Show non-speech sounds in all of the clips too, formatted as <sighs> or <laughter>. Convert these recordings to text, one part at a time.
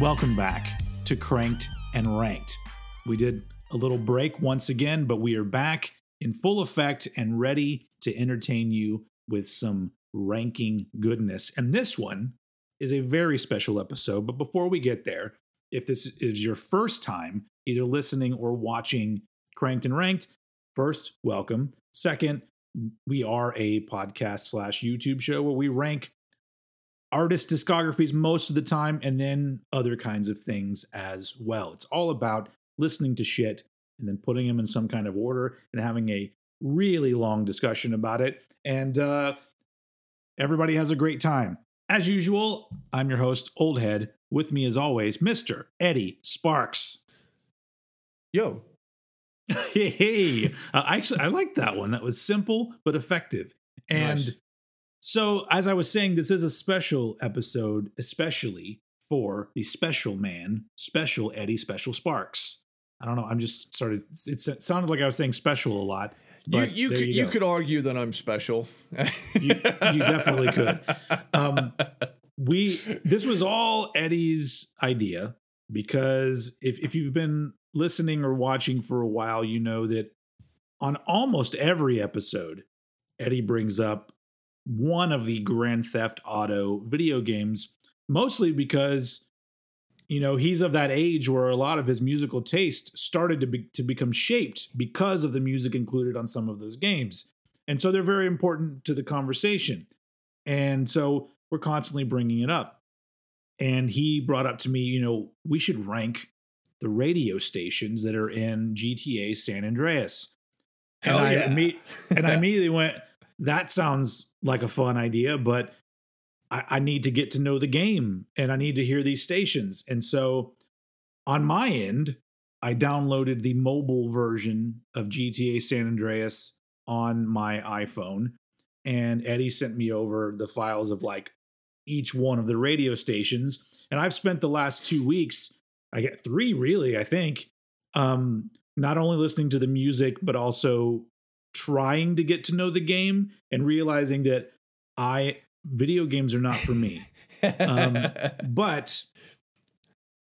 Welcome back to Cranked and Ranked. We did a little break once again, but we are back in full effect and ready to entertain you with some ranking goodness. And this one is a very special episode. But before we get there, if this is your first time either listening or watching Cranked and Ranked, first, welcome. Second, we are a podcast slash YouTube show where we rank artist discographies most of the time and then other kinds of things as well. It's all about listening to shit and then putting them in some kind of order and having a really long discussion about it. And uh, everybody has a great time. As usual, I'm your host, Old Head. With me, as always, Mr. Eddie Sparks. Yo. <laughs> hey, hey. Uh, actually, I like that one. That was simple but effective. And nice. So, as I was saying, this is a special episode, especially for the special man, special Eddie, special Sparks. I don't know. I'm just started. It sounded like I was saying special a lot. you you could, you, you could argue that I'm special. you, you definitely could. Um, we this was all Eddie's idea because if if you've been listening or watching for a while, you know that on almost every episode, Eddie brings up one of the Grand Theft Auto video games, mostly because you know he's of that age where a lot of his musical taste started to be, to become shaped because of the music included on some of those games. And so they're very important to the conversation. And so we're constantly bringing it up. And he brought up to me you know we should rank the radio stations that are in gta san andreas. Hell and yeah. I imme- and I <laughs> immediately went, that sounds like a fun idea, but I, I need to get to know the game and I need to hear these stations. And so on my end, I downloaded the mobile version of GTA San Andreas on my iPhone. And Eddie sent me over the files of like each one of the radio stations. And I've spent the last two weeks, I get three really, I think, um, not only listening to the music, but also trying to get to know the game and realizing that I video games are not for me. um, <laughs> but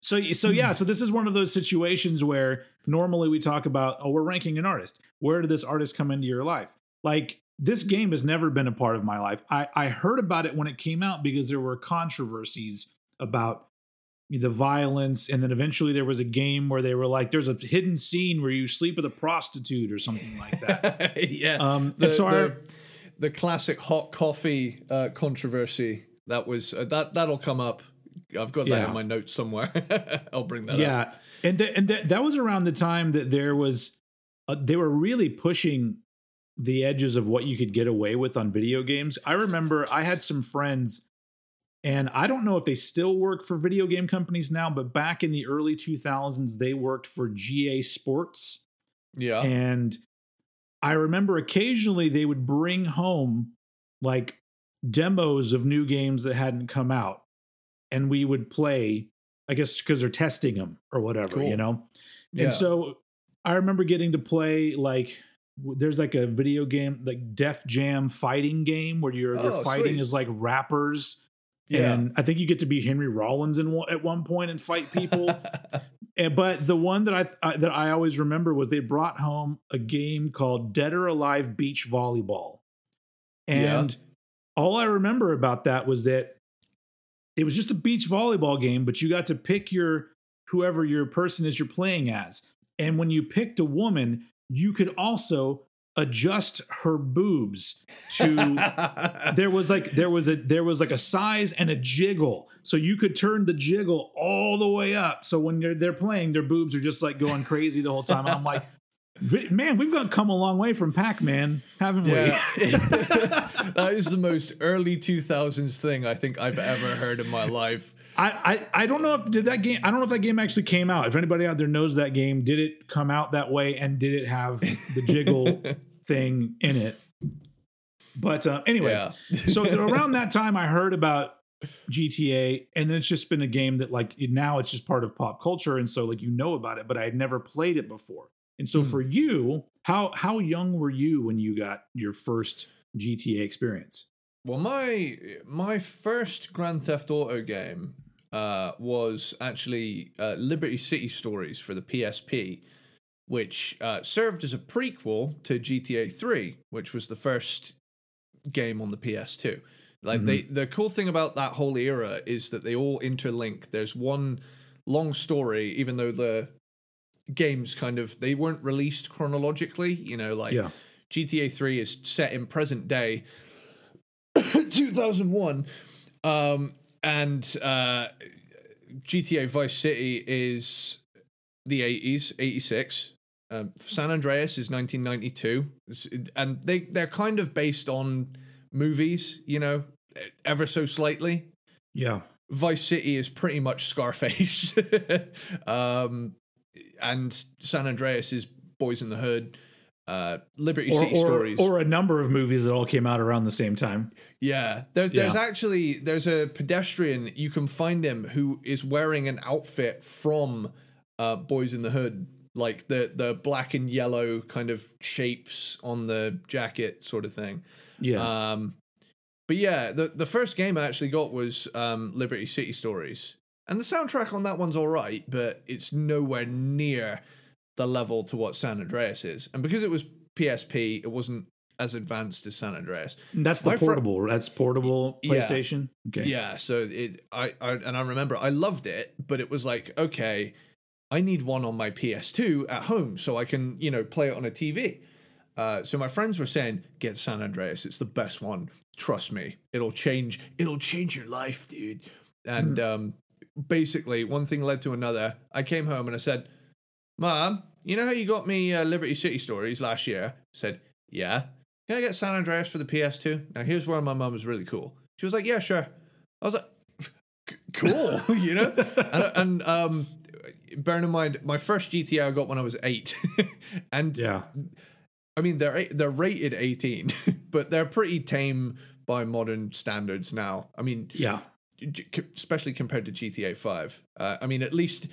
so so yeah, so this is one of those situations where normally we talk about oh we're ranking an artist. Where did this artist come into your life? Like this game has never been a part of my life. I I heard about it when it came out because there were controversies about the violence and then eventually there was a game where they were like there's a hidden scene where you sleep with a prostitute or something like that <laughs> yeah um the, so the, our, the classic hot coffee uh, controversy that was uh, that that'll come up i've got that yeah. in my notes somewhere <laughs> i'll bring that up. yeah up. and and that was around the time that there was uh, they were really pushing the edges of what you could get away with on video games i remember i had some friends and I don't know if they still work for video game companies now, but back in the early 2000s, they worked for EA Sports. Yeah. And I remember occasionally they would bring home like demos of new games that hadn't come out. And we would play, I guess, because they're testing them or whatever, cool. you know? Yeah. And so I remember getting to play like, there's like a video game like Def Jam fighting game where you're, oh, you're fighting sweet. as like rappers yeah. And I think you get to be Henry Rollins in one, at one point and fight people. <laughs> and, but the one that I, I that I always remember was they brought home a game called Dead or Alive Beach Volleyball. And yeah. all I remember about that was that it was just a beach volleyball game, but you got to pick your whoever your person is you're playing as. And when you picked a woman, you could also adjust her boobs to <laughs> there was like there was a there was like a size and a jiggle. So you could turn the jiggle all the way up. So when they're they're playing their boobs are just like going crazy the whole time. And i'm like man we've got come a long way from pac-man haven't yeah. we <laughs> <laughs> that is the most early 2000s thing i think i've ever heard in my life. I, I, I don't know if did that game I don't know if that game actually came out. If anybody out there knows that game, did it come out that way and did it have the jiggle thing in it. But uh, anyway, yeah. so <laughs> around that time, I heard about GTA, and then it's just been a game that like now it's just part of pop culture, and so like you know about it, but I had never played it before. And so mm. for you, how how young were you when you got your first GTA experience? Well, my my first Grand Theft Auto game uh, was actually uh, Liberty City Stories for the PSP, which uh, served as a prequel to GTA 3, which was the first game on the PS2. Like mm-hmm. they, the cool thing about that whole era is that they all interlink. There's one long story, even though the games kind of they weren't released chronologically. You know, like yeah. GTA 3 is set in present day, <coughs> 2001, um, and uh, GTA Vice City is the 80s, 86. Um, San Andreas is 1992, and they they're kind of based on movies, you know, ever so slightly. Yeah. Vice City is pretty much Scarface, <laughs> um, and San Andreas is Boys in the Hood uh, Liberty or, City or, stories, or a number of movies that all came out around the same time. Yeah, there's there's yeah. actually there's a pedestrian you can find him who is wearing an outfit from uh, Boys in the Hood, like the the black and yellow kind of shapes on the jacket, sort of thing. Yeah. Um, but yeah, the the first game I actually got was um, Liberty City Stories, and the soundtrack on that one's all right, but it's nowhere near the level to what San Andreas is. And because it was PSP, it wasn't as advanced as San Andreas. That's the My portable. Fr- that's portable PlayStation. Yeah. Okay. Yeah. So it, I, I, and I remember I loved it, but it was like, okay, I need one on my PS2 at home so I can, you know, play it on a TV. Uh, so my friends were saying, get San Andreas. It's the best one. Trust me, it'll change. It'll change your life, dude. And mm. um, basically, one thing led to another. I came home and I said, Mom, you know how you got me uh, Liberty City Stories last year? I said, Yeah. Can I get San Andreas for the PS2? Now, here's where my mom was really cool. She was like, Yeah, sure. I was like, <laughs> Cool, <laughs> you know? and, and um, bearing in mind, my first GTA I got when I was eight. <laughs> and yeah. I mean, they're they're rated 18, <laughs> but they're pretty tame by modern standards now. I mean, yeah, especially compared to GTA 5. Uh, I mean, at least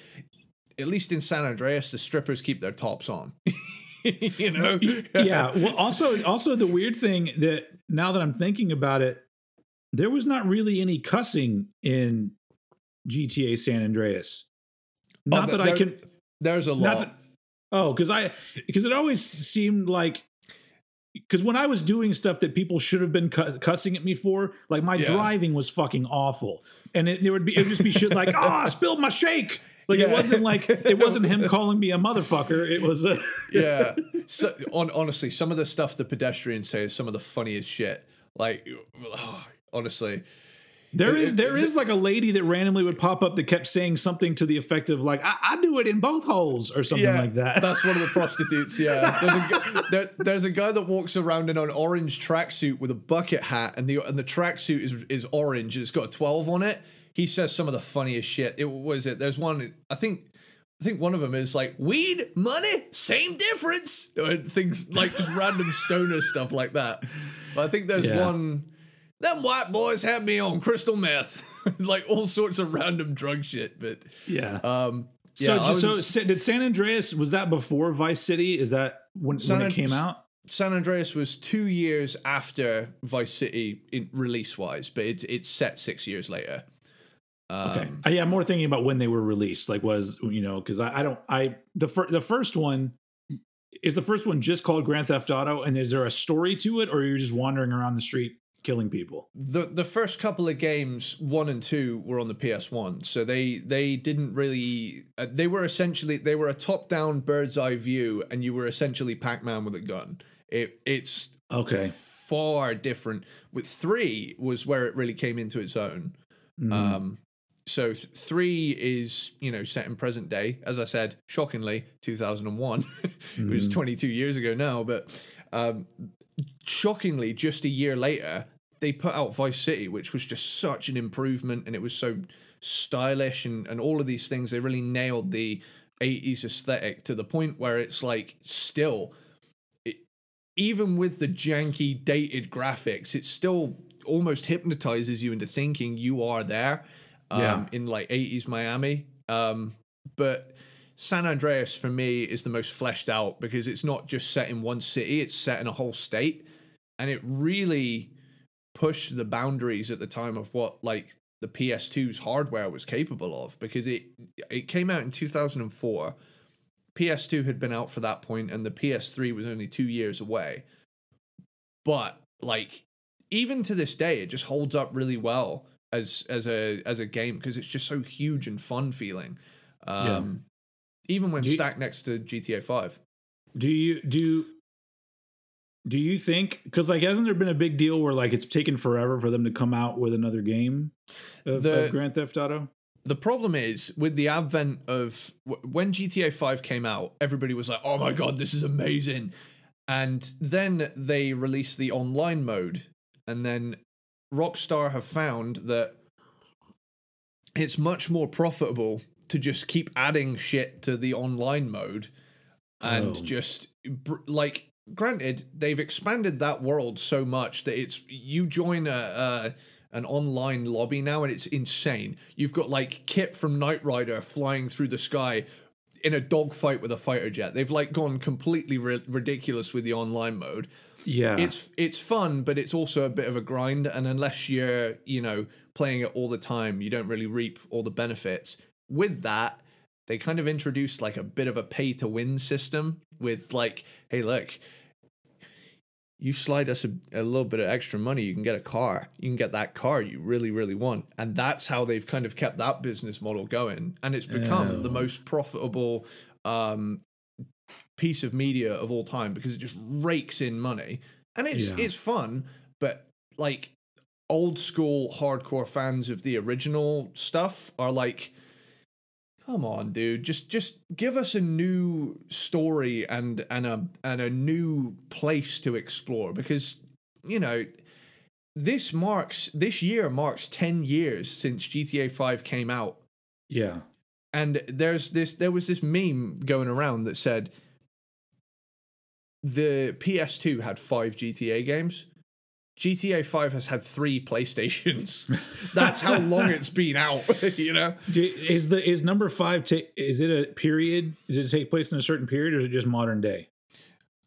at least in San Andreas, the strippers keep their tops on. <laughs> you know? yeah. Well, also, also the weird thing that now that I'm thinking about it, there was not really any cussing in GTA San Andreas. Oh, not oh, that there, I can. There's a lot. That, oh, because I because it always seemed like because when I was doing stuff that people should have been cussing at me for, like my yeah. driving was fucking awful, and it, it would be it would just be shit like, <laughs> ah, "Oh, I spilled my shake," Like yeah. it wasn't like it wasn't him <laughs> calling me a motherfucker. It was a yeah. <laughs> So on, honestly, some of the stuff the pedestrians say is some of the funniest shit. Like oh, <sighs> honestly. There is there is, like a lady that randomly would pop up that kept saying something to the effect of like I, I do it in both holes or something yeah, like that. That's one of the <laughs> prostitutes. Yeah, there's a there, there's a guy that walks around in an orange tracksuit with a bucket hat, and the and the tracksuit is is orange and it's got a twelve on it he says some of the funniest shit. It was it. There's one. I think. I think one of them is like weed, money, same difference. Or things like just random stoner stuff like that. But I think there's yeah. one. Them white boys have me on crystal meth, <laughs> like all sorts of random drug shit. But yeah. Um, so, yeah, so did San Andreas was that before Vice City? Is that when, when it came out? San Andreas was two years after Vice City release wise, but it's it's set six years later. Um, okay. Uh, yeah, I'm more thinking about when they were released. Like, was you know, because I, I don't, I the fir- the first one is the first one just called Grand Theft Auto, and is there a story to it, or you're just wandering around the street killing people? The the first couple of games, one and two, were on the PS1, so they they didn't really. Uh, they were essentially they were a top down bird's eye view, and you were essentially Pac Man with a gun. It it's okay far different. With three was where it really came into its own. Mm. Um, so th- three is you know set in present day as i said shockingly 2001 mm-hmm. <laughs> it was 22 years ago now but um, shockingly just a year later they put out vice city which was just such an improvement and it was so stylish and, and all of these things they really nailed the 80s aesthetic to the point where it's like still it, even with the janky dated graphics it still almost hypnotizes you into thinking you are there um, yeah. in like 80s Miami. Um, but San Andreas for me is the most fleshed out because it's not just set in one city, it's set in a whole state. And it really pushed the boundaries at the time of what like the PS2's hardware was capable of because it it came out in 2004. PS2 had been out for that point and the PS3 was only 2 years away. But like even to this day it just holds up really well as as a as a game because it's just so huge and fun feeling. Um even when Do you- stacked next to GTA 5. Do you do do you think because like hasn't there been a big deal where like it's taken forever for them to come out with another game of, The- of Grand Theft Auto? the problem is with the advent of when GTA 5 came out, everybody was like, "Oh my god, this is amazing." And then they released the online mode, and then Rockstar have found that it's much more profitable to just keep adding shit to the online mode and Oh. just like granted they've expanded that world so much that it's you join a, a an online lobby now and it's insane you've got like KITT from knight rider flying through the sky in a dogfight with a fighter jet they've like gone completely ri- ridiculous with the online mode Yeah, it's it's fun, but it's also a bit of a grind. And unless you're, you know, playing it all the time, you don't really reap all the benefits. With that, they kind of introduced like a bit of a pay to win system with like, hey, look, you slide us a, a little bit of extra money, you can get a car. You can get that car you really, really want. And that's how they've kind of kept that business model going. And it's become the Oh. most profitable um, piece of media of all time because it just rakes in money and it's Yeah. it's fun but like old school hardcore fans of the original stuff are like come on dude. Just just give us a new story and and a and a new place to explore because you know this marks this year marks 10 years since GTA 5 came out. Yeah, and there's this there was this meme going around that said the PS2 had 5 GTA games. GTA 5 has had 3 PlayStations. <laughs> That's how long it's been out, <laughs> you know. Do, is the is number five? Ta- is it a period? Does it take place in a certain period, or is it just modern day?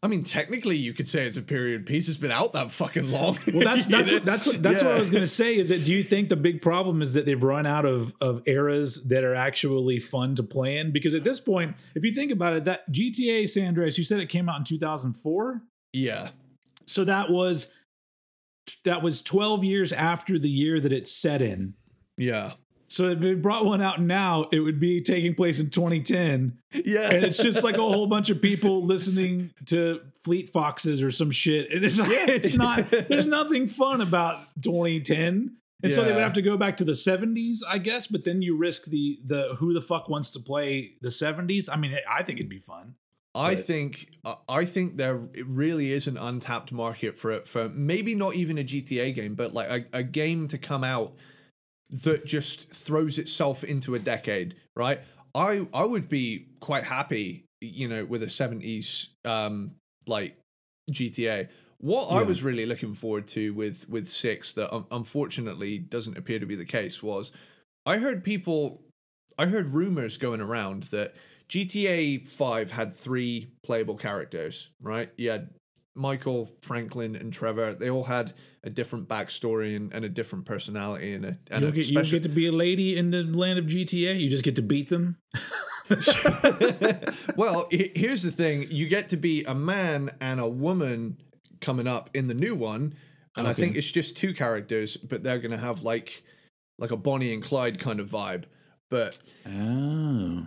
I mean, technically you could say it's a period piece. It's been out that fucking long. Well, that's <laughs> that's what, that's what, that's what I was going to say. Is that do you think the big problem is that they've run out of of eras that are actually fun to play in? Because at this point, if you think about it, that GTA San Andreas, you said it came out in two thousand four, Yeah. so that was that was twelve years after the year that it's set in. Yeah. So if they brought one out now, it would be taking place in 2010. Yeah. and it's just like a whole bunch of people listening to Fleet Foxes or some shit. And it's not, Yeah. it's not, <laughs> there's nothing fun about 2010. And so they would have to go back to the 70s, I guess, but then you risk the the who the fuck wants to play the 70s? I mean, I think it'd be fun. I But- think I think there really is an untapped market for it for maybe not even a GTA game, but like a, a game to come out that just throws itself into a decade, right? I I would be quite happy, you know, with a seventies um like GTA. What I was really looking forward to with with six that um, unfortunately doesn't appear to be the case was I heard people I heard rumors going around that GTA 5 had three playable characters, right? You had Michael, Franklin, and Trevor. They all had a different backstory and, and a different personality and a, and You don't, get, you special. don't get to be a lady in the land of GTA. You just get to beat them. <laughs> well, here's the thing: you get to be a man and a woman coming up in the new one, and I think it's just two characters, but they're gonna have like like a Bonnie and Clyde kind of vibe. But Oh.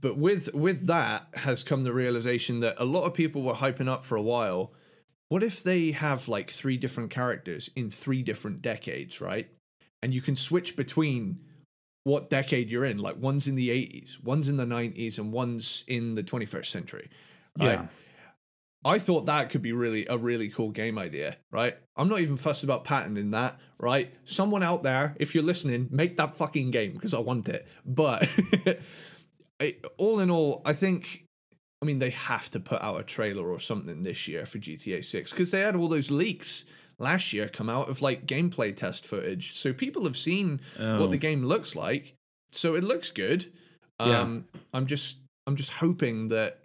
But with with that has come the realization that a lot of people were hyping up for a while. What if they have like three different characters in three different decades, right? And you can switch between what decade you're in. Like one's in the 80s, one's in the 90s, and one's in the 21st century. Right? Yeah. I thought that could be really a really cool game idea, right? I'm not even fussed about patenting that, right? Someone out there, if you're listening, make that fucking game because I want it. But <laughs> I- all in all, I think, I mean, they have to put out a trailer or something this year for GTA 6 because they had all those leaks last year come out of like gameplay test footage. So people have seen Oh. what the game looks like. So it looks good. Yeah. Um, I'm just, I'm just hoping that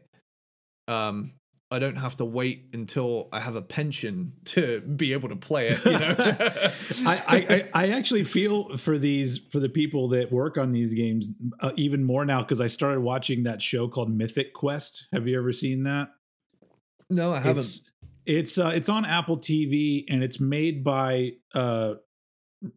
um, I don't have to wait until I have a pension to be able to play it. You know, <laughs> I, I I actually feel for these for the people that work on these games uh, even more now because I started watching that show called Mythic Quest. Have you ever seen that? no, I haven't. It's it's uh, it's on Apple TV and it's made by uh,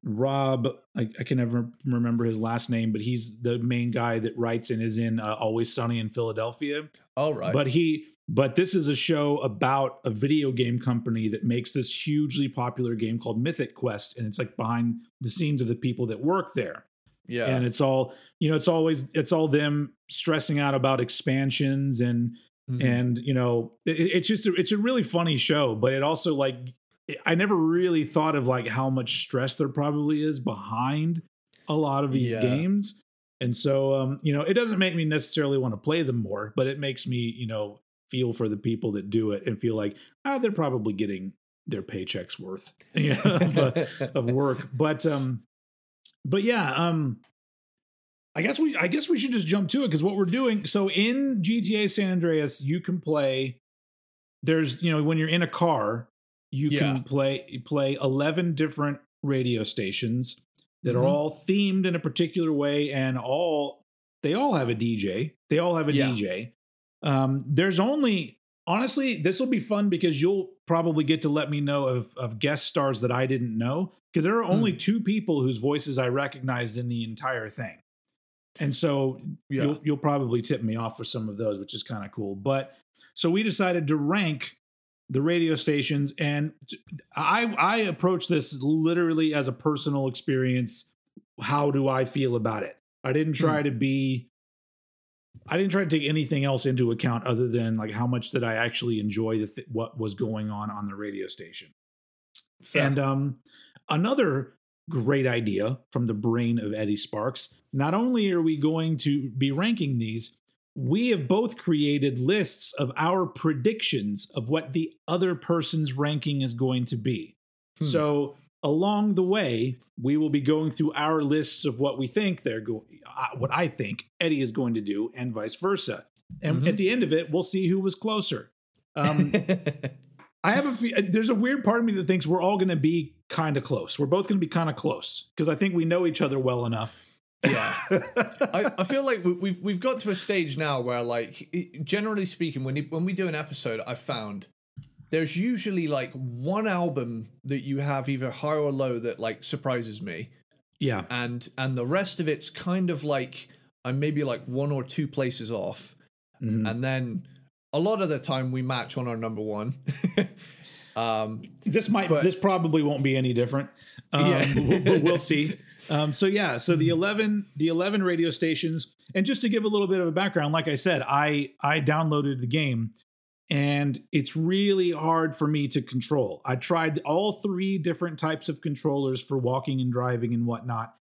Rob. I, I can never remember his last name, but he's the main guy that writes and is in uh, Always Sunny in Philadelphia. All right, But he but this is a show about a video game company that makes this hugely popular game called Mythic Quest and it's like behind the scenes of the people that work there. yeah, And it's all, you know, it's always it's all them stressing out about expansions and Mhm. and you know it, it's just a, it's a really funny show but it also like i never really thought of like how much stress there probably is behind a lot of these Yeah. games and so um you know it doesn't make me necessarily want to play them more but it makes me you know feel for the people that do it and feel like ah they're probably getting their paychecks worth <laughs> you know, of, uh, of <laughs> work but um but yeah um I guess we I guess we should just jump to it because what we're doing. So in GTA San Andreas, you can play. There's you know when you're in a car, you Yeah. can play play eleven different radio stations that Mhm. are all themed in a particular way, and all they all have a DJ. They all have a Yeah. DJ. Um, there's only honestly, this will be fun because you'll probably get to let me know of of guest stars that I didn't know because there are only Hmm. two people whose voices I recognized in the entire thing. And so yeah, you'll you'll probably tip me off for some of those, which is kind of cool. But so we decided to rank the radio stations, and I, I approach this literally as a personal experience. How do I feel about it? I didn't try to be. I didn't try to take anything else into account other than like how much did I actually enjoy the th- what was going on on the radio station. Fair. And um, another great idea from the brain of Eddie Sparks. Not only are we going to be ranking these, we have both created lists of our predictions of what the other person's ranking is going to be. Hmm. So along the way, we will be going through our lists of what we think they're going, uh, what I think Eddie is going to do, and vice versa. And Mhm. at the end of it, we'll see who was closer. Um, <laughs> I have a fe- there's a weird part of me that thinks we're all going to be kind of close. We're both going to be kind of close because I think we know each other well enough. yeah. <laughs> I, I feel like we- we've we've got to a stage now where like generally speaking when when we do an episode I've found there's usually like one album that you have either high or low that like surprises me yeah, and and the rest of it's kind of like I'm maybe like one or two places off Mhm. and then a lot of the time we match on our number one <laughs> um this might but- this probably won't be any different. Um, Yeah. <laughs> but we'll, we'll see. <laughs> Um, so yeah, so the eleven the eleven radio stations, and just to give a little bit of a background, like I said, I I downloaded the game, and it's really hard for me to control. I tried all three different types of controllers for walking and driving and whatnot,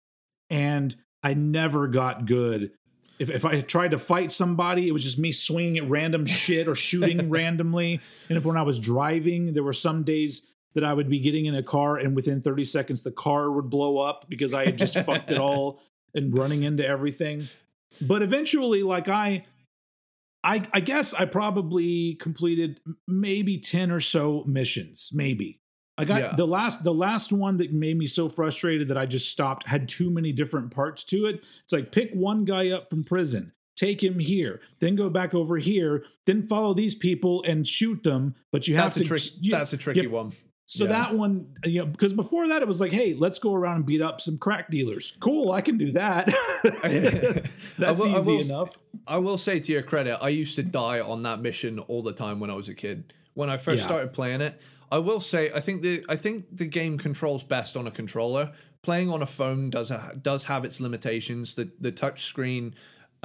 and I never got good. If, if I tried to fight somebody, it was just me swinging at random <laughs> shit or shooting randomly. And if when I was driving, there were some days that I would be getting in a car and within 30 seconds the car would blow up because I had just fucked it <laughs> all and running into everything. But eventually, like I I I guess I probably completed maybe 10 or so missions, maybe. I got Yeah. the last the last one that made me so frustrated that I just stopped had too many different parts to it. It's like pick one guy up from prison, take him here, then go back over here, then follow these people and shoot them, but you that's have a to trick you- that's a tricky you- one so Yeah. that one, you know, because before that it was like, hey, let's go around and beat up some crack dealers. Cool, I can do that. <laughs> That's I will- I easy will- enough. I will say to your credit, I used to die on that mission all the time when I was a kid. When I first Yeah. started playing it, I will say I think the I think the game controls best on a controller. Playing on a phone does ha- does have its limitations. The the touch screen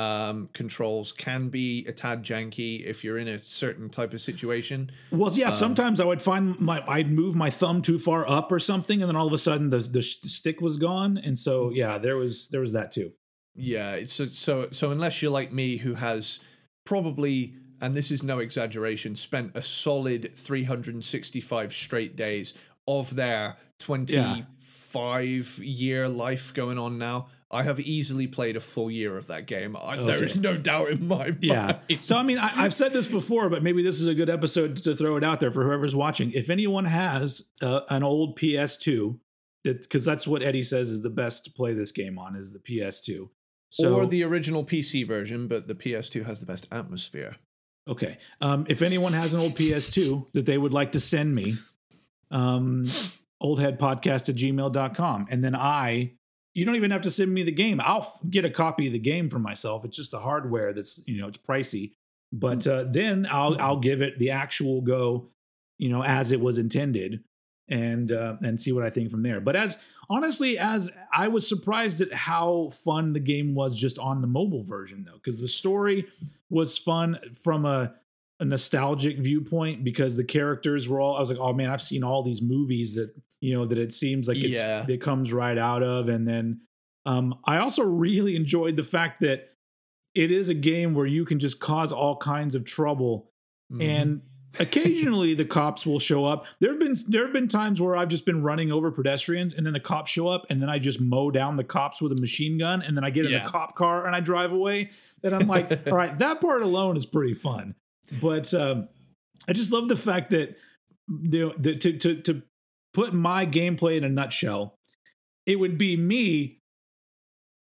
um, controls can be a tad janky if you're in a certain type of situation. Well, Um, yeah. sometimes I would find my I'd move my thumb too far up or something, and then all of a sudden the the stick was gone, and so yeah, there was there was that too. Yeah, so so so unless you're like me who has probably and this is no exaggeration spent a solid 365 straight days of their 25 year life going on now I have easily played a full year of that game. I, Okay. is no doubt in my Yeah. mind. So I mean, I, I've said this before, but maybe this is a good episode to throw it out there for whoever's watching. If anyone has uh, an old PS2, that because that's what Eddie says is the best to play this game on is the PS2. So or the original PC version, but the PS2 has the best atmosphere. okay, um, if anyone has an old PS2 that they would like to send me, um, oldheadpodcast at gmail.com. and then I. You don't even have to send me the game. I'll f- get a copy of the game for myself. It's just the hardware that's you know it's pricey, but uh, then I'll I'll give it the actual go, you know, as it was intended, and uh, and see what I think from there. But as honestly as I was surprised at how fun the game was just on the mobile version though, because the story was fun from a a nostalgic viewpoint because the characters were all I was like, oh man, I've seen all these movies that you know that it seems like it's Yeah. it comes right out of. And then um I also really enjoyed the fact that it is a game where you can just cause all kinds of trouble Mhm. and occasionally the cops will show up there have been there have been times where i've just been running over pedestrians and then the cops show up and then i just mow down the cops with a machine gun and then i get in Yeah. the cop car and i drive away and i'm like <laughs> all right that part alone is pretty fun but um, i just love the fact that you know, that to, to to put my gameplay in a nutshell it would be me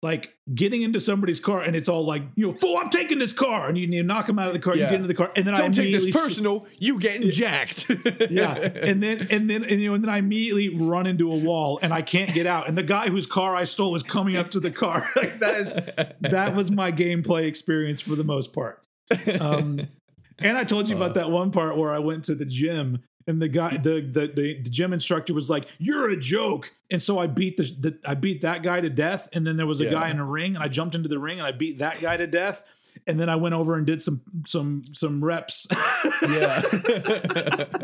like getting into somebody's car and it's all like you know fool i'm taking this car! And you, you knock them out of the car you get into the car and then i don't take this personal. You getting jacked. <laughs> yeah. And then and then and, you know and then i immediately run into a wall and i can't get out. And the guy whose car i stole is coming up to the car. <laughs> Like that is that was my gameplay experience for the most part. Um and i told you about that one part where i went to the gym and the guy the the the, the gym instructor was like you're a joke and so i beat the, the i beat that guy to death and then there was a Yeah. guy in a ring and i jumped into the ring and i beat that guy to death and then i went over and did some some some reps yeah. <laughs>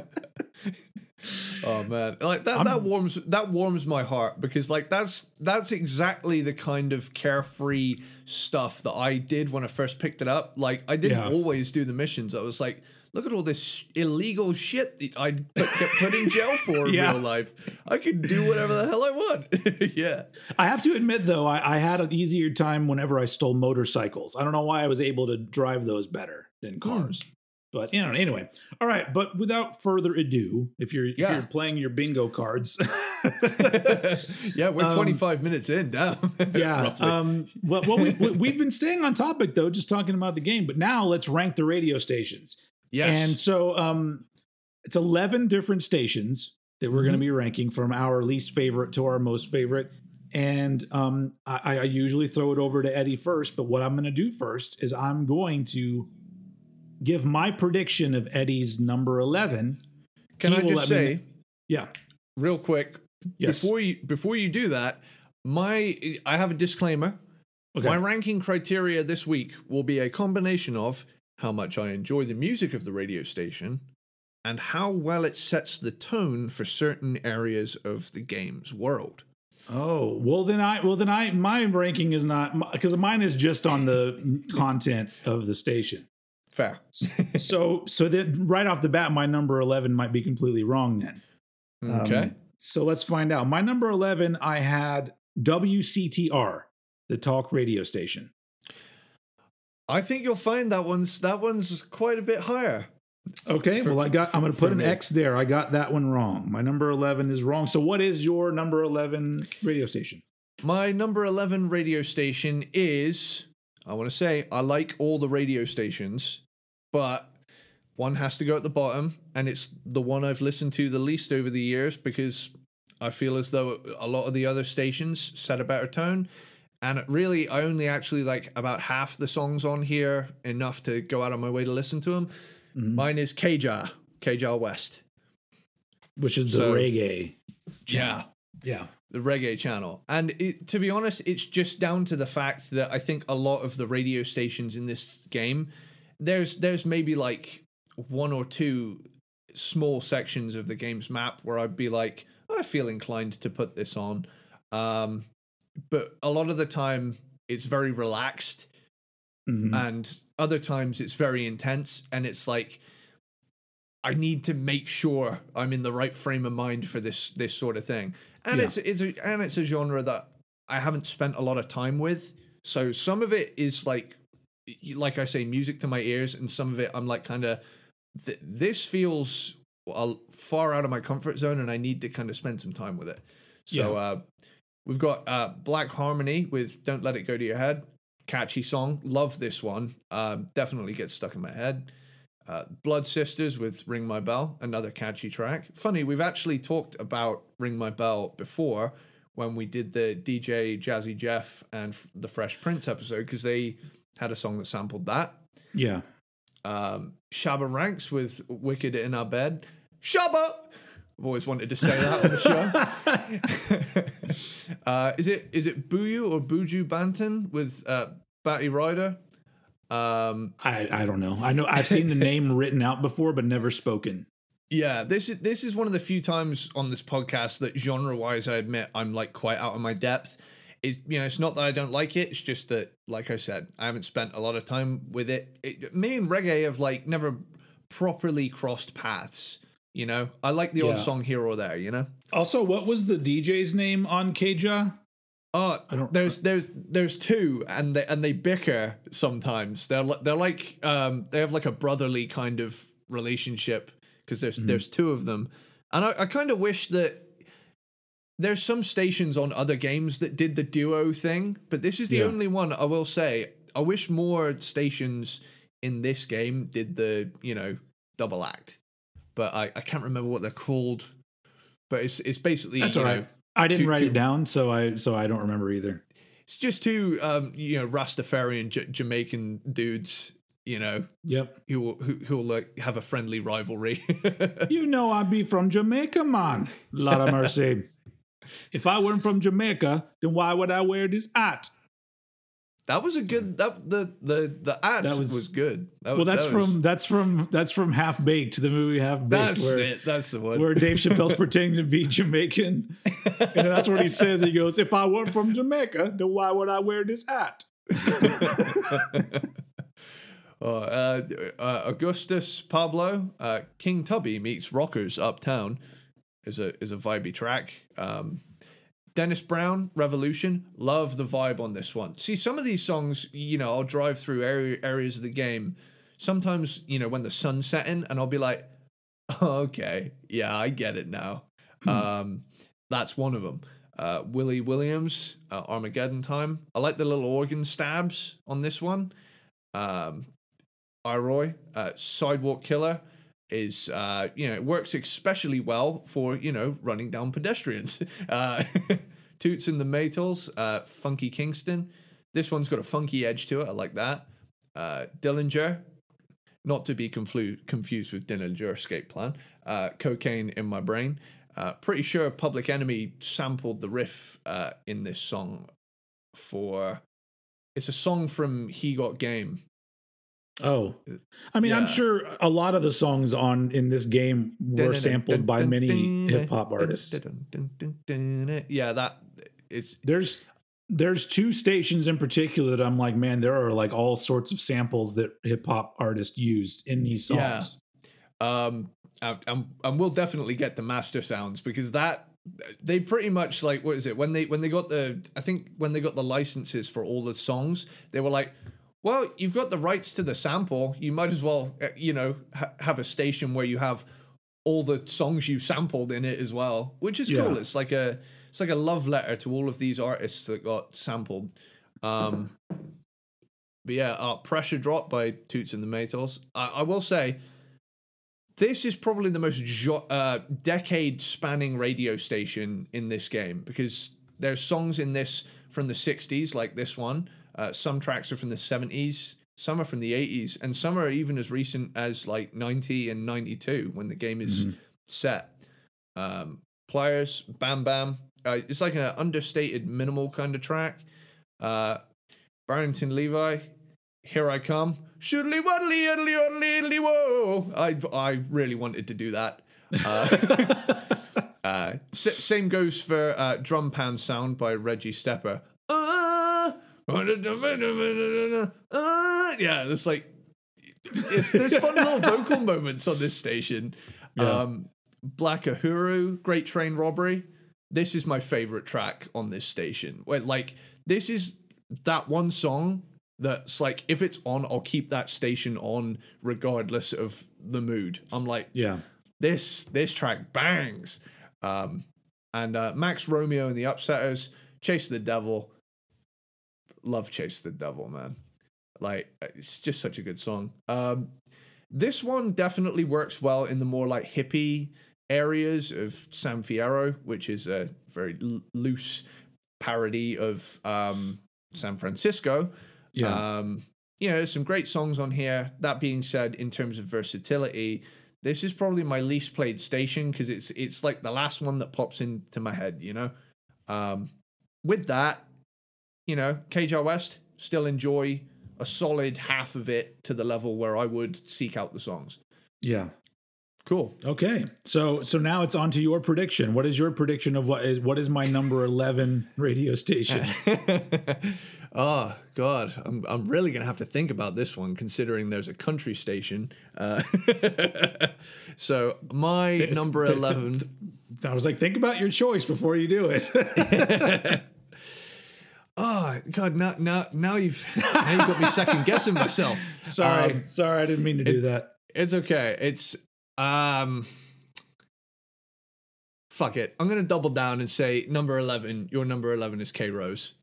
oh man, like that that warms that warms my heart because like that's that's exactly the kind of carefree stuff that I did when I first picked it up. Like I didn't Yeah. always do the missions. I was like, look at all this illegal shit that I get put in jail <laughs> for in Yeah. real life. I can do whatever the hell I want. <laughs> yeah. I have to admit, though, I, I had an easier time whenever I stole motorcycles. I don't know why I was able to drive those better than cars. But you know, anyway. All right, but without further ado, if you're if you're playing your bingo cards, <laughs> yeah, we're Um, 25 minutes in now. yeah. Um, well, well we, we, we've been staying on topic though, just talking about the game. But now let's rank the radio stations. Yes. And so um, it's 11 different stations that we're going to be ranking from our least favorite to our most favorite. And um, I, I usually throw it over to Eddie first, but what I'm going to do first is I'm going to give my prediction of Eddie's number 11. Can He I just let me say, Yeah. real quick, Yes. before you before you do that, my I have a disclaimer. Okay. My ranking criteria this week will be a combination of how much I enjoy the music of the radio station and how well it sets the tone for certain areas of the game's world. Oh well, then I well then I my ranking is not because mine is just on the <laughs> content of the station. Fair. <laughs> So so then right off the bat, my number eleven might be completely wrong. Then okay. Um, so let's find out. My number eleven, I had WCTR, the talk radio station. I think you'll find that one's that one's quite a bit higher. Okay, For- well I got I'm going to put an me. X there. I got that one wrong. My number eleven is wrong. So what is your number eleven radio station? My number 11 radio station is, I want to say, I like all the radio stations, but one has to go at the bottom, and it's the one I've listened to the least over the years because I feel as though a lot of the other stations set a better tone. And really, I only actually like about half the songs on here, enough to go out of my way to listen to them. Mm-hmm. Mine is K-Jah, K-Jah West. Which is the So- reggae. Yeah. Yeah. the reggae channel. And it, to be honest, it's just down to the fact that I think a lot of the radio stations in this game, there's there's maybe like one or two small sections of the game's map where I'd be like, I feel inclined to put this on. Um, but a lot of the time, it's very relaxed, Mhm. and other times it's very intense, and it's like. I need to make sure I'm in the right frame of mind for this this sort of thing, and Yeah. it's it's a and it's a genre that I haven't spent a lot of time with. So some of it is like, like I say, music to my ears, and some of it I'm like kind of, th- this feels far out of my comfort zone, and I need to kind of spend some time with it. So Yeah. uh, we've got uh, Black Harmony with "Don't Let It Go to Your Head." Catchy song, love this one. Um, definitely gets stuck in my head. Uh, Blood Sisters with Ring My Bell, another catchy track. Funny, we've actually talked about Ring My Bell before when we did the DJ Jazzy Jeff and the Fresh Prince episode because they had a song that sampled that. Yeah. Um, Shabba Ranks with Wicked in Our Bed. Shabba! I've always wanted to say that on the show. <laughs> uh, is it is it Buyu or Buju Banton with uh, Batty Rider? Um, I, I don't know. I know I've seen the name <laughs> written out before, but never spoken. Yeah, this is this is one of the few times on this podcast that genre wise I admit I'm like quite out of my depth. It's you know, it's not that I don't like it, it's just that, like I said, I haven't spent a lot of time with it. it me and reggae have like never properly crossed paths. You know, I like the odd song here or there. You know, Also, what was the DJ's name on K-Jah? uh, I don't- there's there's there's two, and they and they bicker sometimes. They're they're like um they have like a brotherly kind of relationship because there's there's two of them, and I, I kind of wish that there's some stations on other games that did the duo thing, but this is the Yeah. only one I will say. I wish more stations in this game did the you know double act, but I, I can't remember what they're called. But it's it's basically That's all know, right. I didn't two- write two- it down, so I so I don't remember either. It's just two, um, you know, Rastafarian J- Jamaican dudes, you know, Yep. who will, who who will like have a friendly rivalry. <laughs> You know I be from Jamaica, man. Lot of mercy. <laughs> if I weren't from Jamaica, then why would I wear this hat? That was a good that the the the ad That was, was- good. That, Well, that's that was- from that's from that's from Half Baked, the movie Half Baked, that's where, it. That's the one. where Dave Chappelle's <laughs> pretending to be Jamaican, and that's what he says. He goes, "If I weren't from Jamaica, then why would I wear this hat?" <laughs> Oh, uh, uh, Augustus Pablo, uh, King Tubby meets Rockers Uptown is a is a vibey track. Um, Dennis Brown, Revolution, love the vibe on this one. See, some of these songs, you know, I'll drive through area, areas of the game. Sometimes, you know, when the sun's setting, and I'll be like, <laughs> okay, yeah, I get it now. Um, that's one of them. Uh, Willie Williams, uh, Armageddon Time. I like the little organ stabs on this one. Um, I-Roy, uh, Sidewalk Killer is, uh, you know, it works especially well for, you know, running down pedestrians. <laughs> Uh, <laughs> Toots and the Maytals, uh, Funky Kingston. This one's got a funky edge to it. I like that. Uh, Dillinger, not to be conflu- confused with Dillinger Escape Plan. Uh, Cocaine in My Brain. Uh, pretty sure Public Enemy sampled the riff uh, in this song for. It's a song from He Got Game. Oh, I mean, I'm sure a lot of the songs on in this game were sampled by many hip hop artists. Yeah, that it's There's there's two stations in particular that I'm like, man, there are like all sorts of samples that hip hop artists used in these songs. Yeah. um and, and, and we'll definitely get the master sounds because that they pretty much like what is it when they when they got the I think when they got the licenses for all the songs they were like well you've got the rights to the sample. You might as well uh, you know ha- have a station where you have all the songs you sampled in it as well which is cool. It's like a it's like a love letter to all of these artists that got sampled. Um but yeah uh, pressure drop by toots and the maytals. I, I will say this is probably the most jo- uh, decade spanning radio station in this game because there's songs in this from the 60s like this one uh, some tracks are from the 70s some are from the 80s and some are even as recent as like 90 and 92 when the game is Mhm. set um, pliers bam bam uh, it's like an understated minimal kind of track uh, barrington levy here I come. Shoodly waddly yoddly yoddly yoddly whoa. I I really wanted to do that. <laughs> Uh, <laughs> uh, s- same goes for uh, drum pan sound by Reggie Stepper. Uh, <laughs> yeah, it's like it's, <laughs> there's fun little vocal moments on this station. Yeah. Um, Black Uhuru, Great Train Robbery. this is my favorite track on this station. Where like this is that one song that's like if it's on, I'll keep that station on regardless of the mood. I'm like, Yeah. this this track bangs. Um, and uh, Max Romeo and the Upsetters, Chase the Devil. Love Chase the Devil, man. Like it's just such a good song. Um, this one definitely works well in the more like hippie areas of San Fierro, which is a very l- loose parody of um, San Francisco. Yeah. Um, you know, some great songs on here. That being said, in terms of versatility, this is probably my least played station because it's it's like the last one that pops into my head. You know, um, with that, you know, K-Jah West still enjoy a solid half of it to the level where I would seek out the songs. yeah. Cool. Okay. So so now it's on to your prediction. What is your prediction of what is what is my number 11 <laughs> radio station? oh <laughs> God, I'm I'm really gonna have to think about this one, considering there's a country station. Uh, <laughs> so my number th- th- eleven. I was like think about your choice before you do it. Oh God, now now now you've now you've got me second guessing myself. <laughs> sorry. Um, sorry, I didn't mean to do that. It's okay. It's um. Fuck it. I'm gonna double down and say number eleven. Your number eleven is K Rose.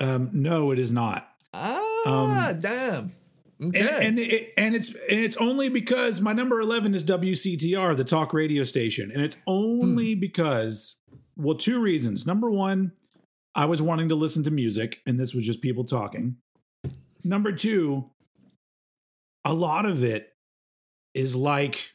Um no, it is not. Ah, damn. Okay. And and, it, and it's and it's only because my number 11 is WCTR, the talk radio station, and it's only because well, two reasons. Number 1, I was wanting to listen to music and this was just people talking. Number 2, a lot of it is like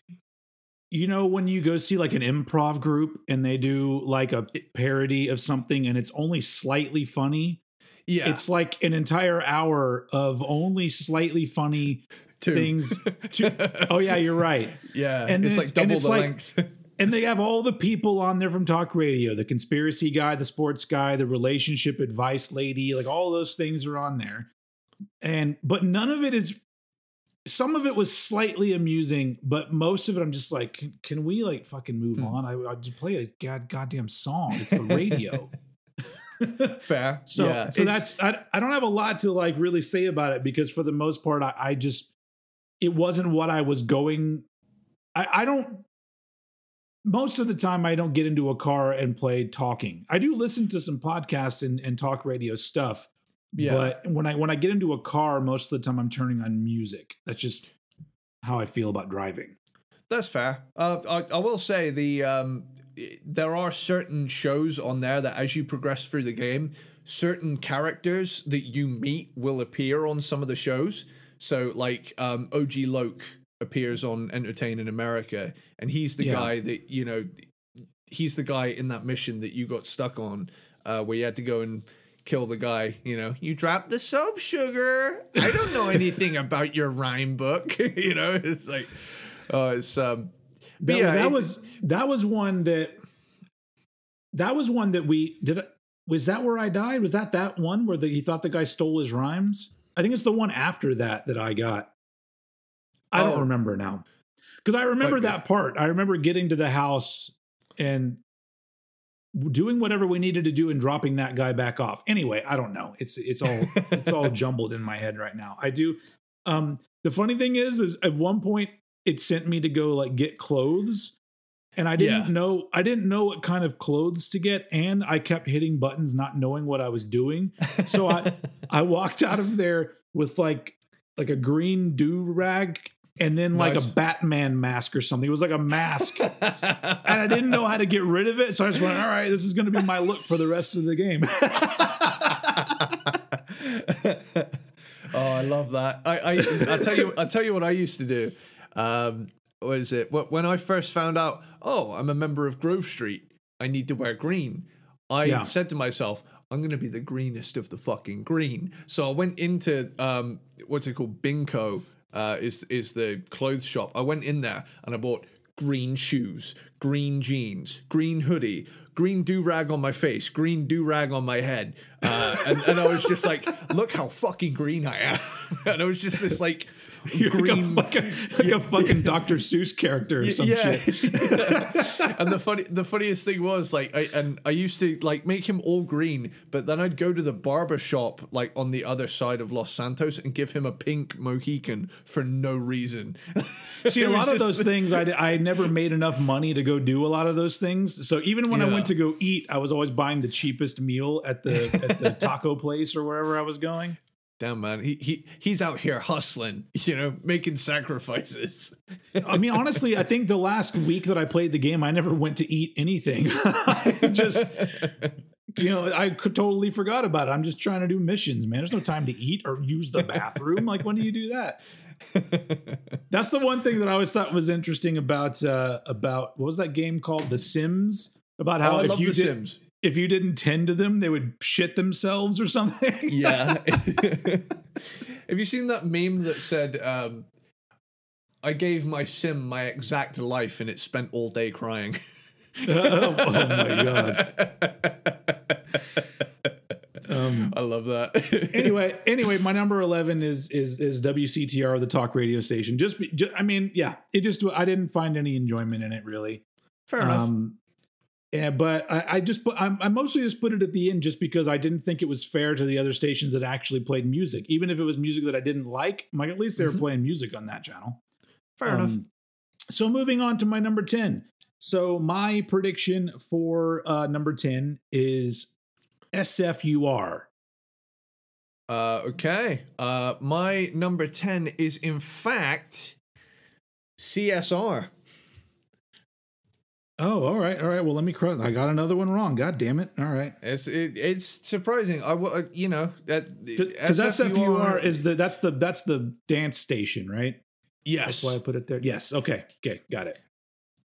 you know when you go see like an improv group and they do like a parody of something and it's only slightly funny yeah. it's like an entire hour of only slightly funny Two. things to <laughs> oh yeah you're right yeah. and it's like it's- and double it's the like- length. And they have all the people on there from talk radio the conspiracy guy the sports guy the relationship advice lady like all those things are on there and but none of it is some of it was slightly amusing but most of it i'm just like can, can we like fucking move Hmm. on i i just play a god goddamn song it's the radio <laughs> Fair. <laughs> So yeah. so that's I, I don't have a lot to like really say about it because for the most part I, I just it wasn't what I was going I, I don't most of the time I don't get into a car and play talking. I do listen to some podcasts and, and talk radio stuff. Yeah. But when I when I get into a car, most of the time I'm turning on music. That's just how I feel about driving. That's fair. Uh, I, I will say the um, there are certain shows on there that as you progress through the game, certain characters that you meet will appear on some of the shows. So like um, OG Loc appears on Entertaining America, and he's the Yeah. guy that you know. He's the guy in that mission that you got stuck on, uh, where you had to go and kill the guy. You know, you dropped the soap sugar. I don't know anything <laughs> about your rhyme book. <laughs> you know, it's like, oh, it's um. That, yeah, that it- was that was one that that was one that we did. it- Was that where I died? Was that that one where the, he thought the guy stole his rhymes? I think it's the one after that that I got. I Oh. don't remember now because I remember that part. I remember getting to the house and doing whatever we needed to do and dropping that guy back off. Anyway, I don't know. It's it's all it's all <laughs> jumbled in my head right now. I do. Um, the funny thing is, is at one point it sent me to go like get clothes, and I didn't Yeah. know I didn't know what kind of clothes to get, and I kept hitting buttons, not knowing what I was doing. So I <laughs> I walked out of there with like like a green do rag. And then like Nice. a Batman mask or something. It was like a mask <laughs> and I didn't know how to get rid of it. So I just went, all right, this is going to be my look for the rest of the game. <laughs> oh, I love that. I, I, I tell you, I tell you what I used to do. Um, what is it? When I first found out, oh, I'm a member of Grove Street, I need to wear green. I Yeah. said to myself, I'm gonna be the greenest of the fucking green. So I went into um, what's it called? Binco uh, is is the clothes shop. I went in there and I bought green shoes, green jeans, green hoodie, green do rag on my face, green do rag on my head, uh, and, and I was just like, look how fucking green I am, <laughs> and I was just this like You're green. like a fucking, like a <laughs> fucking Dr. Seuss character or some yeah. shit. <laughs> and the funny, the funniest thing was like, I and I used to like make him all green, but then I'd go to the barber shop like on the other side of Los Santos and give him a pink Mohican for no reason. <laughs> See, a lot of those things, I, I never made enough money to go do a lot of those things. So even when I went to go eat, I was always buying the cheapest meal at the at the taco place or wherever I was going. Damn man, he he he's out here hustling, <laughs> you know, making sacrifices. I mean, honestly, I think the last week that I played the game, I never went to eat anything. <laughs> I just, you know, I could totally forgot about it. I'm just trying to do missions, man. There's no time to eat or use the bathroom. Like, when do you do that? <laughs> That's the one thing that I always thought was interesting about uh, about what was that game called, The Sims? About how oh, I if love you The did, Sims. If you didn't tend to them, they would shit themselves or something. <laughs> Yeah. <laughs> Have you seen that meme that said, um, I gave my sim my exact life and it spent all day crying? <laughs> oh, oh my god. Um, I love that. anyway, anyway, my number eleven is is is WCTR, the talk radio station. Just, be, ju- I mean, yeah, it just I didn't find any enjoyment in it really. Fair enough. Um, yeah, but I, I just put I'm, I mostly just put it at the end just because I didn't think it was fair to the other stations that actually played music, even if it was music that I didn't like. I'm like at least they were Mhm. playing music on that channel. Fair enough. Um, So moving on to my number 10. So my prediction for uh, number 10 is SFUR. Uh, okay. Uh, my number 10 is, in fact, CSR. Oh, all right, all right. Well, let me. I got another one wrong. God damn it! All right, It's it, it's surprising. I wa- you know that because SFUR is the that's the that's the dance station, right? yes That's why I put it there. Yes. Okay. Okay. Got it.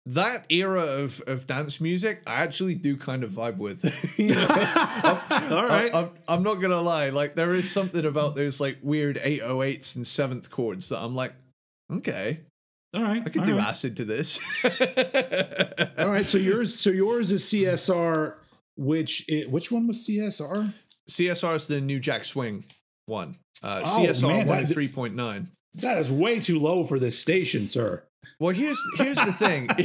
that era of, of dance music, I actually do kind of vibe with. <laughs> <laughs> I'm- All right. I, am I'm not gonna lie. Like there is something about those like weird 808s and seventh chords that I'm like, okay, All right. I could do right. acid to this. All right. So yours. So yours is CSR. Which i which one was CSR? CSR is the New Jack Swing one. Uh, Oh, CSR one that- 103.9. That is way too low for this station, sir. Well, here's here's the thing. <laughs> <laughs>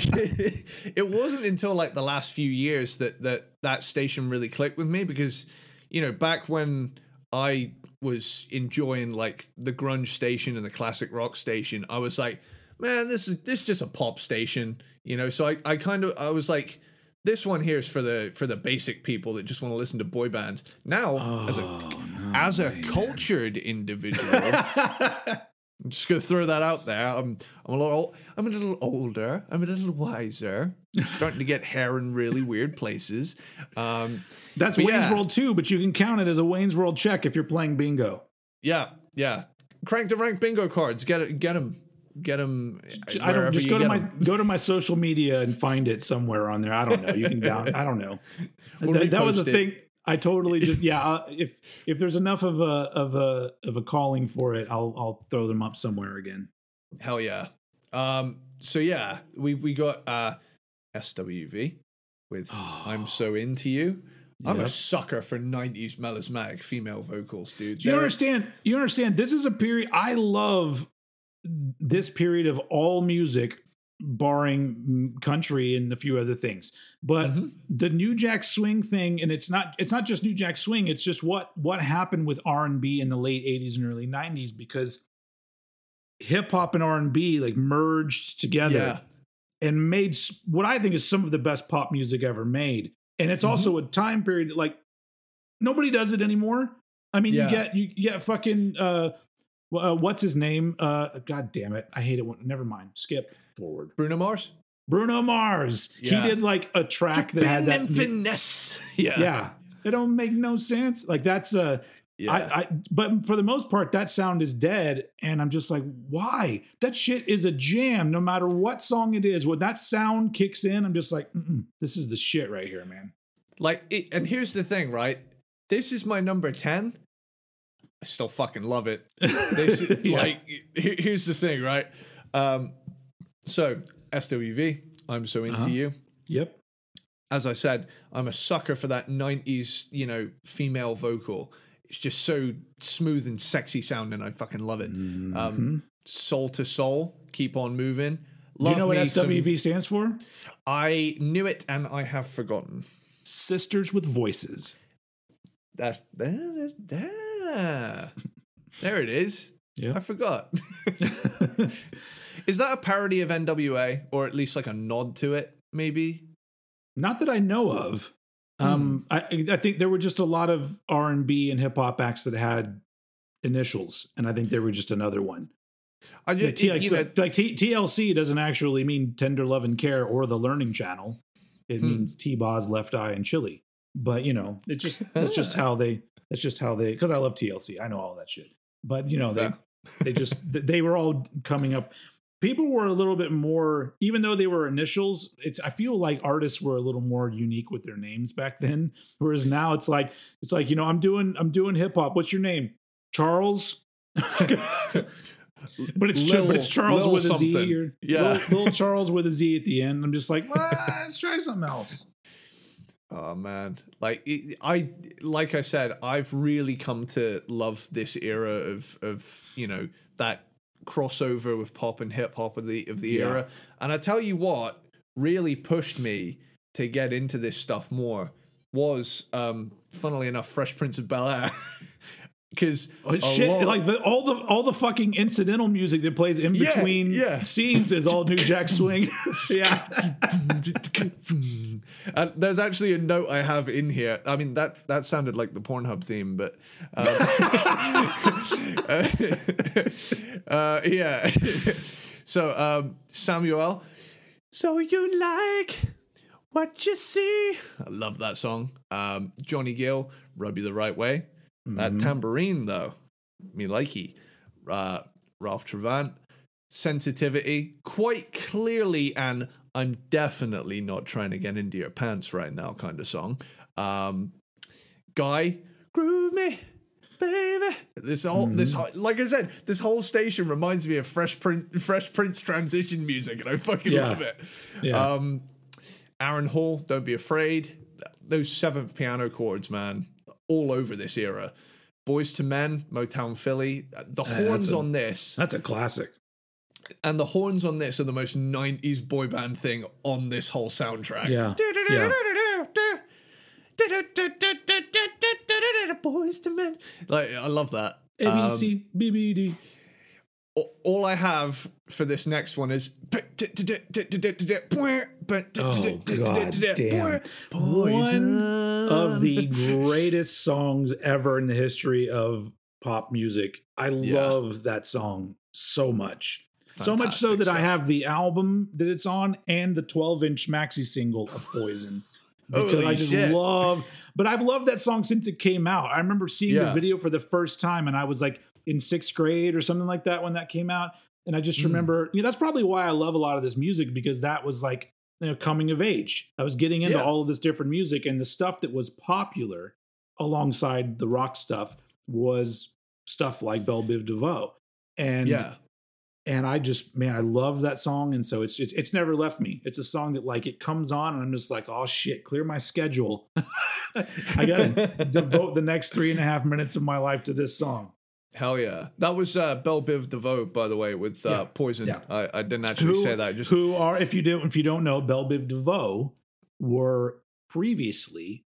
it wasn't until like the last few years that that that station really clicked with me because, you know, back when I was enjoying like the grunge station and the classic rock station, I was like, man, this is this is just a pop station, you know. So I I kind of I was like. This one here is for the for the basic people that just want to listen to boy bands. Now, as a Oh, as a cultured individual, I'm just gonna throw that out there. I'm I'm a little I'm a little older. I'm a little wiser. I'm starting to get hair in really weird places. Um, That's Wayne's yeah. World too, but you can count it as a Wayne's World check if you're playing bingo. yeah, yeah. Crank the rank bingo cards. Get it. Get them. Get them. I don't just go to my go to my social media and find it somewhere on there. I don't know. You can down. I don't know. <laughs> That, that was a thing. I totally just yeah. <laughs> Uh, if if there's enough of a of a of a calling for it, I'll I'll throw them up somewhere again. Hell yeah. Um. So yeah, we we got uh, SWV with "I'm So Into You." I'm a sucker for '90s melismatic female vocals, dude. Do you They're- understand? You understand? This is a period. I love this period of all music, barring country and a few other things. But Mhm. the New Jack Swing thing, and it's not it's not just New Jack Swing. It's just what what happened with R and B in the late '80s and early '90s because hip hop and R and B like merged together Yeah. and made what I think is some of the best pop music ever made. And it's Mhm. also a time period that, like nobody does it anymore. I mean, Yeah. you get you get fucking uh, uh, what's his name? Uh, God damn it, I hate it. When, never mind. Skip forward. Bruno Mars. Bruno Mars. Yeah. He did like a track that had that. finesse. <laughs> Yeah. Yeah, it don't make no sense. Like that's a Yeah. I, I but for the most part that sound is dead and i'm just like why that shit is a jam no matter what song it is when that sound kicks in i'm just like Mm-mm, this is the shit right here man Like, it, and here's the thing, right? This is my number 10. I still fucking love it. <laughs> This Yeah. like, here's the thing, right? Um, so, SWV, I'm so into Uh-huh. you. yep As I said, I'm a sucker for that 90s, you know, female vocal. It's just so smooth and sexy sounding. I fucking love it. Mm-hmm. Um, Soul II Soul, Keep On Moving. Do Love you know what me some- SWV stands for? I knew it and I have forgotten. Sisters with Voices. That's there. There, there it is. Yeah. I forgot. <laughs> is that a parody of NWA or at least like a nod to it? Maybe. Not that I know of. Um, Hmm. I I think there were just a lot of R and B and hip hop acts that had initials, and I think there were just another one. I Yeah, just T- like, know like T- TLC doesn't actually mean Tender Love and Care or the Learning Channel. It Hmm. means T Boz, Left Eye, and Chilli. But you know, it's just <laughs> it's just how they it's just how they because I love TLC. I know all that shit. But you know, they <laughs> they just they were all coming up. People were a little bit more, even though they were initials. It's I feel like artists were a little more unique with their names back then. Whereas now it's like it's like you know I'm doing I'm doing hip hop. What's your name? Charles. <laughs> But it's Char- but it's Charles with a Z something. or Yeah. little, little Charles with a Z at the end. I'm just like, "Well, let's try something else. Oh man, like I like I said, I've really come to love this era of of you know that crossover with pop and hip hop of the of the Yeah. era. And I tell you what, really pushed me to get into this stuff more was, um, funnily enough, Fresh Prince of Bel Air. <laughs> Because Oh, shit! like the, all the all the fucking incidental music that plays in Yeah, between yeah. scenes is all New Jack Swing. <laughs> yeah, <laughs> and there's actually a note I have in here. I mean that that sounded like the Pornhub theme, but um, <laughs> uh, yeah. so um, Samuelle, so you like what you see? I love that song. Um, Johnny Gill, rub you the right way. That tambourine though, me likey. Uh, Ralph Tresvant, sensitivity, quite clearly and I'm definitely not trying to get into your pants right now kind of song. Um, Guy, groove me, baby. This whole, this whole, like I said, this whole station reminds me of Fresh Prince, Fresh Prince transition music, and I fucking Yeah. love it. yeah. Um, Aaron Hall, don't be afraid. Those seventh piano chords, man, all over this era. Boyz II Men, Motown Philly. The horns a- on this That's a classic. and the horns on this are the most 90s boy band thing on this whole soundtrack. Yeah, yeah. Boyz II Men. Like, I love that. A B Um, C B B D. a- all I have for this next one is. Oh god damn! One of the greatest songs ever in the history of pop music. I Yeah. love that song so much. so much so Fantastic that I have the album that it's on and the 12 inch maxi single of Poison. Because Holy I just shit. love, but I've loved that song since it came out. I remember seeing the video for the first time and I was like in sixth grade or something like that when that came out. And I just Mm. remember, you know, that's probably why I love a lot of this music because that was like, you know, coming of age. I was getting into Yeah. all of this different music and the stuff that was popular alongside the rock stuff was stuff like Bell Biv DeVoe. And Yeah. and I just man, I love that song, and so it's it's, it's never left me. It's a song that like it comes on, and I'm just like, oh shit, clear my schedule. <laughs> I gotta <laughs> devote the next three and a half minutes of my life to this song. Hell yeah. That was uh, Bell Biv DeVoe, by the way, with uh, Yeah. Poison. Yeah. I, I didn't actually say that. Just who are if you don't if you don't know, Bell Biv DeVoe were previously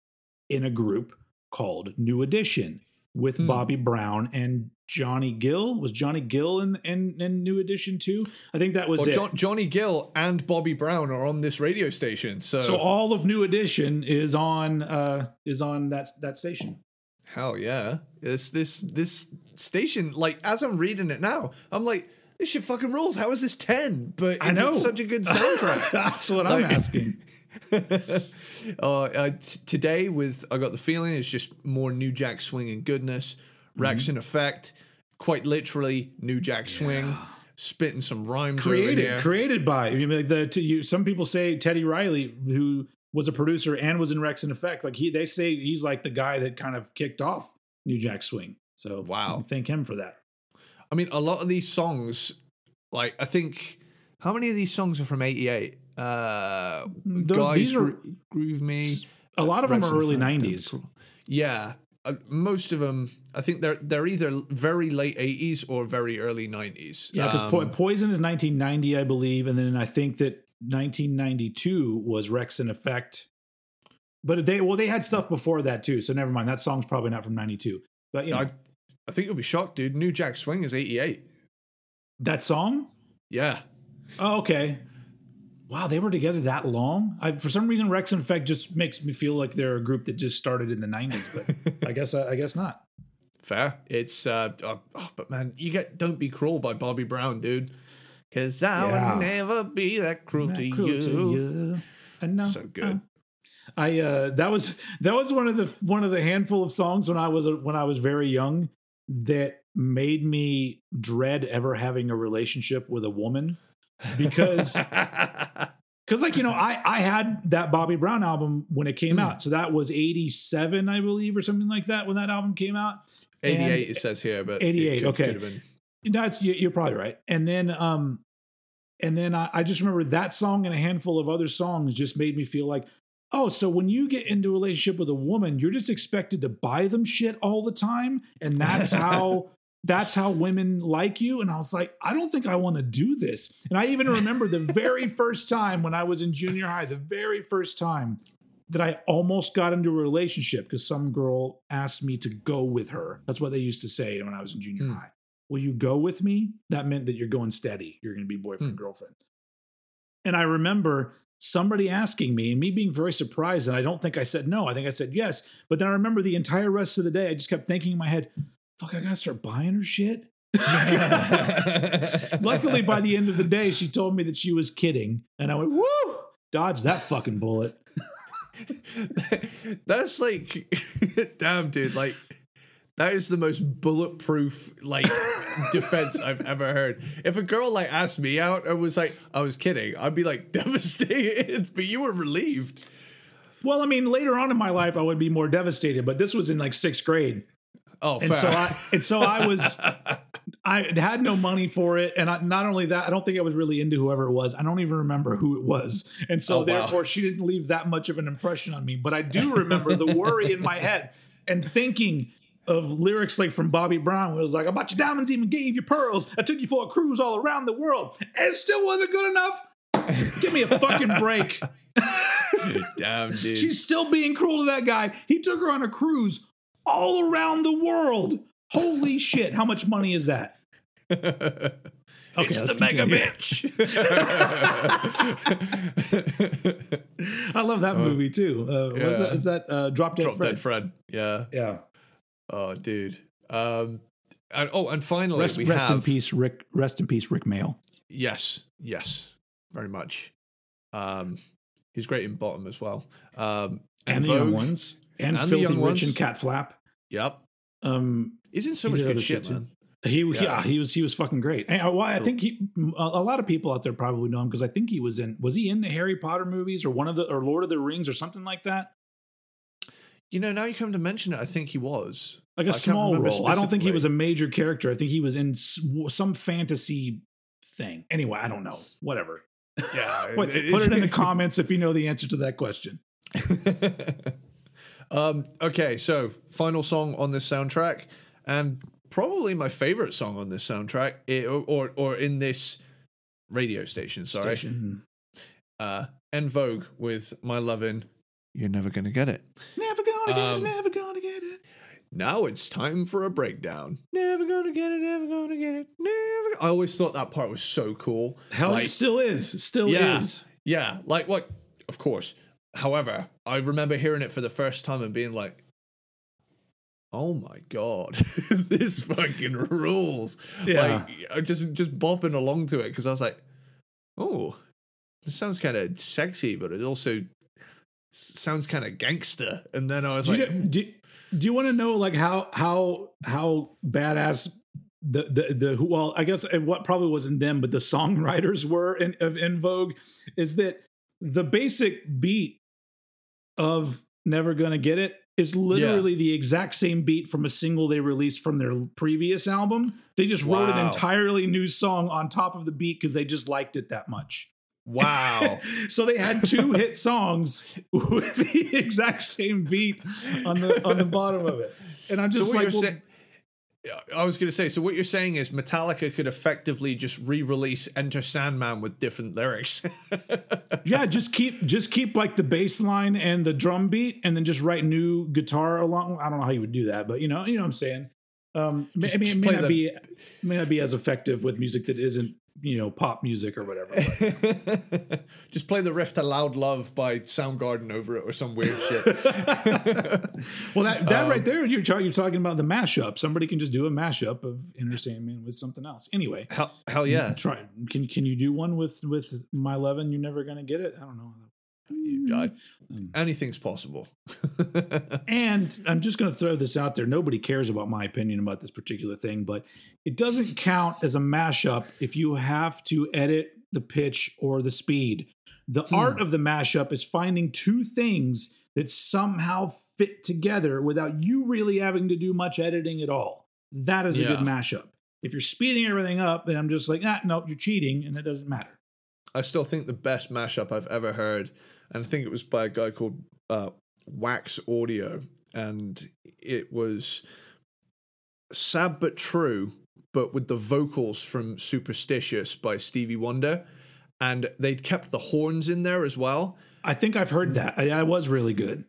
in a group called New Edition with Hmm. Bobby Brown and Johnny Gill. Was Johnny Gill in, in, in New Edition too? I think that was well, it. John, Johnny Gill and Bobby Brown are on this radio station. So, So all of New Edition is on uh is on that that station. hell yeah. This this this station, like as I'm reading it now, I'm like, this shit fucking rules. How is this 10? But it's I know. such a good soundtrack. <laughs> That's what I'm asking. <laughs> uh, uh, t- today with I got the feeling it's just more New Jack Swing and goodness. Rex Mm-hmm. in effect, quite literally New Jack Swing, spitting some rhymes Created here. created by I mean, like the to you some people say Teddy Riley who was a producer and was in Wreckx-n-Effect like he they say he's like the guy that kind of kicked off New Jack Swing. So Wow. thank him for that. I mean, a lot of these songs, like I think, how many of these songs are from '88? Uh, Those- guys, these are- Gro- groove me. A lot of them are early Effect, '90s. Yeah, uh, most of them, I think they're they're either very late '80s or very early '90s. Yeah, because po- Um, Poison is 1990, I believe, and then I think that 1992 was Wreckx-n-Effect. But they well, they had stuff before that too, so never mind. That song's probably not from '92. But you know, I, I think you'll be shocked, dude. New Jack Swing is '88. that song. Yeah, Oh, okay. Wow, they were together that long. I, for some reason, Wreckx-n-Effect just makes me feel like they're a group that just started in the '90s, but <laughs> I guess I, guess not. fair. It's uh, oh, oh, but man, you get "Don't Be Cruel" by Bobby Brown, dude. Cause I Yeah. would never be that cruel, to, cruel you. to you. I know. So good. I uh that was that was one of the one of the handful of songs when I was when I was very young that made me dread ever having a relationship with a woman because <laughs> because like you know I I had that Bobby Brown album when it came Hmm. out so that was 87 I believe or something like that when that album came out 88 it says here, but 88, could, okay. could. That's you- you're probably right. And then um and then I, I just remember that song and a handful of other songs just made me feel like, oh, so when you get into a relationship with a woman, you're just expected to buy them shit all the time. And that's how <laughs> that's how women like you. And I was like, I don't think I want to do this. And I even remember the very <laughs> first time when I was in junior high, the very first time that I almost got into a relationship because some girl asked me to go with her. That's what they used to say when I was in junior Hmm. high. Will you go with me? That meant that you're going steady. You're going to be boyfriend, Hmm. girlfriend. And I remember somebody asking me and me being very surprised. And I don't think I said no. I think I said yes. But then I remember the entire rest of the day, I just kept thinking in my head, fuck, I got to start buying her shit. <laughs> Luckily, by the end of the day, she told me that she was kidding. And I went, woo, dodge that fucking bullet. <laughs> That's like, <laughs> damn, dude. Like, that is the most bulletproof like <laughs> defense I've ever heard. If a girl like asked me out and was like, "I was kidding," I'd be like <laughs> devastated. But you were relieved. Well, I mean, later on in my life, I would be more devastated, but this was in like sixth grade. Oh, and fair. so I and so I was <laughs> I had no money for it, and I, not only that, I don't think I was really into whoever it was. I don't even remember who it was, and so Oh, wow. therefore she didn't leave that much of an impression on me. But I do remember the worry in my head and thinking of lyrics like from Bobby Brown, where it was like, "I bought you diamonds, even gave you pearls. I took you for a cruise all around the world, and it still wasn't good enough." Give me a fucking break. <laughs> damn, dude. She's still being cruel to that guy. He took her on a cruise all around the world. Holy shit. How much money is that? <laughs> it's the mega continue. bitch. <laughs> I love that movie too. Uh, what is yeah. that? Is that uh, Drop Dead Drop Fred? dead Fred. Yeah. Yeah. Oh, dude. Um. And, oh, and finally, Rest, rest have in peace, Rick. Rest in peace, Rik Mayall. Yes, yes, very much. Um, he's great in bottom as well. Um, And, the young Vogue. ones. And, And the Filthy young Rich ones. and Cat Flap. Yep, Um, he's in so He much good shit, man. he, yeah. Yeah. he was he was fucking great. And, uh, well, I think he a, a lot of people out there probably know him because I think he was in was he in the Harry Potter movies or one of the or Lord of the Rings or something like that? You know, now you come to mention it, I think he was. like I a can't small role. I don't think he was a major character. I think he was in some fantasy thing. Anyway, I don't know. Whatever. Yeah, <laughs> Put, put it in the <laughs> comments if you know the answer to that question. <laughs> um, okay, so final song on this soundtrack, and probably my favorite song on this soundtrack, i- or or, or in this radio station. Sorry, Station. uh, En Vogue with "My Lovin'." You're never gonna get it. Never gonna get Um, it. Never gonna get it. Now it's time for a breakdown. Never gonna get it. Never gonna get it. Never. I always thought that part was so cool. Hell, Like- it still is. Still Yeah. is. Yeah, like like of course. However, I remember hearing it for the first time and being like, "Oh my god, <laughs> this fucking rules!" Yeah. Like I just just bopping along to it because I was like, "Oh, this sounds kind of sexy, but it also s- sounds kind of gangster." And then I was Do you, like, know- do, do you want to know like how how how badass the the the well I guess and what probably wasn't them but the songwriters were in of En Vogue is that the basic beat of Never Gonna Get It is literally the exact same beat from a single they released from their previous album. They just wrote an entirely new song on top of the beat because they just liked it that much. Wow. <laughs> so they had two <laughs> hit songs with the exact same beat on the on the bottom of it. And I'm just so like, well, I was going to say, so what you're saying is Metallica could effectively just re-release Enter Sandman with different lyrics. <laughs> yeah, just keep just keep like the bass line and the drum beat, and then just write new guitar along. I don't know how you would do that, but you know, you know what I'm saying. Um, Just- I mean, it may not the- be may not be as effective with music that isn't you know pop music or whatever. <laughs> just play the riff to Loud Love by Soundgarden over it or some weird shit. <laughs> well, that that Um, right there, you're, you're talking about the mashup. Somebody can just do a mashup of Enter Sandman with something else. Anyway, hell, hell yeah. try. Can can you do one with with My Lovin'? You're never gonna get it. I don't know. Mm. I- mm. anything's possible. <laughs> And I'm just going to throw this out there. Nobody cares about my opinion about this particular thing, but it doesn't count as a mashup if you have to edit the pitch or the speed. The hmm. art of the mashup is finding two things that somehow fit together without you really having to do much editing at all. That is a good mashup. If you're speeding everything up, then I'm just like, ah, no, you're cheating, and it doesn't matter. I still think the best mashup I've ever heard, and I think it was by a guy called uh, Wax Audio, and it was sad but true, but with the vocals from Superstitious by Stevie Wonder, and they'd kept the horns in there as well. I think I've heard that. I, I was really good.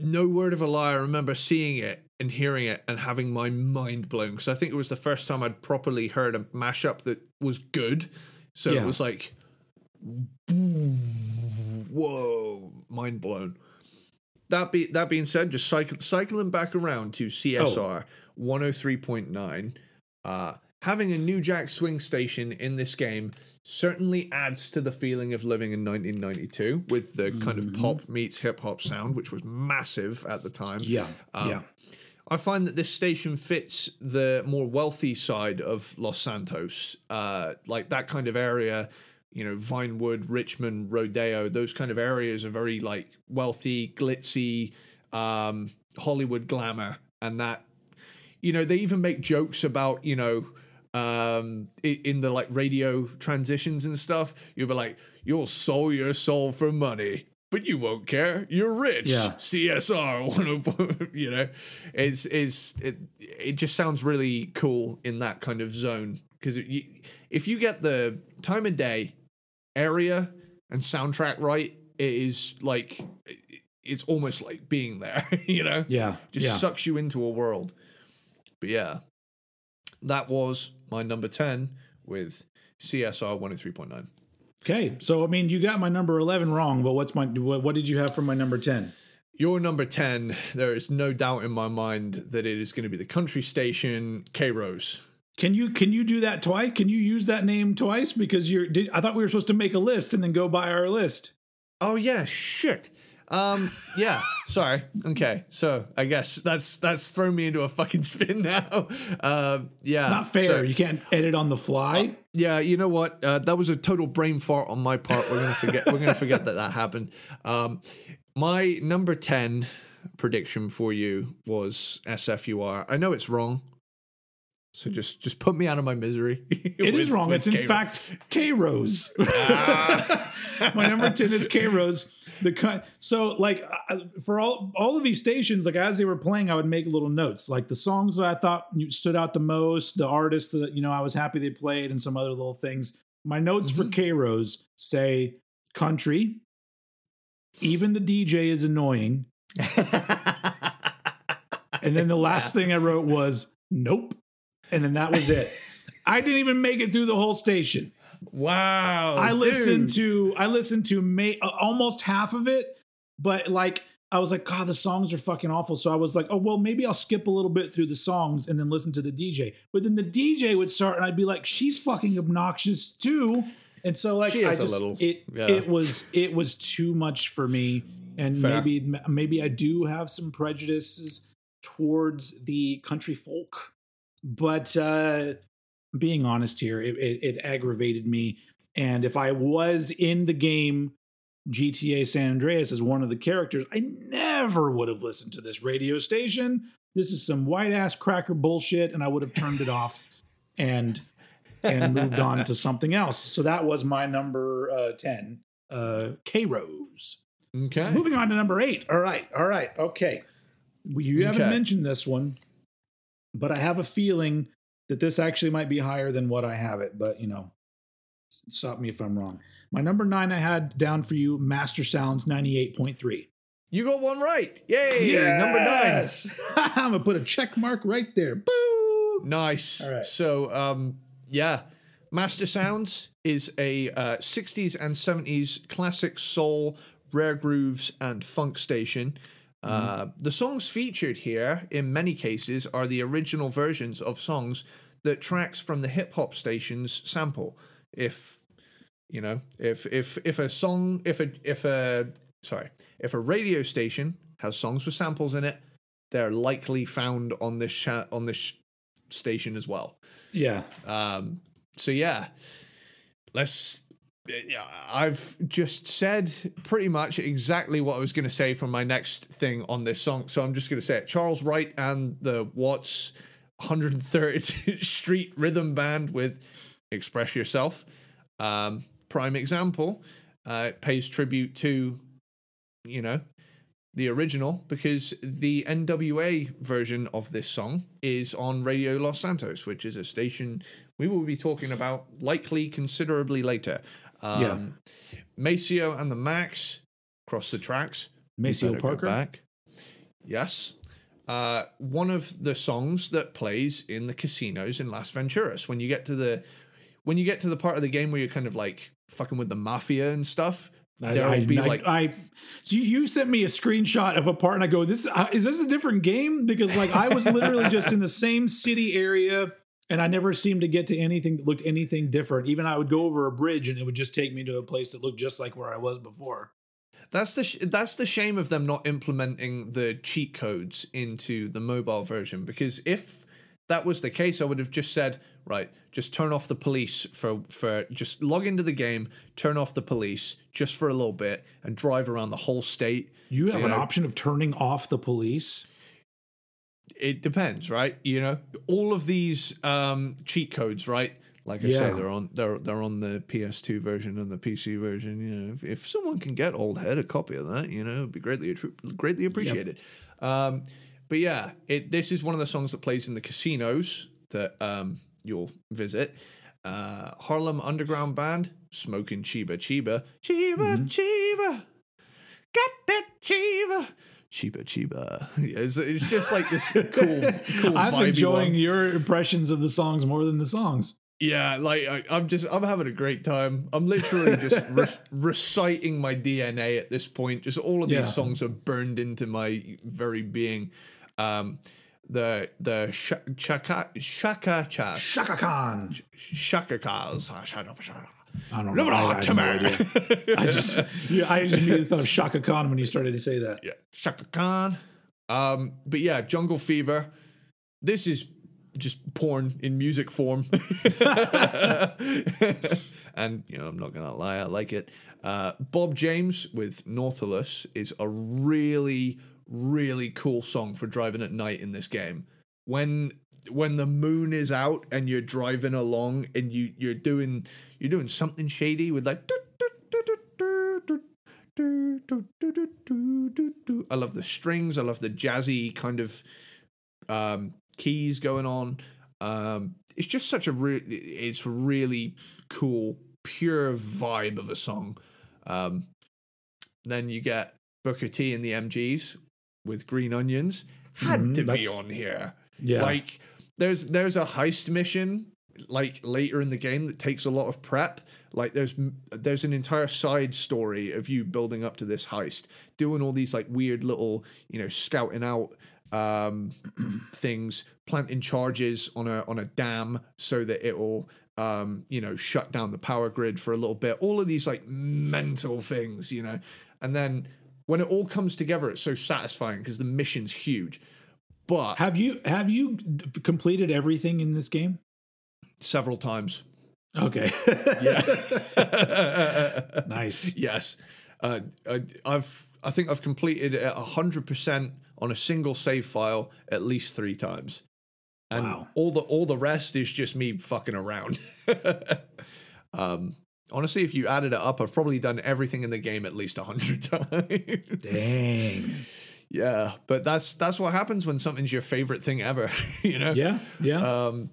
No word of a lie, I remember seeing it and hearing it and having my mind blown because I think it was the first time I'd properly heard a mashup that was good. So Yeah. it was like, whoa, mind blown. That be that being said, just cycle, cycling back around to CSR 103.9, uh, having a new jack swing station in this game certainly adds to the feeling of living in 1992 with the kind of pop meets hip hop sound, which was massive at the time. Yeah. Um, yeah. I find that this station fits the more wealthy side of Los Santos, uh, like that kind of area. You know, Vinewood, Richman, Rodeo, those kind of areas are very like wealthy, glitzy, um, Hollywood glamour, and that. You know, they even make jokes about you know, um, in the like radio transitions and stuff. You'll be like, "You'll sell your soul for money." But you won't care. You're rich. Yeah. CSR, <laughs> one of you know, it's is it. It just sounds really cool in that kind of zone because if you get the time of day, area, and soundtrack right, it is like it's almost like being there. <laughs> You know, Yeah. just yeah. sucks you into a world. But yeah, that was my number ten with CSR one hundred three point nine. Okay, so I mean, you got my number eleven wrong, but what's my what, what did you have for my number ten? Your number 10, there is no doubt in my mind that it is going to be the country station K Rose. Can you can you do that twice? Can you use that name twice? Because you're did, I thought we were supposed to make a list and then go by our list. Oh yeah, shit. Um yeah, sorry. Okay. So, I guess that's that's thrown me into a fucking spin <laughs> now. Um yeah. Not fair. so- you can't edit on the fly. yeah, you know what? Uh, that was a total brain fart on my part. We're gonna forget. we're gonna forget that that happened. Um, my number ten prediction for you was SFUR. I know it's wrong, so just just put me out of my misery. <laughs> It is wrong. It's in fact K Rose. Ah. <laughs> my number 10 is K Rose. The. So like uh, uh, for all all of these stations, like as they were playing, I would make little notes, like the songs that I thought stood out the most, the artists that you know I was happy they played, and some other little things. My notes for mm-hmm. K Rose say country. Even the DJ is annoying. <laughs> And then the last thing I wrote was nope. And then that was it. <laughs> I didn't even make it through the whole station. wow. I listened dude. to I listened to may, uh, almost half of it, but like I was like, God, the songs are fucking awful. So I was like, oh well, maybe I'll skip a little bit through the songs and then listen to the DJ. But then the DJ would start, and I'd be like, she's fucking obnoxious too. And so like I just little, it yeah. it was it was too much for me. And Fair. maybe maybe I do have some prejudices towards the country folk, but uh, being honest here, it, it, it aggravated me. And if I was in the game GTA San Andreas as one of the characters, I never would have listened to this radio station. This is some white ass cracker bullshit, and I would have turned it off. And and moved on to <laughs> something else. So that was my number uh, 10, uh, K Rose. Okay. Moving on to number eight. All right. All right. Okay. You haven't Okay. mentioned this one, but I have a feeling that this actually might be higher than what I have it. But, you know, stop me if I'm wrong. My number nine I had down for you, Master Sounds 98.3. You got one right. Yay. Number nine. <laughs> I'm going to put a check mark right there. Boo! Nice. All right. So, um, yeah, Master Sounds is a uh, 60s and 70s classic soul, rare grooves, and funk station. Uh, the songs featured here, in many cases, are the original versions of songs that tracks from the hip hop stations sample. If you know, if if if a song, if a if a sorry, if a radio station has songs with samples in it, they're likely found on this sha- on this sh- station as well. Yeah. Um, so yeah, let's. I've just said pretty much exactly what I was going to say from my next thing on this song. So I'm just going to say it. Charles Wright and the Watts 103rd <laughs> Street Rhythm Band with Express Yourself. Um, prime example. Uh, it pays tribute to, you know, the original because the NWA version of this song is on Radio Los Santos, which is a station we will be talking about likely considerably later. Um, Yeah. Maceo and the Macks cross the tracks. Maceo Parker? Back. Yes. Uh, one of the songs that plays in the casinos in Las Venturas. When you get to the when you get to the part of the game where you're kind of like fucking with the mafia and stuff, there will be I, like I, so you, you sent me a screenshot of a part, and I go, "This uh, is this a different game?" Because like I was literally just in the same city area, and I never seemed to get to anything that looked anything different. Even I would go over a bridge, and it would just take me to a place that looked just like where I was before. That's the sh- that's the shame of them not implementing the cheat codes into the mobile version because if that was the case, I would have just said, right, just turn off the police for for just log into the game, turn off the police just for a little bit, and drive around the whole state. You have You an know- option of turning off the police. It depends, right? You know, all of these um, cheat codes, right? Like I say, they're on they're they're on the PS2 version and the PC version. You know, if, if someone can get old head a copy of that, you know, it'd be greatly greatly appreciated. Um, but yeah, it this is one of the songs that plays in the casinos that um, you'll visit. Uh, Harlem Underground Band, smoking Chiba Chiba, Chiba Chiba, got that Chiba. Chiba Chiba. <laughs> It's, it's just like this <laughs> cool, cool I'm enjoying one. your impressions of the songs more than the songs. Yeah, like I, I'm just I'm having a great time. I'm literally <laughs> just re- reciting my DNA at this point. Just all of these Yeah. songs are burned into my very being. Um, the the sh- chaka shaka chas Chaka Khan. shaka kas. Shut up, shut up. I don't No, know. no, I, I have no idea. <laughs> I just, yeah, I just immediately thought of Chaka Khan when you started to say that. yeah, Chaka Khan. Um, but yeah, Jungle Fever. This is just porn in music form. <laughs> and you know, I'm not gonna lie, I like it. Uh, Bob James with Nautilus is a really, really cool song for driving at night in this game. When when the moon is out and you're driving along and you you're doing you're doing something shady with like I love the strings. I love the jazzy kind of um, keys going on. Um, it's just such a re- it's a really cool, pure vibe of a song. Um, then you get Booker T and the MGs with Green Onions. Had Mhm, to be on here. Yeah. Like there's there's a heist mission like later in the game that takes a lot of prep. Like there's there's an entire side story of you building up to this heist, doing all these like weird little you know scouting out um <clears throat> things, planting charges on a on a dam so that it will um you know shut down the power grid for a little bit. All of these like mental things, you know, and then when it all comes together, it's so satisfying because the mission's huge. But have you have you completed everything in this game? Several times. Okay. Yeah. <laughs> nice. yes. Uh, I, I've I think I've completed it hundred percent on a single save file at least three times. and Wow. all the all the rest is just me fucking around. <laughs> um, honestly, if you added it up, I've probably done everything in the game at least a hundred <laughs> times. Dang. Yeah, but that's that's what happens when something's your favorite thing ever. you know. Yeah. Yeah. Um,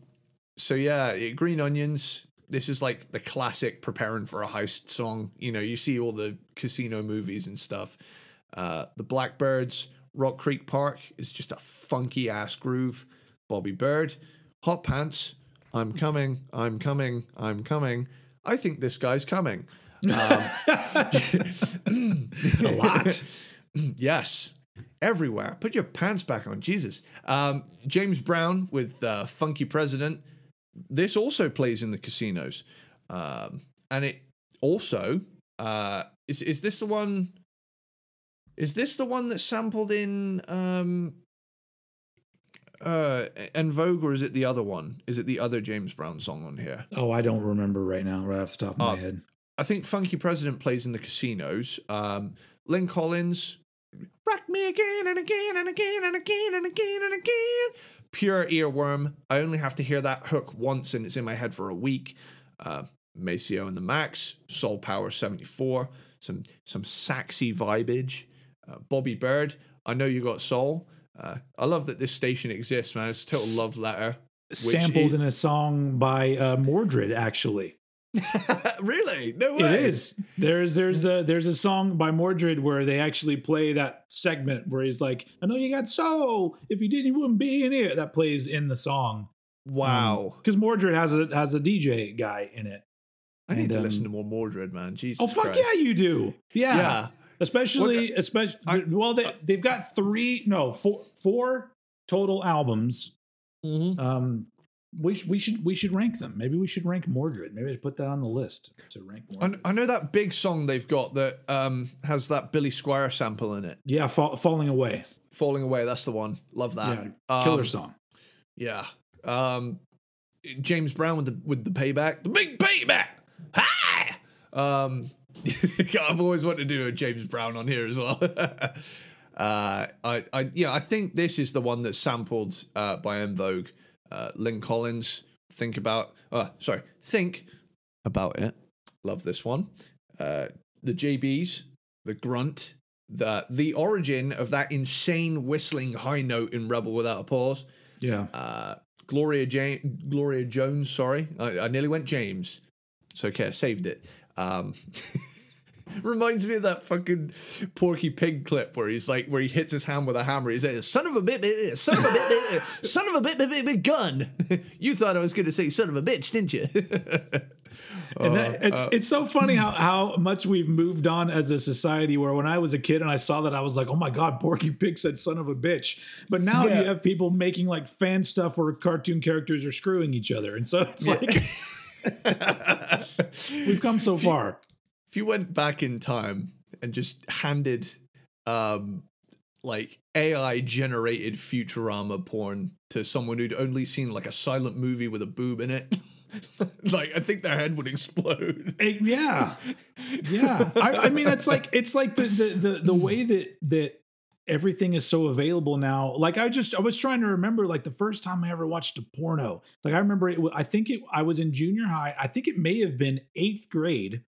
so yeah, Green Onions. This is like the classic preparing for a heist song. You know, you see all the casino movies and stuff. Uh, the Blackbyrds, Rock Creek Park is just a funky ass groove. Bobby Byrd, Hot Pants, I'm coming, I'm coming, I'm coming. I think this guy's coming. <laughs> a lot. <laughs> Yes, everywhere. Put your pants back on, Jesus. Um, James Brown with uh, Funky President. This also plays in the casinos, um, and it also uh, is. Is this the one? Is this the one that's sampled in um, uh, En Vogue, or is it the other one? Is it the other James Brown song on here? Oh, I don't remember right now, right off the top of my Oh. head. I think Funky President plays in the casinos. Um, Lyn Collins, rock me again and again and again and again and again and again. Pure earworm. I only have to hear that hook once and it's in my head for a week. Uh, Maceo and the Macks, Soul Power 74, some some sexy vibage. Uh, Bobby Byrd, I know you got soul. Uh, I love that this station exists, man. It's a total love letter. Sampled is- in a song by uh, Mordred, actually. <laughs> really? No way. It is. There's there's a there's a song by Mordred where they actually play that segment where he's like, "I know you got soul. If you didn't, you wouldn't be in here." That plays in the song. Wow. because Mordred has a has a DJ guy in it. I need to um, listen to more Mordred, man. Jesus. Oh fuck Christ. yeah, you do. Yeah, Yeah. especially especially. I- well, they they've got three no four four total albums. Mhm. Um, we sh- we should we should rank them. Maybe we should rank Mordred. Maybe I put that on the list to rank. I, Mordred. I know that big song they've got that um, has that Billy Squier sample in it. yeah, fall, falling away. Falling Away, that's the one. Love that. yeah, killer Um, song. Yeah. Um, James Brown with the with the payback, the big payback. Hi. Um, <laughs> I've always wanted to do a James Brown on here as well. <laughs> uh, I, I, yeah, I think this is the one that's sampled uh, by En Vogue. Uh, Lyn Collins. Think about. Uh, sorry. Think about it. Love this one. Uh, the JBs, the grunt, the the origin of that insane whistling high note in Rebel Without a Pause Yeah, uh, Gloria Jane, Gloria Jones. Sorry, I, I nearly went James. It's okay, I saved it. Um, <laughs> <laughs> reminds me of that fucking Porky Pig clip where he's like, where he hits his hand with a hammer. He says, "Son of a bit, son of a bit, <laughs> son of a bit, bit, bit, bit gun." <laughs> you thought I was going to say "son of a bitch," didn't you? and that, uh, it's it's so funny how how much we've moved on as a society. Where when I was a kid and I saw that, I was like, oh my god, Porky Pig said "son of a bitch." But now Yeah. you have people making like fan stuff where cartoon characters are screwing each other, and so it's like we've come so far. If you went back in time and just handed um like AI generated Futurama porn to someone who'd only seen like a silent movie with a boob in it, <laughs> like I think their head would explode. Eh, yeah, yeah. I, I mean, it's like it's like the the the, the way that that everything is so available now. Like I just I was trying to remember like the first time I ever watched a porno. Like I remember it. I think it. I was in junior high. I think it may have been eighth grade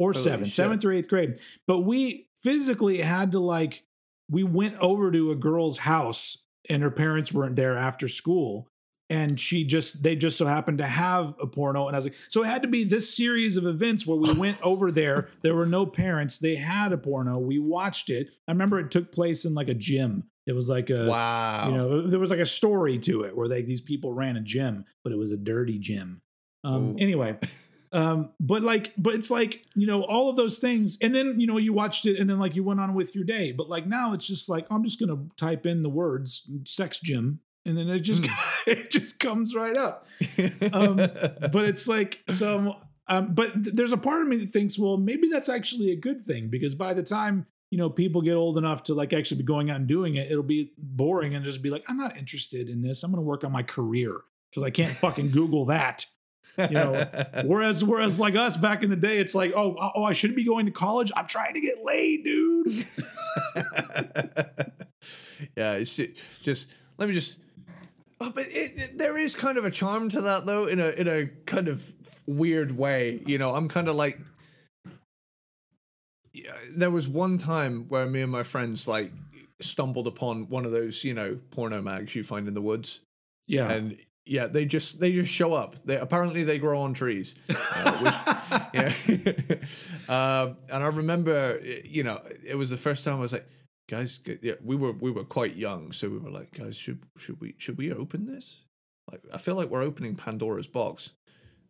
or Holy seventh, shit. seventh or eighth grade. But we physically had to like we went over to a girl's house and her parents weren't there after school and she just they just so happened to have a porno and i was like so it had to be this series of events where we <laughs> went over there there were no parents they had a porno we watched it i remember it took place in like a gym it was like a wow. you know there was like a story to it where they these people ran a gym but it was a dirty gym um Ooh. anyway um but like but it's like you know all of those things. And then you know you watched it and then like you went on with your day. But like now it's just like i'm just gonna type in the words sex gym and then it just <laughs> it just comes right up. <laughs> Um, but it's like so um, but th- there's a part of me that thinks well maybe that's actually a good thing because by the time you know people get old enough to like actually be going out and doing it it'll be boring and just be like i'm not interested in this. I'm going to work on my career because i can't fucking google that you know whereas whereas like us back in the day it's like oh oh i shouldn't be going to college i'm trying to get laid dude <laughs> yeah, it's just let me just. Oh, but it, it, there is kind of a charm to that, though, in a in a kind of weird way. You know, I'm kind of like. Yeah, there was one time where me and my friends like stumbled upon one of those, you know, porno mags you find in the woods, Yeah. and yeah, they just they just show up. They apparently they grow on trees. Uh, which, <laughs> yeah, <laughs> um, and I remember, you know, it was the first time I was like, guys, yeah, we were we were quite young, so we were like, guys, should should we should we open this? Like, I feel like we're opening Pandora's box,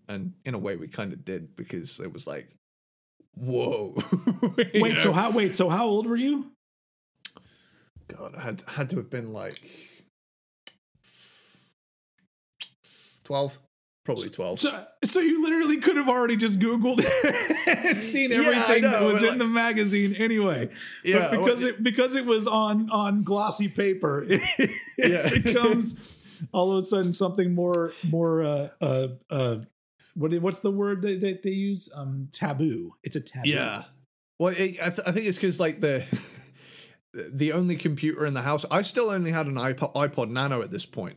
and in a way, we kind of did because it was like, whoa. <laughs> Wait, so how wait, so how old were you? God, I had had to have been like twelve, probably twelve. So, so you literally could have already just Googled <laughs> and seen Yeah, I everything that was in the magazine anyway. Yeah, but because well, it because it was on on glossy paper, <laughs> it, Yeah. <laughs> becomes all of a sudden something more more uh uh uh what what's the word that, that they use? Um, taboo. It's a taboo. Yeah. Well, it, I, th- I think it's because like the the only computer in the house. I still only had an iPod, iPod Nano at this point,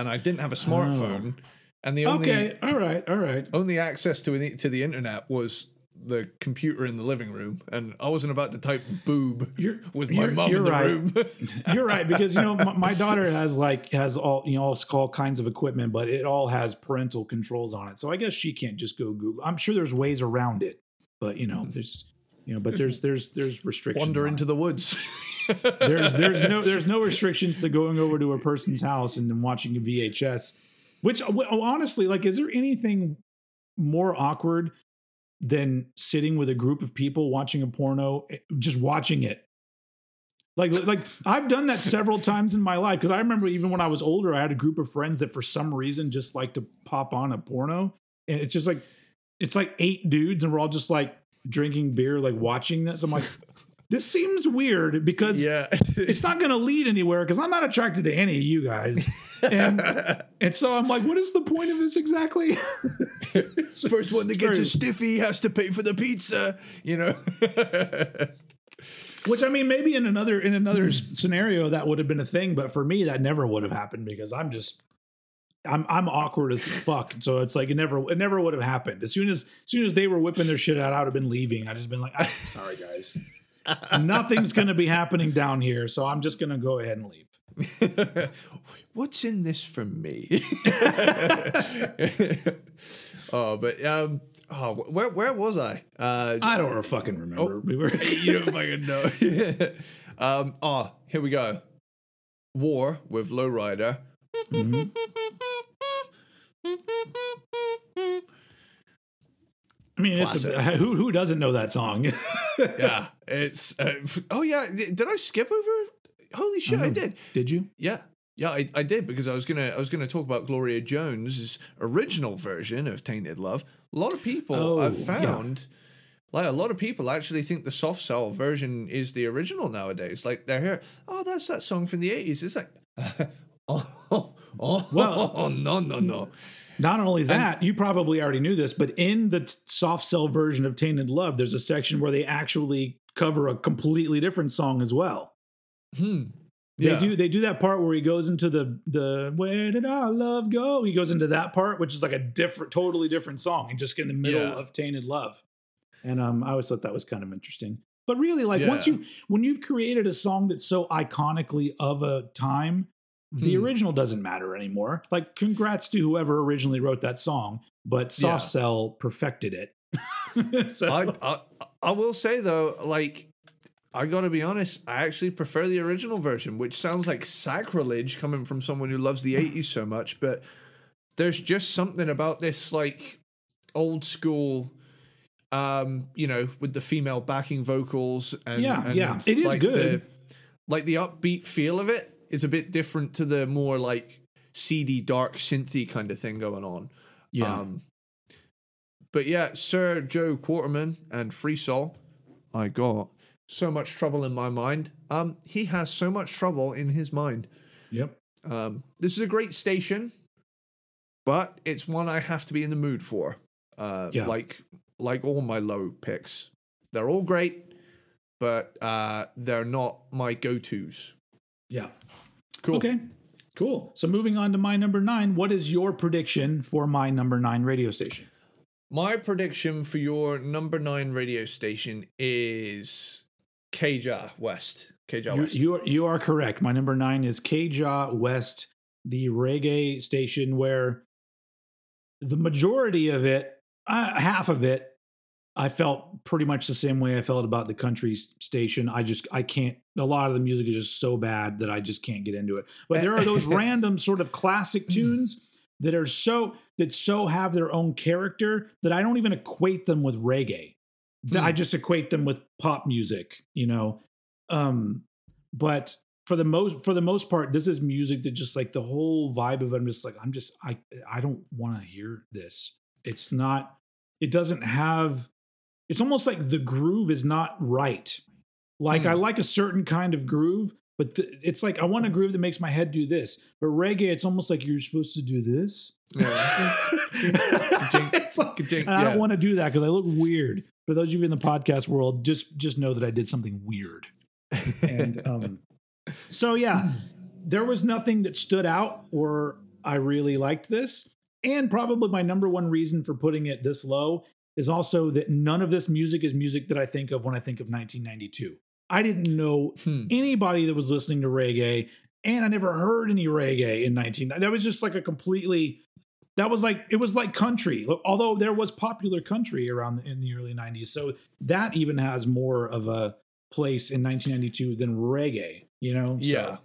and I didn't have a smartphone. Oh. And the only Okay. All right. All right. only access to the, to the internet was the computer in the living room, and I wasn't about to type boob You're- with my mom in the right. room. <laughs> You're right because you know my, my daughter has like has all you know all, all kinds of equipment, but it all has parental controls on it. So I guess she can't just go Google. I'm sure there's ways around it, but you know there's you know but there's there's there's restrictions. Wander into it. the woods. <laughs> there's there's no there's no restrictions to going over to a person's house and watching a VHS. Which honestly, like, is there anything more awkward than sitting with a group of people watching a porno, eh, just watching it? Like, like I've done that several times in my life because I remember even when I was older, I had a group of friends that for some reason just like to pop on a porno, and it's just like it's like eight dudes, and we're all just like drinking beer, like watching this. I'm like, this seems weird because yeah. <laughs> it's not going to lead anywhere because I'm not attracted to any of you guys. And <laughs> and so I'm like, what is the point of this exactly? First one that gets a stiffy has to pay for the pizza, you know. <laughs> Which I mean, maybe in another in another scenario that would have been a thing, but for me that never would have happened because I'm just I'm I'm awkward as fuck. So it's like it never it never would have happened. As soon as as soon as they were whipping their shit out, I would have been leaving. I just been like, I'm sorry guys, nothing's gonna be happening down here, so I'm just gonna go ahead and leave. <laughs> What's in this for me? <laughs> oh, but um, oh, where where was I? Uh, I don't fucking remember. we were <laughs> you don't fucking know. um, oh, here we go. War with Lowrider. I mean, it's a, <laughs> who who doesn't know that song? <laughs> Yeah, it's. Uh, oh yeah, did I skip over? Holy shit, I know. did. Did you? Yeah. Yeah, I, I did because I was gonna I was gonna talk about Gloria Jones's original version of Tainted Love. A lot of people Oh, I've yeah. found like a lot of people actually think the soft cell version is the original nowadays. Like they're here, oh that's that song from the eighties. It's like <laughs> oh, oh, oh, Well- oh no no no. Not only that, you probably already knew this, but in the soft cell version of Tainted Love, there's a section where they actually cover a completely different song as well. Hmm. They Yeah. do they do that part where he goes into the the where did our love go? He goes into that part, which is like a different, totally different song, and just in the middle Yeah. of Tainted Love. And um, I always thought that was kind of interesting. But really, like once you when you've created a song that's so iconically of a time, the Hmm. original doesn't matter anymore. Like, congrats to whoever originally wrote that song, but Soft Yeah. Cell perfected it. <laughs> so I, I I will say though, like I gotta be honest, I actually prefer the original version, which sounds like sacrilege coming from someone who loves the <laughs> 80s so much, but there's just something about this like old school um, you know, with the female backing vocals and Yeah, and yeah. It is like good. The, like the upbeat feel of it is a bit different to the more like seedy, dark, synthy kind of thing going on. yeah, Um, but yeah, Sir Joe Quarterman and Free Soul, I got so much trouble in my mind. Um, he has so much trouble in his mind. yep. Um, this is a great station, but it's one I have to be in the mood for. Uh, Yeah. like like all my low picks, they're all great, but uh, they're not my go tos. Yeah. Cool. Okay. Cool. So moving on to my number nine, what is your prediction for my number nine radio station? My prediction for your number nine radio station is K-Jah West. K-Jah You, West. you are you are correct. My number nine is K-Jah West, the reggae station where the majority of it, uh, half of it, I felt pretty much the same way I felt about the country station. I just I can't. A lot of the music is just so bad that I just can't get into it. But there are those <laughs> random sort of classic tunes that are so that so have their own character that I don't even equate them with reggae. That I just equate them with pop music, you know. Um, but for the most for the most part, this is music that just like the whole vibe of it. I'm just like I'm just I I don't want to hear this. It's not. It doesn't have. It's almost like the groove is not right. Like Hmm. I like a certain kind of groove, but the, it's like I want a groove that makes my head do this. But reggae, it's almost like you're supposed to do this. Yeah. <laughs> it's like, and I don't want to do that because I look weird. For those of you in the podcast world, just just know that I did something weird. And <laughs> um, so yeah, there was nothing that stood out or I really liked this. And probably my number one reason for putting it this low is also that none of this music is music that I think of when I think of 1992. I didn't know Hmm. anybody that was listening to reggae, and I never heard any reggae in 19. That was just like a completely. That was like it was like country, although there was popular country around in the early 90s. So that even has more of a place in 1992 than reggae. You know? So-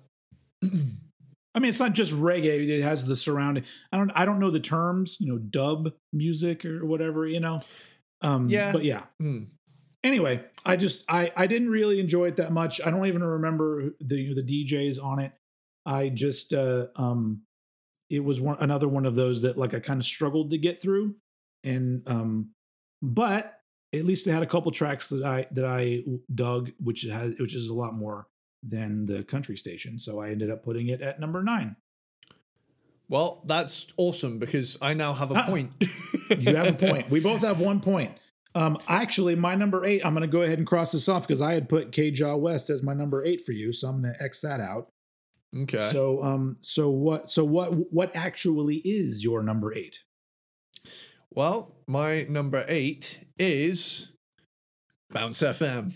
Yeah. <clears throat> I mean, it's not just reggae; it has the surrounding. I don't, I don't know the terms, you know, dub music or whatever, you know. Um, Yeah. but yeah. Hmm. Anyway, I just, I, I didn't really enjoy it that much. I don't even remember the the DJs on it. I just, uh, um, it was one another one of those that like I kind of struggled to get through, and um, but at least they had a couple tracks that I that I dug, which has which is a lot more than the country station. So I ended up putting it at number nine. Well, that's awesome because I now have a Ah. point. <laughs> <laughs> You have a point. We both have one point. Um, actually, my number eight, I'm going to go ahead and cross this off because I had put K-Jah West as my number eight for you, so I'm going to X that out. Okay. So, um, so what? So what? What actually is your number eight? well, my number eight is Bounce FM.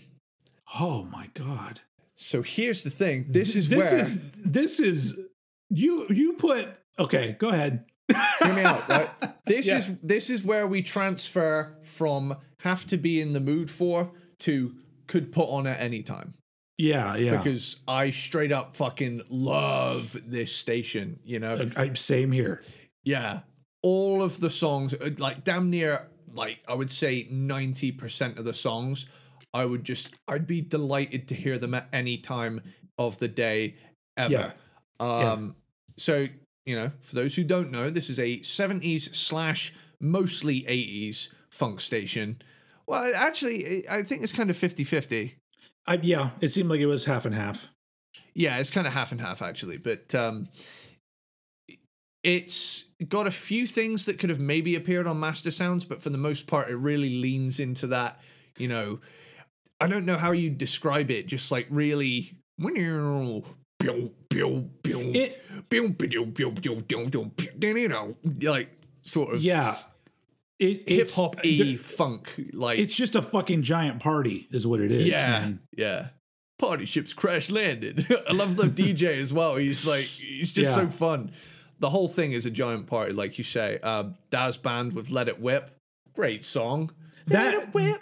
Oh my god! So here's the thing. This is this where is this is you you put okay. Go ahead. hear me out, right? <laughs> This Yeah. is this is where we transfer from have to be in the mood for to could put on at any time. Yeah, yeah. Because I straight up fucking love this station, you know? I, same here. Yeah. All of the songs, uh, like damn near, like I would say 90% of the songs, I would just, I'd be delighted to hear them at any time of the day ever. Yeah. Um, So, you know, for those who don't know, this is a 70s slash mostly 80s funk station. Well, actually, I think it's kind of 50 50. I, yeah, it seemed like it was half and half. Yeah, it's kind of half and half actually, but um, it's got a few things that could have maybe appeared on Master Sounds, but for the most part, it really leans into that. You know, I don't know how you describe it, just like really. It- like sort of Yeah, it, hip hop y funk like It's just a fucking giant party, is what it is. yeah man. yeah party ships crash landed <laughs> i love the <laughs> dj as well he's like he's just so fun the whole thing is a giant party like you say um Dazz Band with let it whip great song That whip.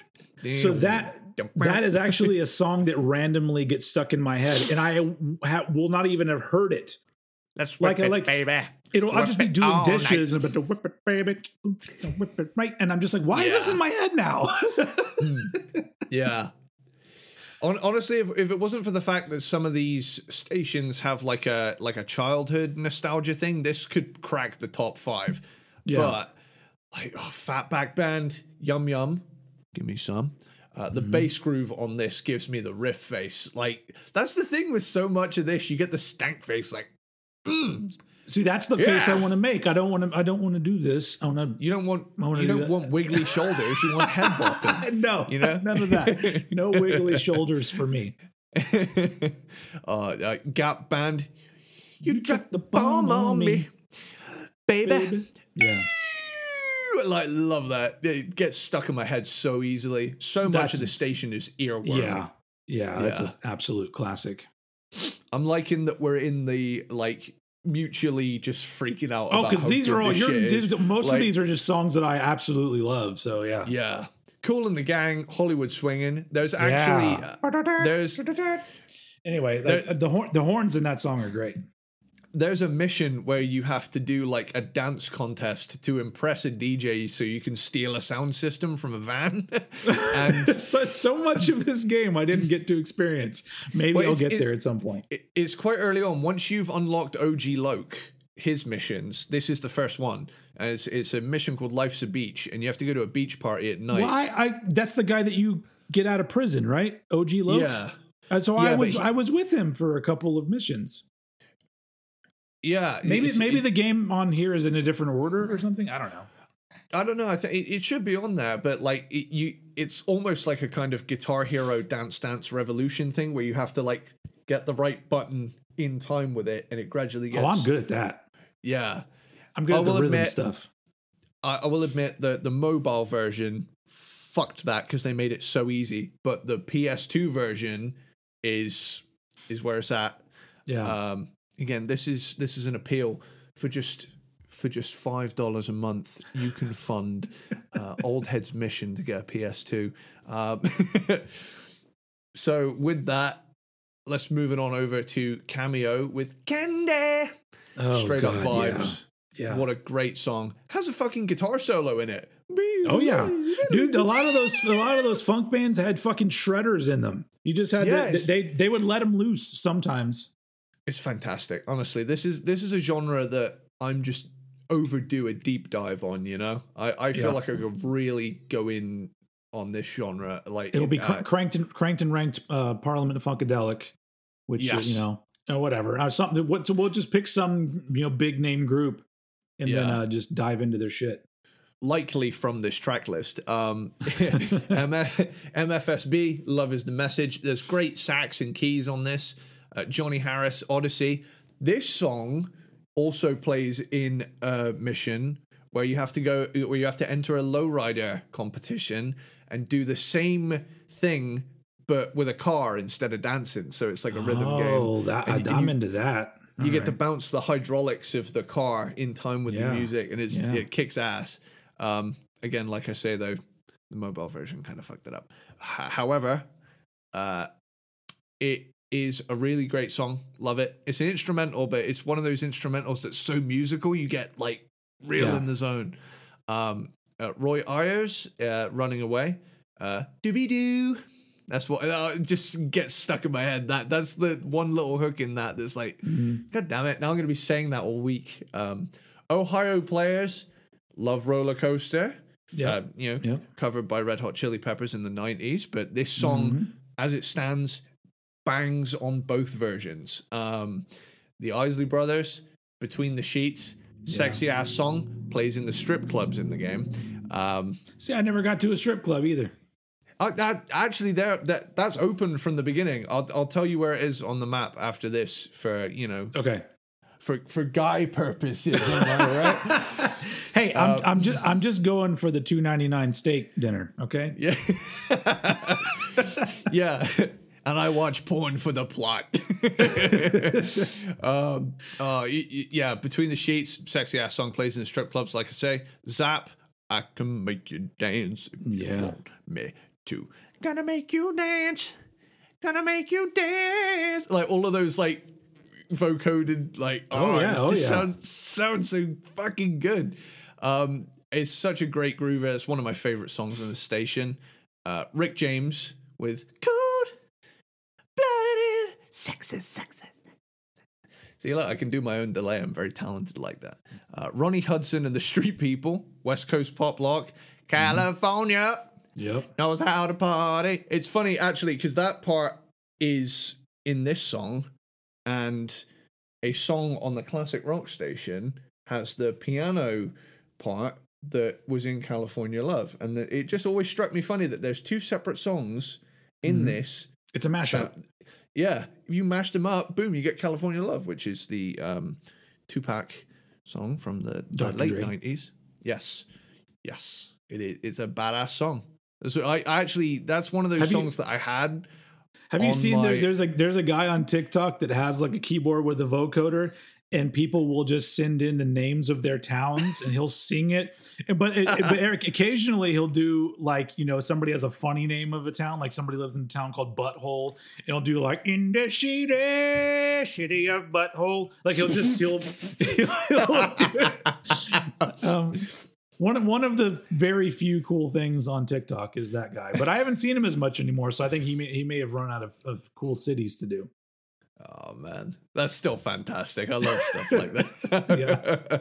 so that that is actually a song that randomly gets stuck in my head, and I ha- will not even have heard it. let's like whip I it, like- baby It'll I'll just be doing dishes and about to whip it, baby, whip it right, and I'm just like, why is this in my head now? Hmm. Yeah. Hon- honestly, if, if it wasn't for the fact that some of these stations have like a like a childhood nostalgia thing, this could crack the top five. Yeah. But like oh, Fatback Band, Yum Yum, give me some. Uh, Mm-hmm. the bass groove on this gives me the riff face. Like that's the thing with so much of this, you get the stank face. Like See, that's the face I want to make. I don't want to. I don't want to do this. I want you don't want you do don't that. want wiggly <laughs> shoulders. You want head bopping. <laughs> No, You know? none of that. <laughs> No wiggly shoulders for me. uh, uh, Gap Band, You dropped the bomb on me, baby. baby. Yeah. Like love that. It gets stuck in my head so easily. So much That's- of the station is earworm. Yeah. Yeah. That's Yeah. an absolute classic. I'm liking that we're in the like mutually just freaking out. Oh, because these are all this you're, shit is. these- most Like, of these are just songs that I absolutely love. So yeah. Yeah, Kool and the Gang, Hollywood Swinging. There's actually Yeah. Uh, there's Anyway, There- like, the hor- the horns in that song are great. There's a mission where you have to do like a dance contest to impress a DJ so you can steal a sound system from a van. <laughs> and <laughs> so, so much of this game I didn't get to experience. Maybe Well, I'll get it- there at some point. it- it's quite early on. Once you've unlocked OG Loc, his missions, this is the first one. And it's, it's a mission called Life's a Beach, and you have to go to a beach party at night. Well, I, I that's the guy that you get out of prison, right? OG Loc. Yeah. Uh, so Yeah, I was he- I was with him for a couple of missions. Yeah. Maybe it's- maybe it- the game on here is in a different order or something. I don't know. I don't know. I think it, it should be on there, but like it, you, it's almost like a kind of Guitar Hero Dance Dance Revolution thing where you have to like get the right button in time with it, and it gradually gets. oh, I'm good at that. Yeah, I'm good I at the rhythm admit- stuff. I, I will admit that the mobile version fucked that because they made it so easy, but the PS2 version is is where it's at. Yeah. Um, again, this is this is an appeal for just for just five dollars a month. You can fund uh, Old Head's mission to get a PS2. Um, <laughs> so with that, let's move it on over to Cameo with Candy. oh, Straight up vibes. Yeah. yeah. What a great song! Has a fucking guitar solo in it. Oh yeah, dude. A lot of those, a lot of those funk bands had fucking shredders in them. You just had Yeah, to, they they would let them loose sometimes. It's fantastic. Honestly, this is this is a genre that I'm just overdue a deep dive on. You know, I I feel Yeah. like I could really go in on this genre. Like It'll be uh, cranked and cranked and ranked uh, Parliament of Funkadelic, which is, Yes. you know, or whatever. Uh, something. What? So we'll just pick some you know big name group, and then uh, just dive into their shit. likely from this track list. Um, <laughs> <laughs> MF- MFSB, Love is the Message. There's great sax and keys on this. Uh, Johnny Harris, Odyssey. This song also plays in a mission where you have to go, where you have to enter a lowrider competition and do the same thing, but with a car instead of dancing. So it's like a rhythm game. Oh, that And- and I'm you- into that. You All get to bounce the hydraulics of the car in time with Yeah. the music, and it's Yeah. it kicks ass. Um, again, like I say though, the mobile version kind of fucked it up. H- however, uh, it is a really great song. Love it. It's an instrumental, but it's one of those instrumentals that's so musical you get like real Yeah. in the zone. Um, uh, Roy Ayers, uh, running away. Uh, Doobie doo. That's what uh, just gets stuck in my head. That that's the one little hook in that that's like, Mhm. God damn it! Now I'm gonna be saying that all week. Um, Ohio players love roller coaster. Yeah. Uh, you know, Yep. covered by Red Hot Chili Peppers in the '90s. But this song, Mhm. as it stands, bangs on both versions. Um, the Isley Brothers, Between the Sheets, sexy ass song plays in the strip clubs in the game. Um, See, I never got to a strip club either. I, actually there that that's open from the beginning. I'll I'll tell you where it is on the map after this for you know Okay. for for guy purposes. right? <laughs> Hey, I'm Uh, I'm just I'm just going for the two ninety nine steak dinner. Okay. Yeah. <laughs> yeah. And I watch porn for the plot. <laughs> um, uh, yeah, Between the Sheets, sexy ass song plays in the strip clubs, like I say. Zapp, I can make you dance if you Yeah. want me to. Gonna make you dance. Gonna make you dance. Like all of those, like, vocoded, like, Oh, yeah, it oh, yeah. sounds, sounds so fucking good. Um, it's such a great groover. It's one of my favorite songs on the station. Uh, Rick James with Cold Blooded Sexy Sexy. See, look, I can do my own delay. I'm very talented like that. Uh, Ronnie Hudson and the Street People, West Coast Pop Lock, California Yep. knows how to party. It's funny actually because that part is in this song, and a song on the classic rock station has the piano part that was in California Love, and the, it just always struck me funny that there's two separate songs in Mhm. this. It's a mashup. that- Yeah, if you mash them up, boom, you get California Love, which is the um, Tupac song from the, Dr. late nineties. Yes, yes, it is. It's a badass song. So I, I actually, that's one of those Have you- songs that I had. Have you seen there, there's a there's a guy on TikTok that has like a keyboard with a vocoder and people will just send in the names of their towns and he'll sing it. But it, but Eric <laughs> occasionally he'll do like, you know, somebody has a funny name of a town, like somebody lives in a town called Butthole, and he'll do like in the city, city of Butthole. Like he'll just he'll, <laughs> he'll do it. <laughs> Um, one of one of the very few cool things on TikTok is that guy, but I haven't seen him as much anymore. So I think he may he may have run out of, of cool cities to do. Oh man, that's still fantastic. I love stuff like that. <laughs> yeah.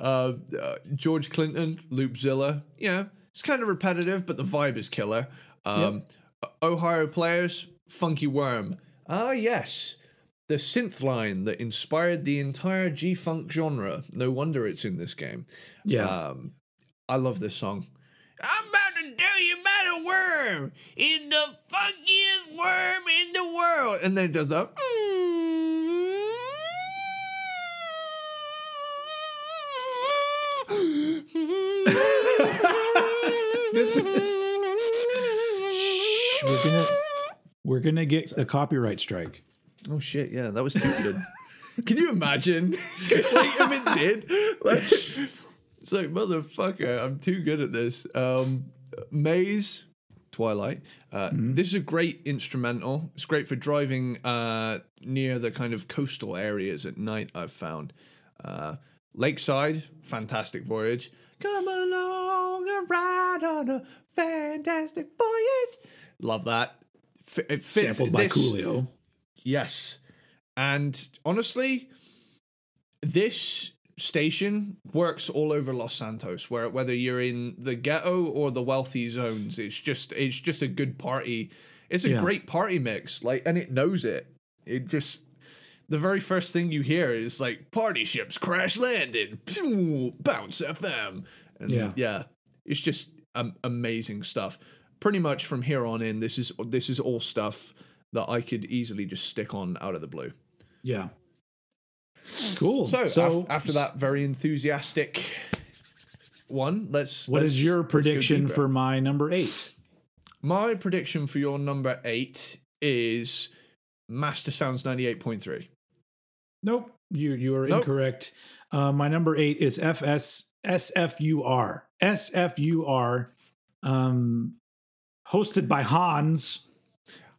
uh, <laughs> uh, George Clinton, Loopzilla. Yeah, it's kind of repetitive, but the vibe is killer. Um, Ohio players, Funky Worm. Ah, yes. The synth line that inspired the entire G Funk genre. No wonder it's in this game. Yeah, Um, I love this song. I'm about tell you a worm. It's the funkiest worm in the world. And then it does. This- Shh, we're gonna we're gonna get a copyright strike. Oh shit! Yeah, that was too good. <laughs> Can you imagine? <laughs> like if it did, like it's like motherfucker. I'm too good at this. Um, Maze, Twilight. Uh, This is a great instrumental. It's great for driving uh, near the kind of coastal areas at night. I've found. Uh, Lakeside, fantastic voyage. Come along and ride on a fantastic voyage. Love that. F- it fits Sampled by this- Coolio. Yes. And honestly, this station works all over Los Santos, where whether you're in the ghetto or the wealthy zones, it's just it's just a good party. It's a Yeah. great party mix. Like and it knows it. It just the very first thing you hear is like party ships crash landed, <laughs> bounce FM. And Yeah. yeah. It's just um, amazing stuff. Pretty much from here on in, this is this is all stuff that I could easily just stick on out of the blue. Yeah. Cool. So, So, af- after that very enthusiastic one, let's. what let's- is your prediction for my number eight? my prediction for your number eight? Is Master Sounds ninety eight point three. Nope, you you are Nope. incorrect. Uh, my number eight is FS SFUR SFUR, um, hosted by Hans.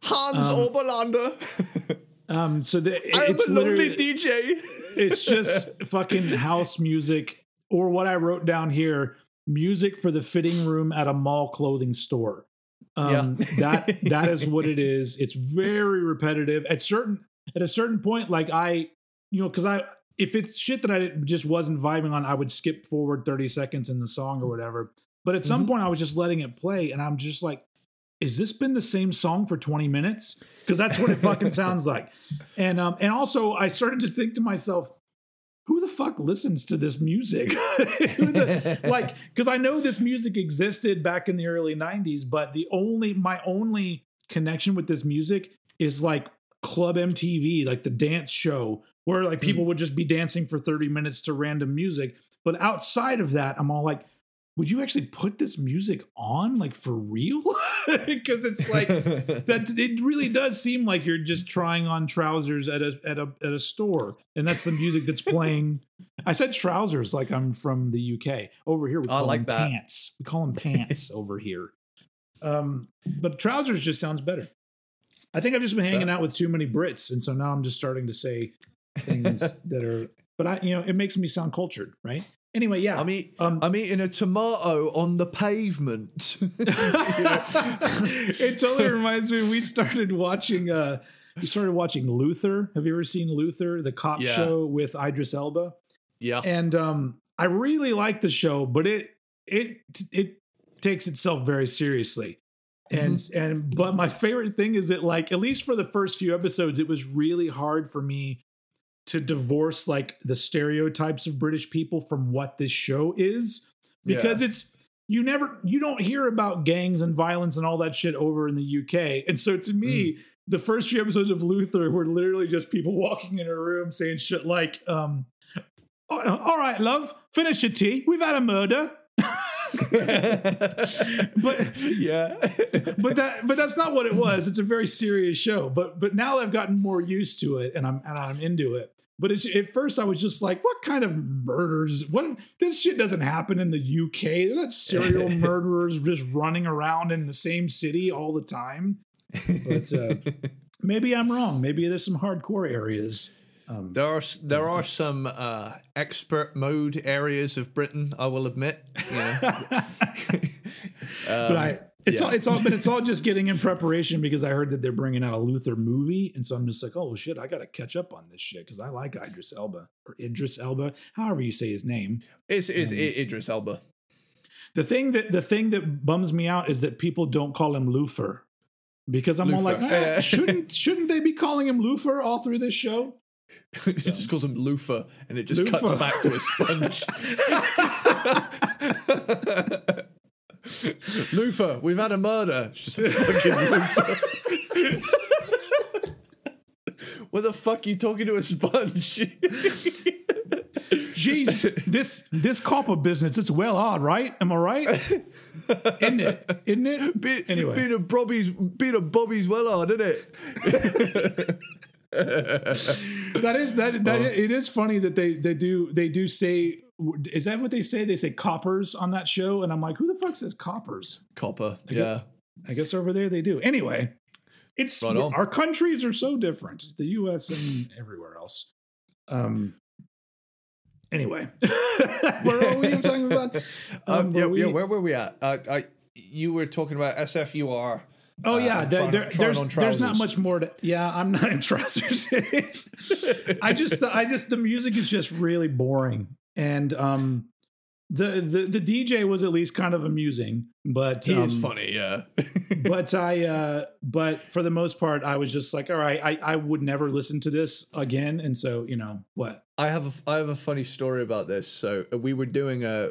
Hans Um, Oberlander. <laughs> Um, so the, I'm it's a lonely literally DJ. it's just <laughs> fucking house music, or what I wrote down here: music for the fitting room at a mall clothing store. Um, Yeah. that that is what it <laughs> is. It's very repetitive. At certain at a certain point, like I, you know, because I if it's shit that I didn't- just wasn't vibing on, I would skip forward thirty seconds in the song or whatever. But at some Mhm. point, I was just letting it play, and I'm just like, "Is this been the same song for twenty minutes?" Because that's what it fucking <laughs> sounds like. And um, and also, I started to think to myself, "Who the fuck listens to this music?" <laughs> The- <laughs> like because I know this music existed back in the early 90s, but the only my only connection with this music is like Club MTV, like the dance show where like people would just be dancing for 30 minutes to random music. But outside of that, I'm all like, would you actually put this music on like for real? <laughs> Because it's like that <laughs> it really does seem like you're just trying on trousers at a at a at a store and that's the music that's <laughs> playing. I said trousers like i'm from the uk over here we I call like them that. pants. We call them pants over here. Um but trousers just sounds better. I think i've just been hanging out with too many brits and so now i'm just starting to say things that are but i you know it makes me sound cultured right anyway yeah I'm, eat, um, I'm eating a tomato on the pavement. <laughs> <laughs> it totally reminds me. We started watching. uh We started watching Luther. Have you ever seen Luther, the cop Yeah. show with Idris Elba? yeah. And um I really like the show, but it it it takes itself very seriously. And and but my favorite thing is that like at least for the first few episodes, it was really hard for me to divorce like the stereotypes of British people from what this show is because it's you never you don't hear about gangs and violence and all that shit over in the UK. And so to me, the first few episodes of Luther were literally just people walking in a room saying shit like, um, "All right, love, finish your tea. We've had a murder." <laughs> but yeah, but that but that's not what it was. It's a very serious show. But but now I've gotten more used to it and I'm and I'm into it. But it's, at first, I was just like, "What kind of murders? What this shit doesn't happen in the UK? They're not serial <laughs> murderers just running around in the same city all the time." But uh, <laughs> maybe I'm wrong. Maybe there's some hardcore areas. Um, there are there are some uh, expert mode areas of Britain. I will admit. Yeah. <laughs> um, but I it's yeah. all it's all but it's all just <laughs> getting in preparation because I heard that they're bringing out a Luther movie, and so I'm just like, oh shit, I got to catch up on this shit because I like Idris Elba or Idris Elba, however you say his name. It's is um, Idris Elba. The thing that the thing that bums me out is that people don't call him Luther because I'm all like, <laughs> ah, shouldn't shouldn't they be calling him Luther all through this show? <laughs> it so. just calls him loofah and it just loofah. cuts back to a sponge. Loofah, we've had a murder. It's just a fucking loofah. what the fuck are you talking to a sponge? Jeez, this this copper business, it's well hard, right? Am I right? Isn't it? Isn't it? Be, anyway. Being a Bobby's being a Bobby's well hard, isn't it? that is that that oh. it is funny that they they do they do say is that what they say? They say coppers on that show and i'm like who the fuck says coppers? Copper I yeah. Guess, i guess over there they do. Anyway it's right our countries are so different the us and everywhere else. Um anyway. <laughs> <laughs> Where are we talking about? <laughs> Um, um yeah, we, yeah where were we at? Uh, I, you were talking about sfur Oh yeah, uh, there, there, there's there's not much more to. Yeah, I'm not in trousers. I just I just the music is just really boring, and um, the the the DJ was at least kind of amusing, but he um, is funny, yeah. <laughs> but I uh, but for the most part, I was just like, all right, I I would never listen to this again, and so you know what. I have a, I have a funny story about this. So uh, we were doing a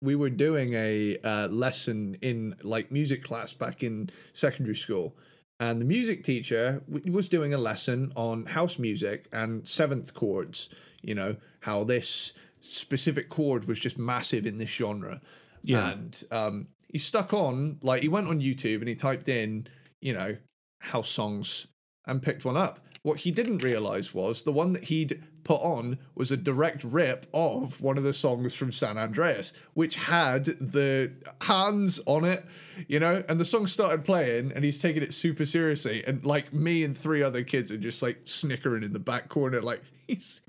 we were doing a uh, lesson in like music class back in secondary school and the music teacher was doing a lesson on house music and seventh chords you know how this specific chord was just massive in this genre. Yeah. And um, he stuck on like he went on youtube and he typed in you know house songs and picked one up. What he didn't realize was the one that he'd put on was a direct rip of one of the songs from San Andreas, which had the hands on it, you know, and the song started playing and he's taking it super seriously. And like me and three other kids are just like snickering in the back corner, like <laughs> he's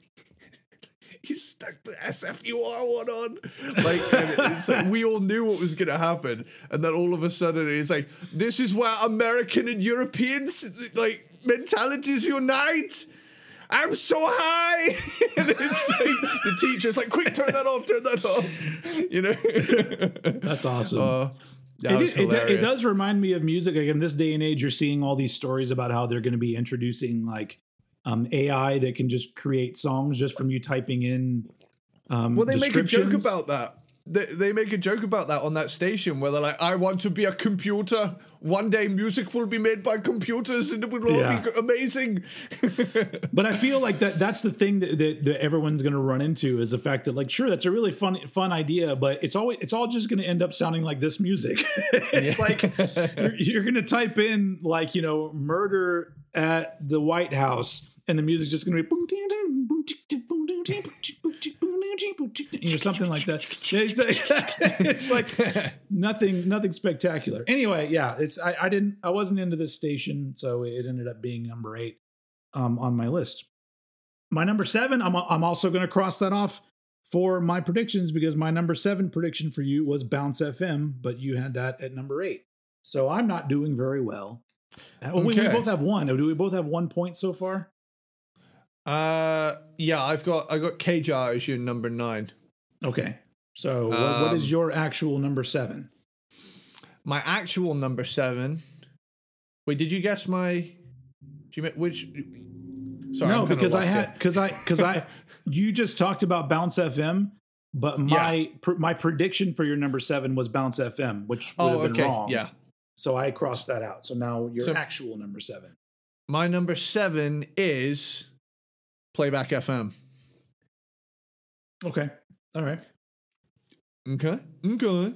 he stuck the SFUR one on. Like, it's like we all knew what was going to happen. And then all of a sudden it's like, this is where American and Europeans, like, mentalities unite. I'm so high. <laughs> and it's like the teacher's like, quick, turn that off, turn that off. You know? That's awesome. Uh, that it, it, it, does remind me of music. Like in this day and age, you're seeing all these stories about how they're going to be introducing like um, AI that can just create songs just from you typing in. Um, well, they make a joke about that they, they make a joke about that on that station where they're like, I want to be a computer. One day music will be made by computers and it will all yeah. be amazing. <laughs> but I feel like that that's the thing that, that, that everyone's going to run into is the fact that like, sure, that's a really fun, fun idea, but it's always, it's all just going to end up sounding like this music. <laughs> it's like, you're, you're going to type in like, you know, murder at the White House and the music's just going to be you know, something like that. it's <laughs> like <laughs> nothing, nothing spectacular. Anyway, yeah, it's I, I didn't, I wasn't into this station, so it ended up being number eight um, on my list. My number seven, I'm I'm also going to cross that off for my predictions because my number seven prediction for you was Bounce FM, but you had that at number eight. So I'm not doing very well. Okay. Uh, we, we both have one. Do we both have one point so far? Uh, yeah, I've got I got K-Jah as your number nine. Okay, so um, what is your actual number seven? My actual number seven. Wait, did you guess my? Do you which? Sorry, no, because I had because I because I <laughs> you just talked about Bounce FM, but my yeah. pr- my prediction for your number seven was Bounce FM, which would oh, have been okay. wrong. Yeah. So I crossed that out. So now your so, actual number seven. My number seven is Playback FM. Okay. All right. Okay. Okay.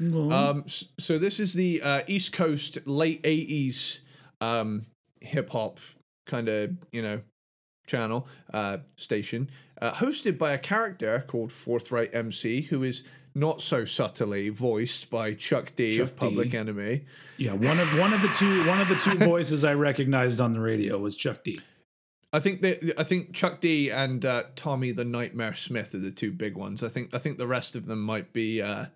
Um, Um, so this is the uh, East Coast late '80s um, hip hop kind of you know channel uh, station, uh, hosted by a character called Forthright MC, who is not so subtly voiced by Chuck D Chuck of Public D. Enemy. yeah, one of one of the two one of the two <laughs> voices I recognized on the radio was Chuck D. I think that I think Chuck D and uh, Tommy the Nightmare Smith are the two big ones. I think I think the rest of them might be uh,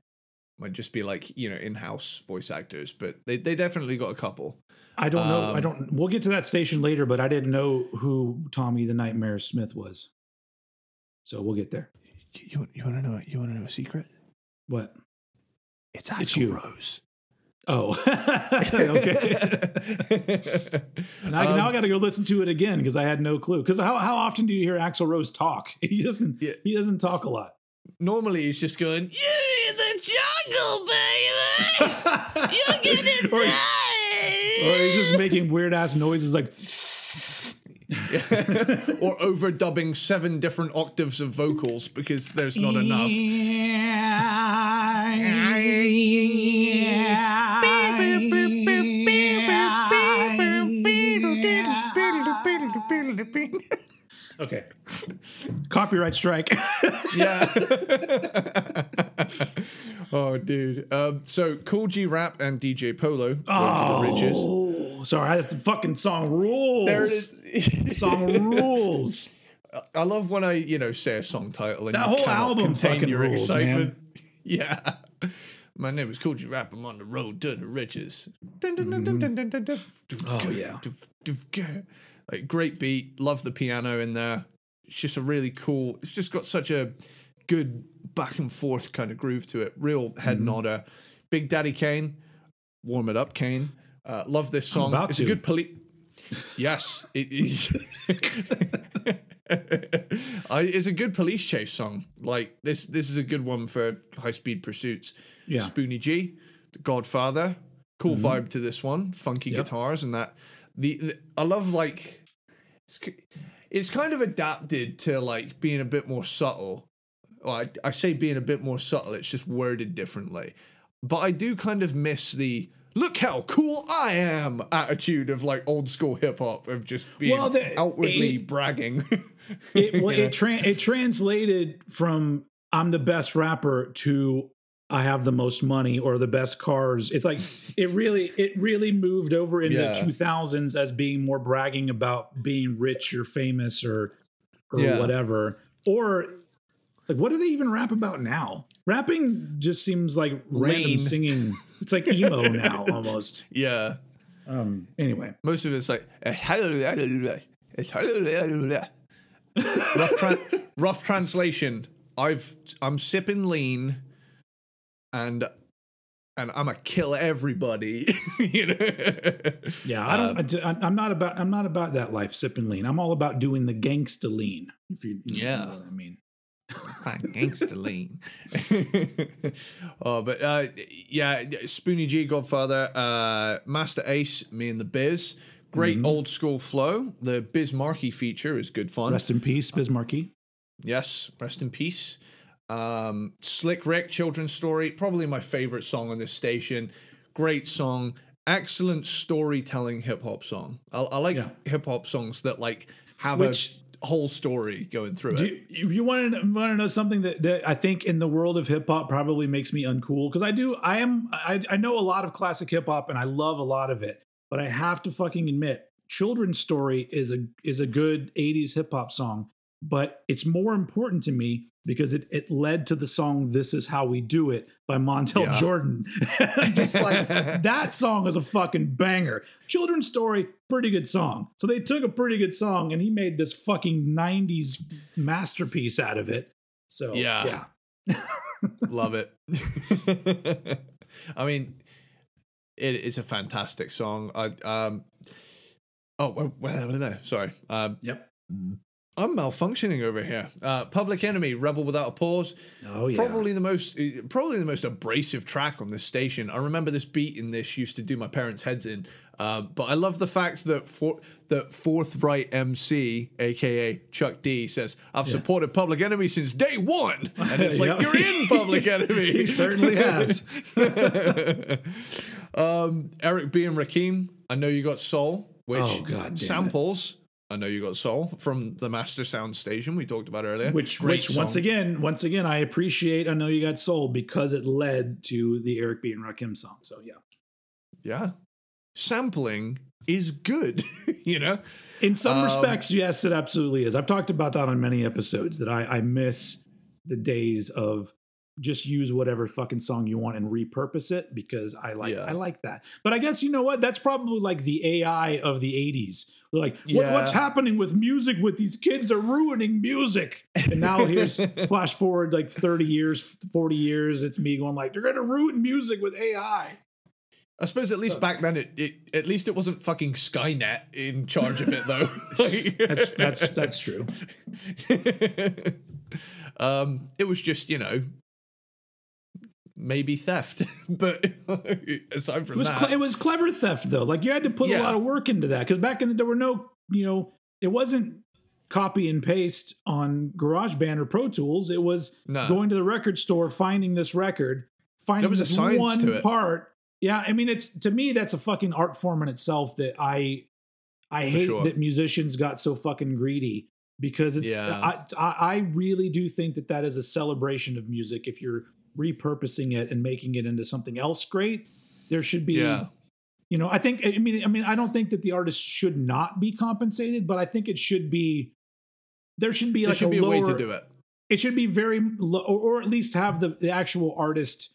might just be like you know in-house voice actors, but they they definitely got a couple. I don't know. I Um, don't. We'll get to that station later, but I didn't know who Tommy the Nightmare Smith was. So we'll get there. You you want to know you want to know a secret? What? It's It's you. Rose. Oh, <laughs> okay. <laughs> And I, Um, now I got to go listen to it again because I had no clue. Because how, how often do you hear Axl Rose talk? <laughs> He doesn't. Yeah. He doesn't talk a lot. Normally he's just going, "You're in the jungle, baby. You're gonna Or he's- Or he's just making weird ass noises like. <laughs> or overdubbing seven different octaves of vocals because there's not enough. <laughs> <laughs> Okay. Copyright strike. Yeah. oh, dude. Um, so Kool G Rap and DJ Polo Road the Riches. oh, sorry. That's the fucking song rules. There it is. Song rules. I love when I, you know, say a song title and That you whole album fucking your rules, excitement. Yeah. My name is Kool G Rap. I'm on the road to the riches. Dun. Oh, yeah. Like great beat. Love the piano in there. It's just a really cool. It's just got such a good back and forth kind of groove to it. Real head Mm-hmm. nodder. Big Daddy Kane. Warm it up, Kane. Uh, love this song. it's to. a good police. Yes, <laughs> it is. I, it's a good police chase song. Like this, this is a good one for high speed pursuits. Yeah. Mm-hmm. Spoonie G, The Godfather, cool vibe to this one. Funky Yep. guitars and that. The, the I love like it's, it's kind of adapted to like being a bit more subtle. Well, I, I say being a bit more subtle. It's just worded differently. But I do kind of miss the look how cool I am attitude of like old school hip hop of just being Well, the- outwardly it- bragging. <laughs> It, well, it, tran it translated from I'm the best rapper to I have the most money or the best cars. It's like it really it really moved over into Yeah. the 2000s as being more bragging about being rich or famous or or Yeah. whatever. Or like what do they even rap about now? Rapping just seems like random singing. It's like <laughs> emo now almost. yeah. Um anyway. Most of it's like it's rough, tra- rough translation. I've I'm sipping lean, and and I'm gonna kill everybody. <laughs> you know. Yeah, I don't. I, I'm not about. I'm not about that life sipping lean. I'm all about doing the gangsta lean. If you, you Yeah. know what I mean. <laughs> Gangster lean. <laughs> oh, but uh, yeah, Spoonie G, Godfather, uh, Masta Ace, me and the Biz. Great old school flow. The Biz Markie feature is good fun. Rest in peace, Biz Markie. Yes, rest in peace. Um, Slick Rick, Children's Story, probably my favorite song on this station. Great song, excellent storytelling hip hop song. I, I like Yeah. hip hop songs that like have Which- a whole story going through Do it. you, you want to want to know something that, that I think in the world of hip hop probably makes me uncool because I do. I am. I, I know a lot of classic hip hop and I love a lot of it, but I have to fucking admit, Children's Story is a is a good '80s hip hop song, but it's more important to me because it it led to the song "This Is How We Do It" by Montel Yeah. Jordan. <laughs> Just like <laughs> that song is a fucking banger. Children's Story, pretty good song. So they took a pretty good song and he made this fucking '90s masterpiece out of it. So Yeah. yeah. <laughs> Love it. I mean, it, it is a fantastic song. I um. Oh well, well sorry. Um, Yep. I'm malfunctioning over here. Uh, Public Enemy, Rebel Without a Pause. Oh yeah. Probably the most, probably the most abrasive track on this station. I remember this beat in this used to do my parents' heads in. Um, but I love the fact that for, that Forthright MC, aka Chuck D, says, "I've supported Public Enemy since day one," <laughs> and it's like you're in Public <laughs> Enemy. He <laughs> certainly has. um, Eric B and Rakim, I know you got Soul, which Oh, God damn it. samples. I know you got Soul from the Master Sound Station we talked about earlier. Which, Great which once song. again, once again, I appreciate. I know you got soul because it led to the Eric B and Rakim song. So yeah, yeah, sampling is good. <laughs> you know, in some Um, respects, yes, it absolutely is. I've talked about that on many episodes that I, I miss the days of just use whatever fucking song you want and repurpose it because I like Yeah. I like that. But I guess you know what? That's probably like the AI of the '80s. Like, what, Yeah. what's happening with music? With these kids are ruining music. And now here's <laughs> flash forward like 30 years, 40 years. It's me going like, they're gonna ruin music with AI. I suppose at least back then, it, it at least it wasn't fucking Skynet in charge of it though. Like- <laughs> That's that's that's true. <laughs> um, it was just you know maybe theft, <laughs> but <laughs> aside from It was that, cle it was clever theft though. Like you had to put Yeah. a lot of work into that because back in the there were no you know it wasn't copy and paste on GarageBand or Pro Tools. It was No. going to the record store, finding this record, finding There was a this one to it. part. Yeah, I mean it's to me that's a fucking art form in itself that I I hate sure. that musicians got so fucking greedy because it's Yeah. I, I I really do think that that is a celebration of music if you're repurposing it and making it into something else great there should be Yeah. you know i think i mean i mean i don't think that the artist should not be compensated but i think it should be there should be like should a be a way to do it. it should be very low or, or at least have the, the actual artist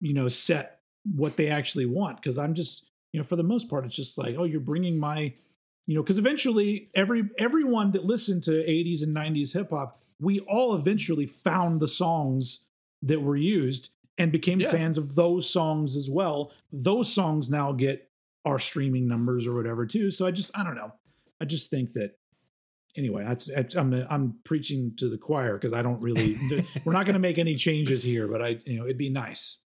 you know set what they actually want because i'm just you know for the most part it's just like oh you're bringing my you know because eventually every everyone that listened to 80s and 90s hip hop we all eventually found the songs that were used and became Yeah. fans of those songs as well. Those songs now get our streaming numbers or whatever too. So i just i don't know. I just think that anyway that's, i'm i'm preaching to the choir because i don't really <laughs> we're not going to make any changes here but i you know it'd be nice.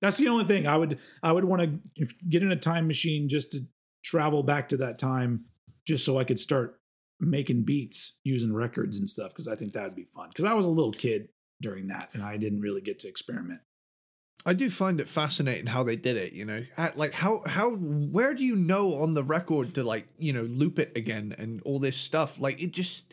That's the only thing. I would i would want to get in a time machine just to travel back to that time just so i could start making beats using records and stuff because i think that'd be fun. Because i was a little kid during that and i didn't really get to experiment I do find it fascinating how they did it. You know, How- like how how where do you know on the record to like you know loop it again and all this stuff? Like it just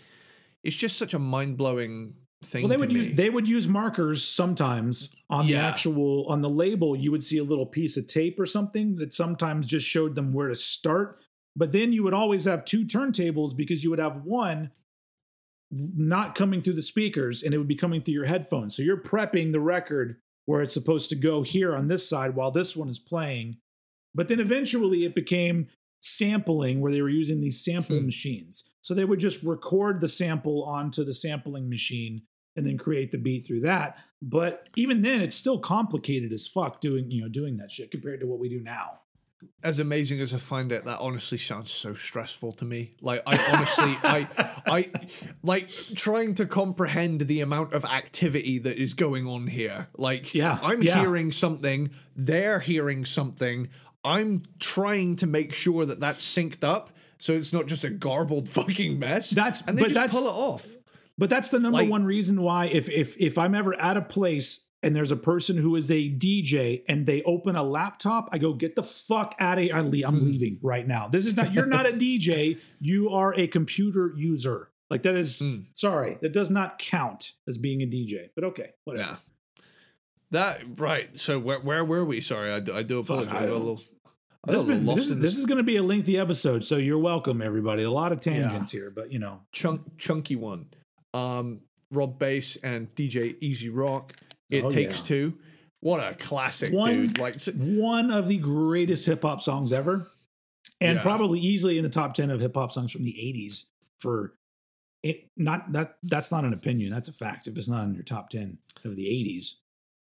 it's just such a mind blowing thing. well they to would me. use, they would use markers sometimes on the actual on the label you would see a little piece of tape or something that sometimes just showed them where to start but then you would always have two turntables because you would have one not coming through the speakers and it would be coming through your headphones. So you're prepping the record where it's supposed to go here on this side while this one is playing. But then eventually it became sampling where they were using these sample Hmm. machines. So they would just record the sample onto the sampling machine and then create the beat through that. But even then it's still complicated as fuck doing you know doing that shit compared to what we do now as amazing as I find it, that honestly sounds so stressful to me. Like I honestly, I, I, like trying to comprehend the amount of activity that is going on here. Like, Yeah, I'm yeah. hearing something, they're hearing something. I'm trying to make sure that that's synced up, so it's not just a garbled <laughs> fucking mess. That's- and they but just that's- pull it off. But that's the number Like- one reason why if if if I'm ever at a place and there's a person who is a DJ and they open a laptop, I go get the fuck out of here. I'm leaving right now. This is not you're not a DJ. <laughs> You are a computer user. Like that is Mm. sorry, that does not count as being a DJ. But okay, whatever. Yeah. That right. So where where were we? Sorry, I do, I do apologize. I I got a little. This, got a little been- this is, this is going to be a lengthy episode, so you're welcome, everybody. A lot of tangents here, but you know, chunk chunky one. Um, Rob Base and DJ E-Z Rock. It Oh, takes yeah. two. What a classic, One- dude! Like, one of the greatest hip hop songs ever, and Yeah. probably easily in the top ten of hip hop songs from the '80s. For it, not that that's not an opinion. That's a fact. If it's not in your top ten of the '80s,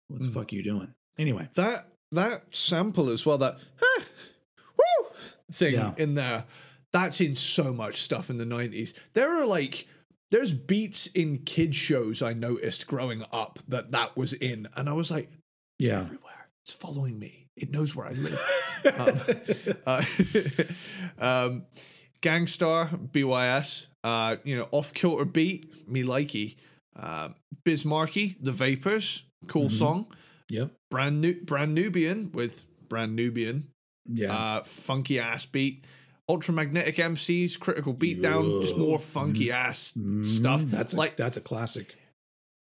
what the Mm. fuck are you doing? Anyway, that that sample as well. That huh, woo thing Yeah. in there. That's in so much stuff in the nineties. There are like. There's beats in kid shows I noticed growing up that that was in, and I was like, yeah, everywhere. It's following me. it knows where I live. <laughs> um, uh, <laughs> um, Gang Starr, BYS, uh, you know, Off Kilter Beat, me likey. Uh, Biz Markie, The Vapors, cool Mhm. song. Yep. Brand new, Brand Nubian with Brand Nubian, Yeah. uh, funky ass beat. Ultramagnetic MCs, Critical Beatdown, just more funky ass stuff. Mhm. That's a, like that's a classic.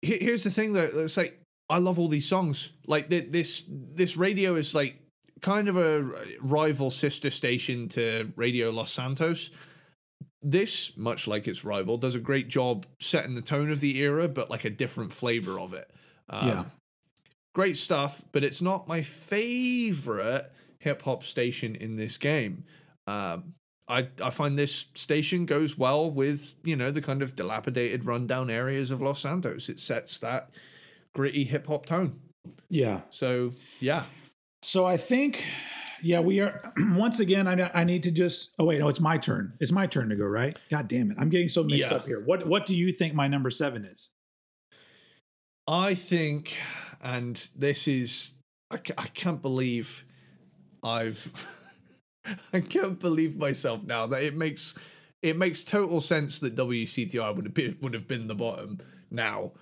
here's the thing though it's like i love all these songs like th- this this radio is like kind of a rival sister station to radio los santos this much like its rival does a great job setting the tone of the era but like a different flavor of it um, Yeah. great stuff but it's not my favorite hip-hop station in this game um, I, I find this station goes well with you know the kind of dilapidated rundown areas of Los Santos. It sets that gritty hip hop tone. Yeah. So yeah, So I think, yeah, we are. <clears throat> Once again, I, I need to just. Oh wait, no, it's my turn. It's my turn to go, right? God damn it, I'm getting so mixed Yeah. up here. What What do you think my number seven is? I think, and this is I, I can't believe I've <laughs> <laughs> I can't believe myself now that it makes it makes total sense that WCTR would have been <laughs> would have been the bottom now,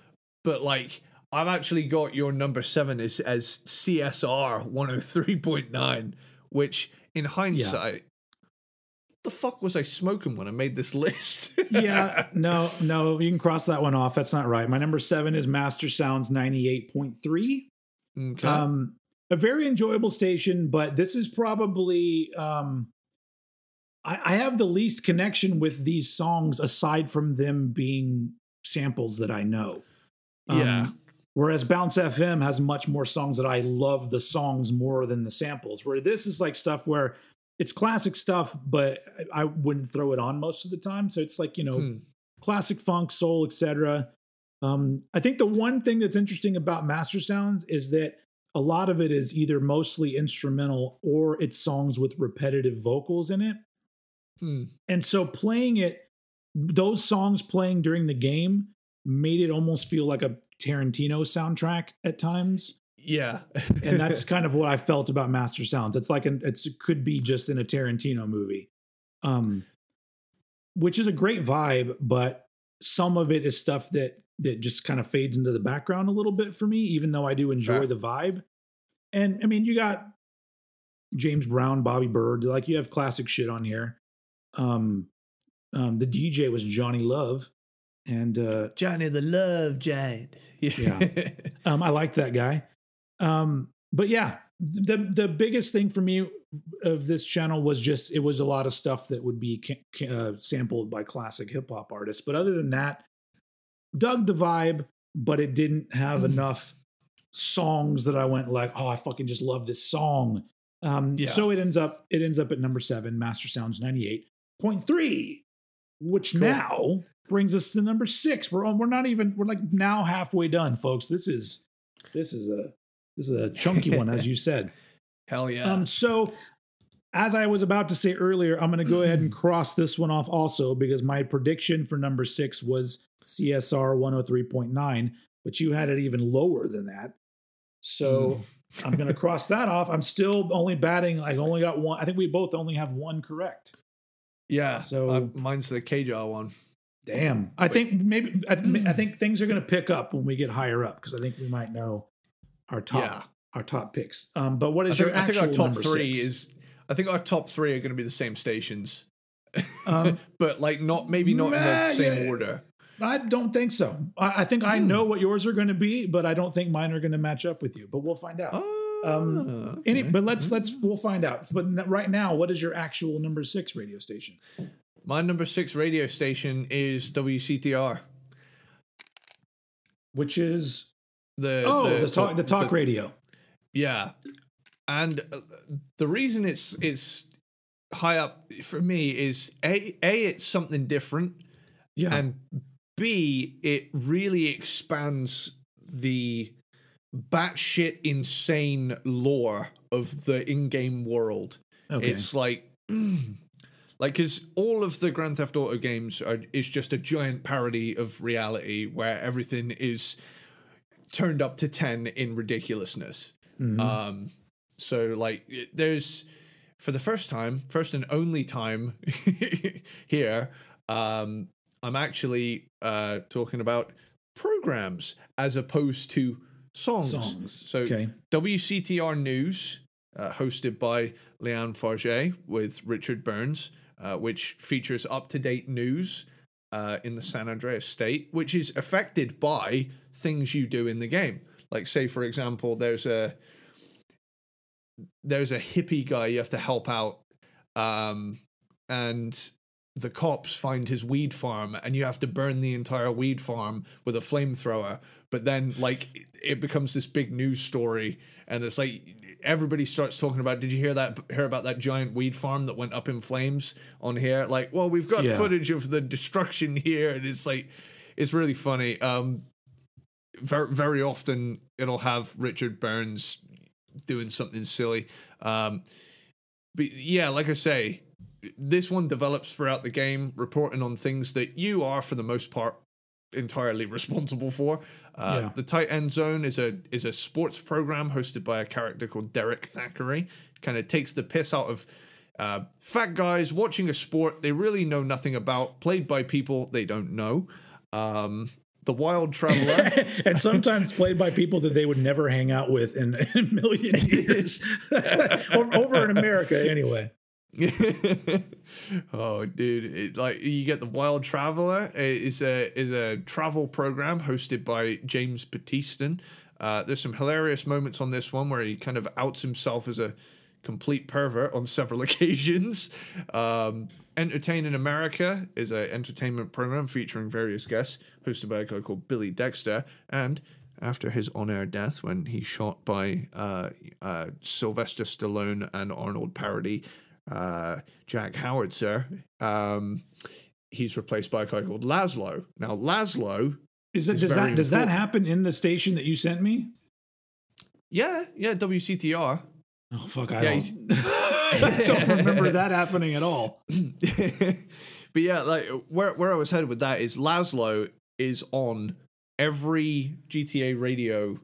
but like. I've actually got your number seven as, as CSR 103.9, which in hindsight, the fuck was I smoking when I made this <laughs> list? yeah, no, no, you can cross that one off. That's not right. My number seven is Master Sounds ninety eight point three. okay. Um, a very enjoyable station, but this is probably um, I, I have the least connection with these songs aside from them being samples that I know. Um, Yeah. Whereas Bounce FM has much more songs that I love the songs more than the samples. Where this is like stuff where it's classic stuff, but I wouldn't throw it on most of the time. So it's like you know Hmm. classic funk, soul, etc. Um, I think the one thing that's interesting about Master Sounds is that a lot of it is either mostly instrumental or it's songs with repetitive vocals in it. Hmm. And so playing it, those songs playing during the game made it almost feel like a Tarantino soundtrack at times. Yeah. And that's <laughs> kind of what I felt about Master Sounds. It's like an, it's, it could be just in a Tarantino movie. Um, which is a great vibe, but some of it is stuff that that just kind of fades into the background a little bit for me, even though I do enjoy the vibe. And I mean, you got James Brown, Bobby Byrd, like you have classic shit on here. Um, um, the DJ was Johnny Love, and uh, Johnny the Love Giant. <laughs> Yeah. um, I liked that guy. Um, but yeah, the the biggest thing for me of this channel was just it was a lot of stuff that would be ca- ca- uh, sampled by classic hip hop artists. But other than that, dug the vibe, but it didn't have enough songs that I went like, oh, I fucking just love this song. Um, Yeah. So it ends up it ends up at number seven, Master Sounds ninety eight point three, which Cool. now brings us to number six. We're on, we're not even we're like now halfway done, folks. This is this is a this is a chunky one, as you said. <laughs> Hell yeah. Um, so as I was about to say earlier, I'm going to go ahead and <clears throat> cross this one off also because my prediction for number six was CSR 103.9, but you had it even lower than that. So I'm going to cross that off. I'm still only batting. I only got one. I think we both only have one correct. yeah. so- uh, mine's the K-Jah one. Damn. I think maybe I, I think <clears throat> things are going to pick up when we get higher up because I think we might know our top Yeah. our top picks. Um, but what is I think, your I think our top three six? is. I think our top three are going to be the same stations, Um, <laughs> but like not maybe not in the same order. I don't think so. I, I think I Hmm. know what yours are going to be, but I don't think mine are going to match up with you. But we'll find out. Um, Ah, Any, okay. but let's let's we'll find out. But n- right now, what is your actual number six radio station? My number six radio station is WCTR. Which is The oh the, talk the talk radio. Yeah, and uh, the reason it's it's high up for me is a a it's something different, Yeah, and b it really expands the batshit insane lore of the in-game world. okay. It's like. <clears throat> Like, because all of the Grand Theft Auto games are is just a giant parody of reality where everything is turned up to ten in ridiculousness. Mhm. Um, so like it- there's for the first time, first and only time <laughs> here, um, I'm actually uh, talking about programs as opposed to songs. Songs. So Okay. WCTR News, uh, hosted by Lianne Forget with Richard Burns, uh, which features up to date news uh, in the San Andreas state, which is affected by things you do in the game. Like, say, for example, there's a there's a hippie guy you have to help out, um, and the cops find his weed farm, and you have to burn the entire weed farm with a flamethrower. But then, like, it- becomes this big news story, and it's like everybody starts talking about. Did you hear that? Hear about that giant weed farm that went up in flames on here? Like, well, we've got Yeah. footage of the destruction here, and it's like, it's really funny. Um, very very often it'll have Richard Burns doing something silly. Um, but yeah, like I say, this one develops throughout the game, reporting on things that you are, for the most part, entirely <laughs> responsible for. Uh, Yeah. The Tight End Zone is a is a sports program hosted by a character called Derek Thackeray. Kind of takes the piss out of uh, fat guys watching a sport they really know nothing about, played by people they don't know. Um, the Wild Traveler. <laughs> and sometimes played by people that they would never hang out with in, <laughs> in a million years. over, over in America, anyway. <laughs> oh, dude! It, like you get the Wild Traveler is a is a travel program hosted by James Pedeaston. Uh, there's some hilarious moments on this one where he kind of outs himself as a complete pervert on several <laughs> occasions. Um, Entertaining America is an entertainment program featuring various guests, hosted by a guy called Billy Dexter. And after his on-air death, when he shot by uh, uh, Sylvester Stallone and Arnold parody uh, Jack Howitzer. um, he's replaced by a guy called Lazlow. Now, Lazlow, Is it, It's does that does that happen in the station that you sent me? yeah, yeah, WCTR. Oh fuck! I Yeah, don't, <laughs> I don't remember that happening at all. <laughs> but yeah, like where where I was headed with that is Lazlow is on every GTA radio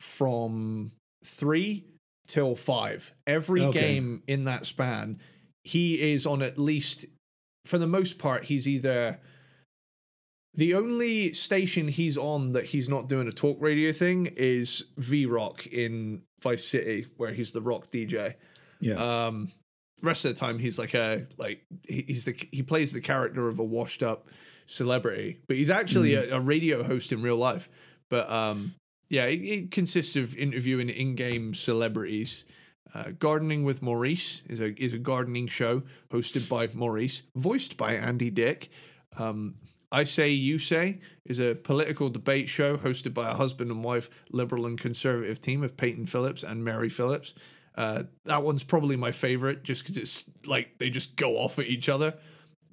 from three till five. Every Okay. game in that span, he is on at least for the most part, he's either the only station he's on that he's not doing a talk radio thing is V Rock in Vice City, where he's the rock DJ. Yeah. Um, rest of the time he's like a like he's the he plays the character of a washed up celebrity, but he's actually a, a radio host in real life. But um, yeah, it, it consists of interviewing in-game celebrities. Uh, gardening with Maurice is a is a gardening show hosted by Maurice, voiced by Andy Dick. Um, I say you say is a political debate show hosted by a husband and wife liberal and conservative team of Peyton Phillips and Mary Phillips. Uh, that one's probably my favorite just because it's like they just go off at each other.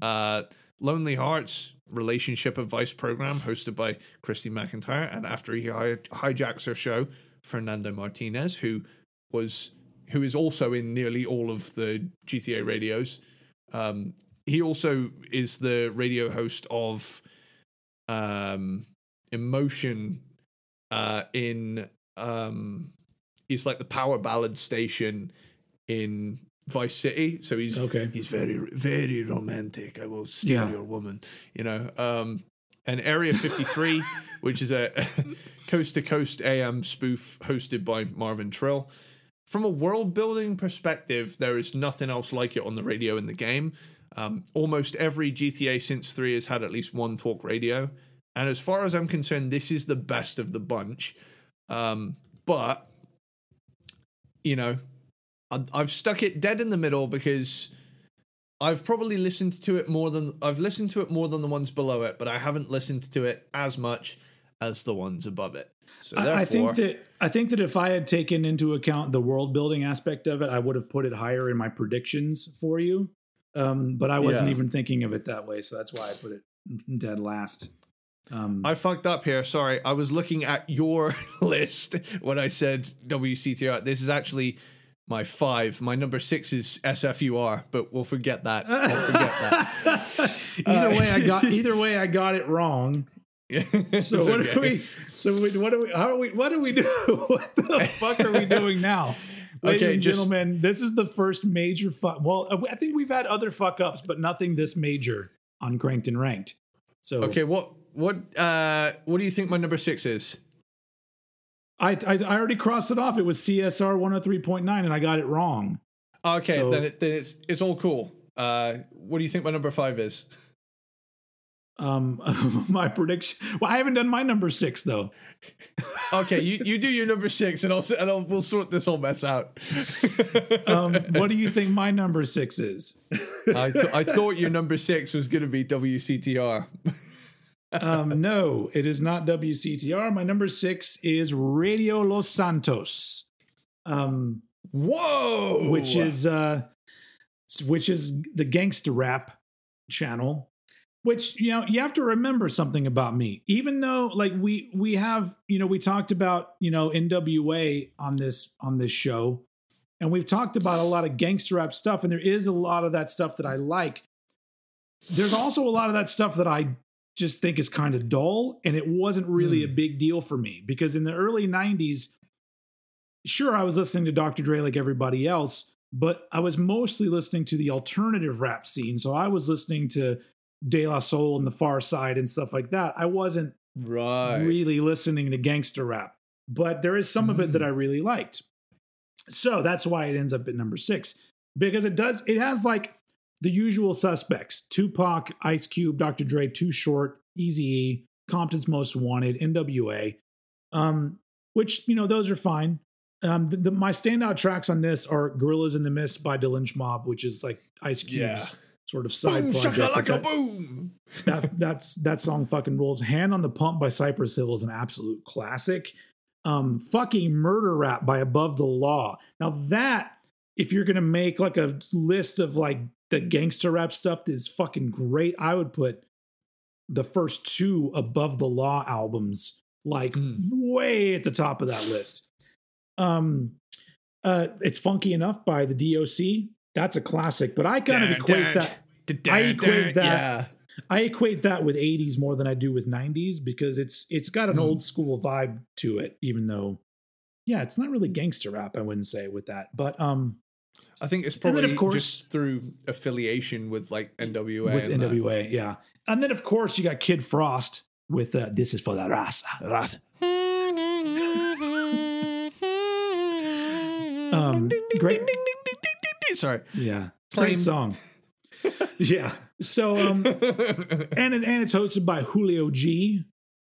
Uh, Lonely Hearts relationship advice program hosted by Christy McIntyre, and after he hi- hijacks her show, Fernando Martinez, who was who is also in nearly all of the GTA radios. Um, he also is the radio host of um, Emotion uh, in um, he's like the power ballad station in Vice City. So he's Okay. he's very very romantic. I will steal Yeah. your woman, you know. Um, and Area 53, <laughs> which is a <laughs> coast to coast AM spoof hosted by Marvin Trill. From a world building perspective, there is nothing else like it on the radio in the game. Um, almost every GTA since 3 has had at least one talk radio. And as far as I'm concerned, this is the best of the bunch. Um, but, you know, I've stuck it dead in the middle because I've probably listened to it more than I've listened to it more than the ones below it, but I haven't listened to it as much as the ones above it. So therefore, I, I think that I think that if I had taken into account the world building aspect of it, I would have put it higher in my predictions for you. Um, but I wasn't Yeah. even thinking of it that way, so that's why I put it dead last. Um, I fucked up here. Sorry, I was looking at your <laughs> list when I said WCTR. This is actually my five. My number six is SFUR, but we'll forget that. <laughs> We'll forget that. <laughs> either way, I got <laughs> either way I got it wrong. So what okay. do we? So we, what do we? How do we? What do we do? What the fuck are we doing now? Ladies Okay, and just- gentlemen, this is the first major fuck. Well, uh, I think we've had other fuck ups, but nothing this major on Cranked and Ranked. So Okay, what what uh what do you think my number six is? I, I I already crossed it off. It was CSR 103.9, and I got it wrong. Okay, So- then it, then it's it's all cool. Uh, what do you think my number five is? Um, <laughs> my prediction. Well, I haven't done my number six though. Okay, you, <laughs> you do your number six, and I'll and I'll, we'll sort this whole mess out. <laughs> Um, what do you think my number six is? I th- I thought your number six was going to be WCTR. Um, no, it is not WCTR. My number six is Radio Los Santos. Um, Whoa! which is uh which is the gangster rap channel which you know you have to remember something about me even though like we we have you know we talked about you know nwa on this on this show and we've talked about a lot of gangster rap stuff and there is a lot of that stuff that i like there's also a lot of that stuff that i just think is kind of dull and it wasn't really a hmm. big deal for me because in the early 90s sure I was listening to Dr. Dre like everybody else, but I was mostly listening to the alternative rap scene. So I was listening to De La Soul and the Pharcyde and stuff like that. I wasn't right. really listening to gangster rap, but there is some of it that I hmm. really liked. So that's why it ends up at number six because it does, it has like the usual suspects Tupac, Ice Cube, Dr. Dre, Too Short, Easy E, Compton's Most Wanted, NWA, um, which, you know, those are fine. Um, the, the, my standout tracks on this are "Gorillas in the Mist" by Da Lench Mob, which is like Ice Cube's Yeah. sort of side Boom, project. shakalaka that- boom. that that's that song fucking rules. Hand on the Pump by Cypress Hill is an absolute classic. Um, fucking Murder Rap by Above the Law. Now that if you're gonna make like a list of like the gangster rap stuff is fucking great, I would put the first two Above the Law albums like Mm. way at the top of that list. Um, uh, it's funky enough by the DOC. That's a classic, but I kind of equate that. I equate that-. I equate that with 80s more than I do with 90s because it's it's got an Hmm. old school vibe to it, even though yeah, it's not really gangster rap, I wouldn't say with that. But um I think it's probably of course- just through affiliation with like NWA. with and that. NWA, yeah. And then of course you got Kid Frost with uh, This is for the Raza. Raza. Um great Sorry. yeah. Plain- Great song. <laughs> yeah. So um <laughs> and and it's hosted by Julio G,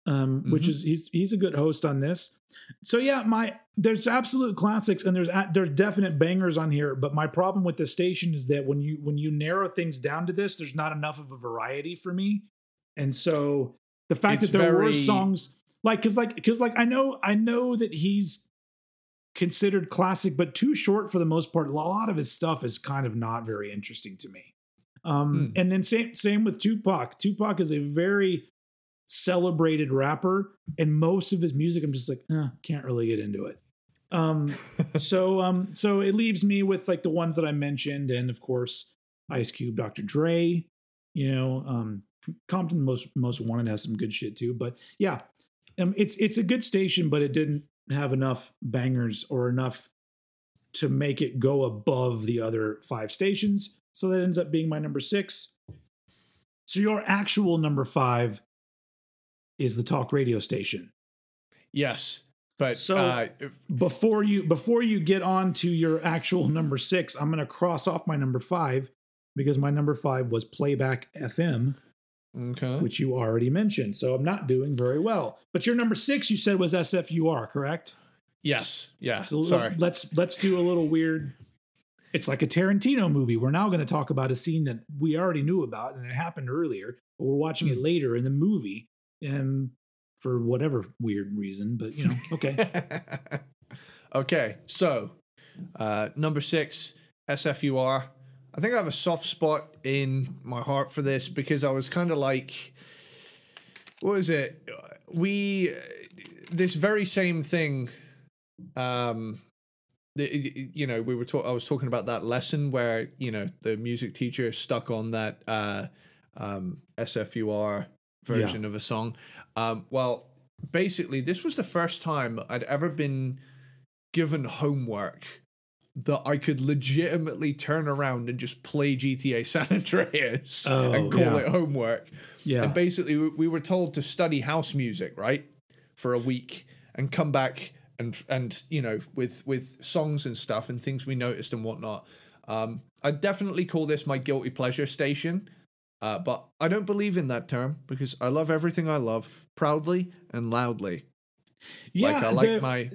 um, which Mhm. is he's he's a good host on this. So yeah, my there's absolute classics and there's there's definite bangers on here. But my problem with the station is that when you when you narrow things down to this, there's not enough of a variety for me. And so the fact It's that there were songs like because like because like I know I know that he's considered classic, but too short for the most part. A lot of his stuff is kind of not very interesting to me. Um, Hmm. And then same same with Tupac. Tupac is a very celebrated rapper, and most of his music, I'm just like, eh, can't really get into it. Um, <laughs> so um, so it leaves me with like the ones that I mentioned, and of course, Ice Cube, Dr. Dre. You know, um, Compton most most wanted has some good shit too. But yeah, um, it's it's a good station, but it didn't have enough bangers or enough to make it go above the other five stations. So that ends up being my number six. So your actual number five is the talk radio station. yes. But So- uh, Before you before you get on to your actual number six, I'm gonna cross off my number five because my number five was playback FM, okay. which you already mentioned. So I'm not doing very well. But your number six, you said was SFUR, correct? Yes. Yeah. So Sorry. let's let's do a little weird. It's like a Tarantino movie. We're now going to talk about a scene that we already knew about and it happened earlier, but we're watching it later in the movie, and for whatever weird reason. But you know, okay, <laughs> okay. So, uh, number six, SFUR. I think I have a soft spot in my heart for this because I was kind of like, what is it? We, this very same thing. Um, you know, we were talking. I was talking about that lesson where you know the music teacher stuck on that uh, um, SFUR version of a song. Um, well, basically, this was the first time I'd ever been given homework that I could legitimately turn around and just play GTA <laughs> San Andreas Oh, and call yeah. it homework. Yeah. And basically, we- we were told to study house music, right, for a week and come back and and you know with with songs and stuff and things we noticed and whatnot. Um, I definitely call this my guilty pleasure station, uh, but I don't believe in that term because I love everything I love proudly and loudly. yeah, like I like the, my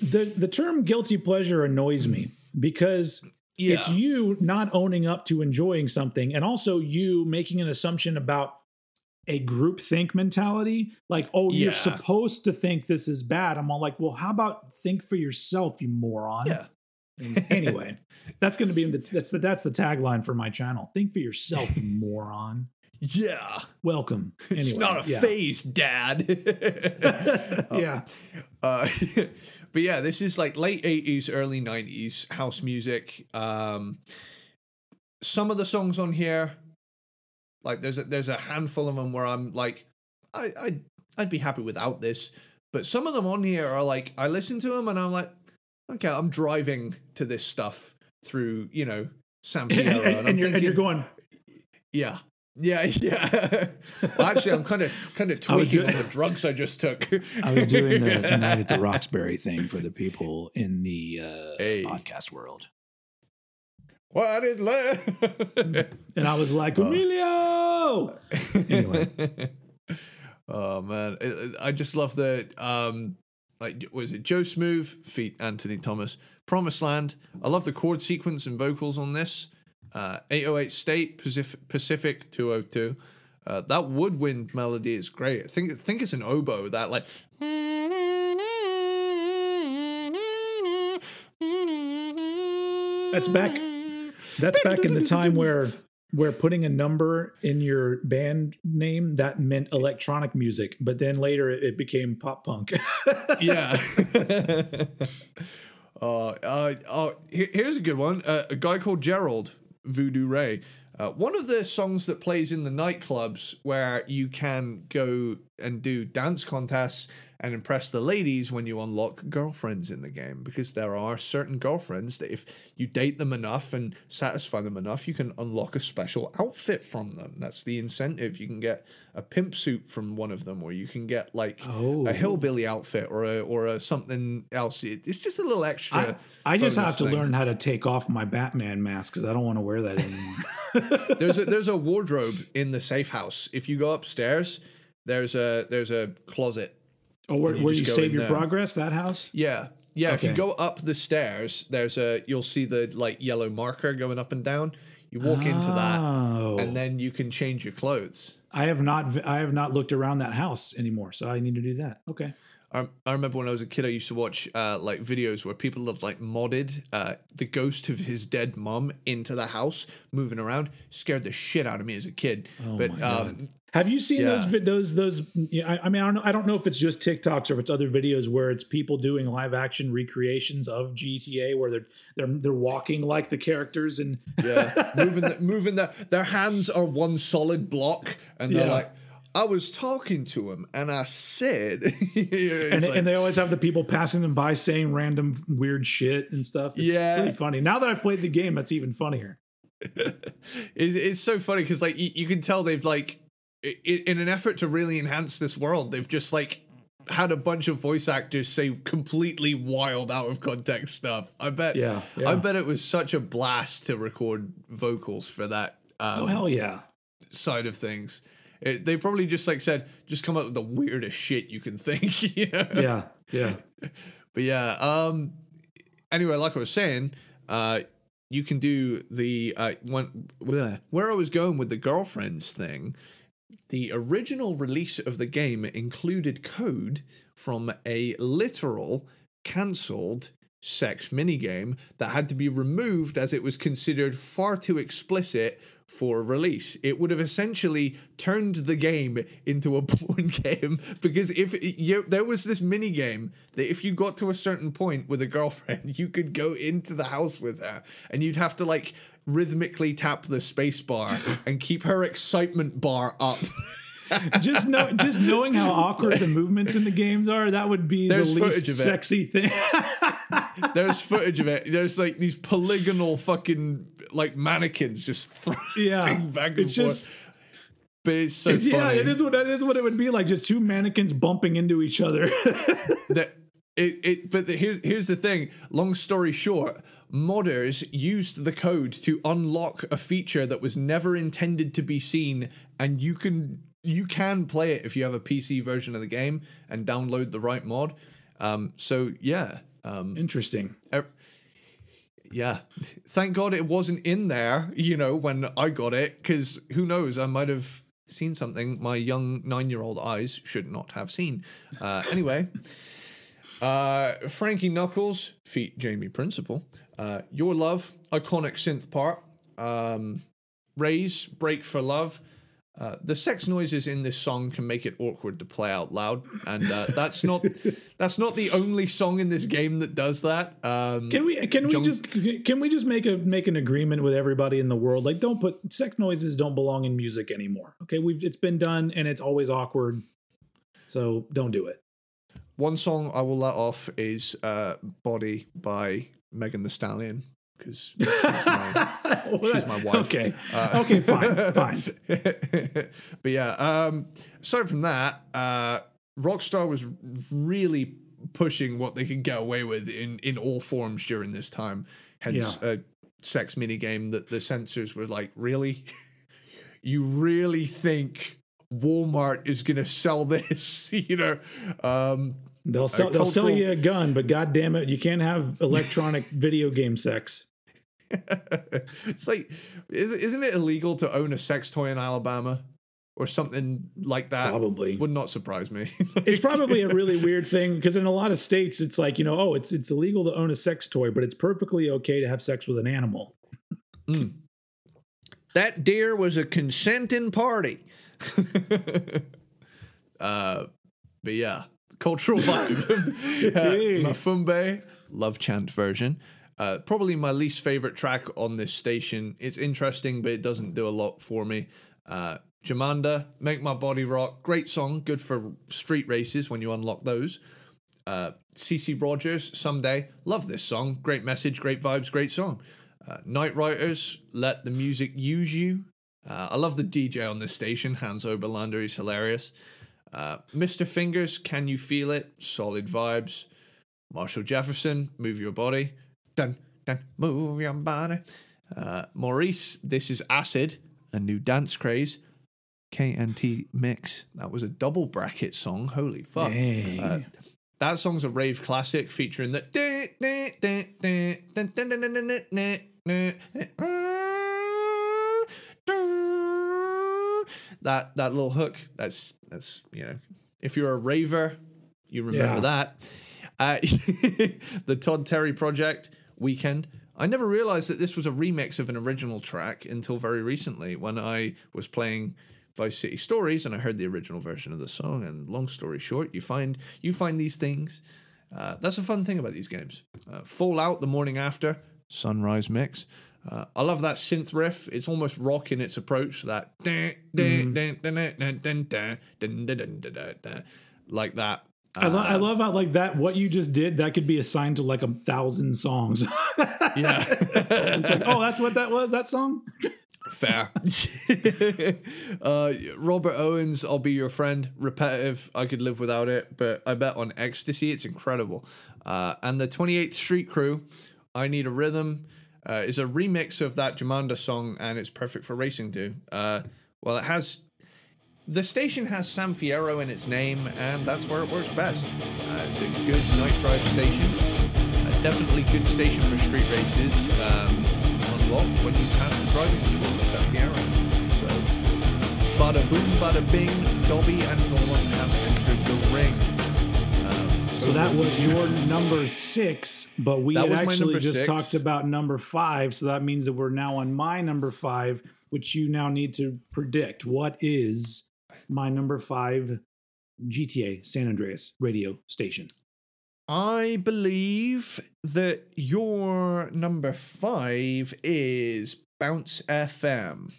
the the term guilty pleasure annoys me because yeah it's you not owning up to enjoying something and also you making an assumption about a group think mentality like oh Yeah. you're supposed to think this is bad i'm all like well how about think for yourself you moron yeah. Anyway that's going to be the that's the that's the tagline for my channel think for yourself you <laughs> moron Yeah. welcome <laughs> It's Anyway, not a yeah. phase, Dad. <laughs> yeah Uh, but yeah, this is like late 80s, early 90s house music. Um, some of the songs on here, like there's a, there's a handful of them where I'm like, I, I, I'd be happy without this. But some of them on here are like, I listen to them and I'm like, okay, I'm driving to this stuff through, you know, San <laughs> and, Fierro. and- I'm and you're, and you're going yeah. Yeah, <laughs> yeah. well, actually, I'm kind of kind of tweaking on the drugs I just took. I was doing the <laughs> night at the Roxbury thing for the people in the uh, Hey. podcast world. What is love? And I was like, Emilio! Anyway. oh man, I just love the um, like was it Joe Smooth feat Anthony Thomas, Promised Land. I love the chord sequence and vocals on this. Uh, 808 State Pacific, Pacific 202. Uh, that woodwind melody is great. I think I think it's an oboe that like. That's back. That's back in the time where where putting a number in your band name that meant electronic music, but then later it, became pop punk. <laughs> yeah. <laughs> uh, uh, uh, here- here's a good one. Uh, a guy called Gerald Voodoo Ray. Uh, one of the songs that plays in the nightclubs where you can go and do dance contests and impress the ladies when you unlock girlfriends in the game because there are certain girlfriends that if you date them enough and satisfy them enough you can unlock a special outfit from them that's the incentive you can get a pimp suit from one of them or you can get like Oh. a hillbilly outfit or a or a something else It- it's just a little extra I just have to thing. learn how to take off my Batman mask because I don't want to wear that anymore. <laughs> there's a there's a wardrobe in the safe house if you go upstairs there's a there's a closet oh, where, you where you save your there. progress? That house? Yeah. Yeah, if you go up the stairs, there's a you'll see the like yellow marker going up and down. You walk into that Oh. and then you can change your clothes. I have not I have not looked around that house anymore, so I need to do that. Okay. I, I remember when I was a kid, I used to watch uh, like videos where people have like modded uh, the ghost of his dead mum into the house, moving around. Scared the shit out of me as a kid. Oh but um, Have you seen those Yeah. those those? yeah, I, I mean, I don't know. I don't know if it's just TikToks or if it's other videos where it's people doing live action recreations of GTA where they're they're they're walking like the characters and yeah, <laughs> moving the, moving the, their hands are one solid block, and they're Yeah. like, I was talking to him, and I said, <laughs> and, like- and they always have the people passing them by saying random weird shit and stuff. It's Yeah. really funny. Now that I've played the game, that's even funnier. <laughs> it's, it's so funny because like you, you can tell they've like in an effort to really enhance this world they've just like had a bunch of voice actors say completely wild out of context stuff i bet Yeah, yeah. i bet it was such a blast to record vocals for that um, Oh hell yeah! side of things it, they probably just like said just come up with the weirdest shit you can think <laughs> you know? Yeah, yeah. But yeah, um anyway, like I was saying, uh you can do the uh one where I was going with the girlfriends thing. The original release of the game included code from a literal cancelled sex minigame that had to be removed as it was considered far too explicit for release. It would have essentially turned the game into a <laughs> porn game because if you, there was this mini game that if you got to a certain point with a girlfriend, <laughs> you could go into the house with her and you'd have to like rhythmically tap the space bar <laughs> and keep her excitement bar up. just know, just knowing how awkward the movements in the games are, that would be There's the least footage of it. sexy thing. there's footage of it. There's like these polygonal fucking like mannequins just <laughs> throwing Yeah, back and it's forth. just but it's so funny. yeah, it is what it is what it would be like. Just two mannequins bumping into each other. <laughs> that it, it but the, here's here's the thing long story short modders used the code to unlock a feature that was never intended to be seen and you can you can play it if you have a pc version of the game and download the right mod um so yeah um Interesting. er- yeah thank god it wasn't in there you know when i got it because who knows i might have seen something my young nine-year-old eyes should not have seen uh anyway <laughs> uh, Frankie Knuckles, feat Jamie Principle. Uh, Your Love, iconic synth part. Um, Raze, Break for Love. Uh, the sex noises in this song can make it awkward to play out loud, and uh, that's not <laughs> that's not the only song in this game that does that. Um, Can we can we just can we just make a make an agreement with everybody in the world? Like, don't put sex noises don't belong in music anymore. Okay, we've it's been done and it's always awkward. So don't do it. one song I will let off is uh, "Body" by Megan Thee Stallion because she's my <laughs> She's my wife. Okay. Uh, okay. Fine. Fine. <laughs> but yeah, um, aside from that, uh, Rockstar was really pushing what they could get away with in, in all forms during this time. Hence, a sex mini game that the censors were like, really? <laughs> you really think Walmart is going to sell this? you know? Um, They'll sell they'll sell you a gun, but god damn it, you can't have electronic video game sex. <laughs> it's like, is, isn't it illegal to own a sex toy in Alabama? Or something like that. Probably. Would not surprise me. <laughs> It's probably a really weird thing because in a lot of states it's like, you know, oh, it's it's illegal to own a sex toy, but it's perfectly okay to have sex with an animal. that deer was a consenting party. <laughs> uh, but yeah, cultural vibe. Uh, Ma Foom Bey, love chant version. Uh, probably my least favorite track on this station. It's interesting, but it doesn't do a lot for me. Uh, Jomanda, Make My Body Rock, great song, good for street races when you unlock those. Uh, CeCe Rogers, Someday, love this song, great message, great vibes, great song. Uh, Night Writers, Let the Music Use You. Uh, I love the DJ on this station, Hans Oberlander, he's hilarious. Uh, Mr. Fingers, Can You Feel It? Solid vibes. Marshall Jefferson, Move Your Body. Dun, dun, move your body. Uh, Maurice, This is Acid, a new dance craze. KNT Mix, that was a double bracket song. Holy fuck. Uh, that song's a rave classic featuring the. That that little hook. That's that's you know, if you're a raver, you remember Yeah. that. Uh, <laughs> the Todd Terry project weekend. I never realized that this was a remix of an original track until very recently when I was playing Vice City Stories and I heard the original version of the song. And long story short, you find you find these things. Uh, that's a fun thing about these games. Uh, Fallout, the morning after, sunrise mix. Uh, I love that synth riff. It's almost rock in its approach. That like that. I, lo- I love how like that what you just did that could be assigned to like a thousand songs. <laughs> yeah. it's like, oh, that's what that was. That song. Fair. <laughs> <laughs> uh, Robert Owens, I'll be your friend. Repetitive. I could live without it, but I bet on Ecstasy, it's incredible. Uh, and the 28th Street Crew, I Need a Rhythm, uh, is a remix of that Jomanda song, and it's perfect for racing too. Uh, well, it has. The station has San Fierro in its name, and that's where it works best. Uh, it's a good night drive station. Uh, definitely good station for street races. Um, unlocked when you pass the driving school at San Fierro. So, bada boom, bada bing, Dobby and Golan have entered the ring. Um, So that was your number six, but we actually just six. talked about number five. So that means that we're now on my number five, which you now need to predict. What is my number five GTA San Andreas radio station? I believe that your number five is Bounce FM.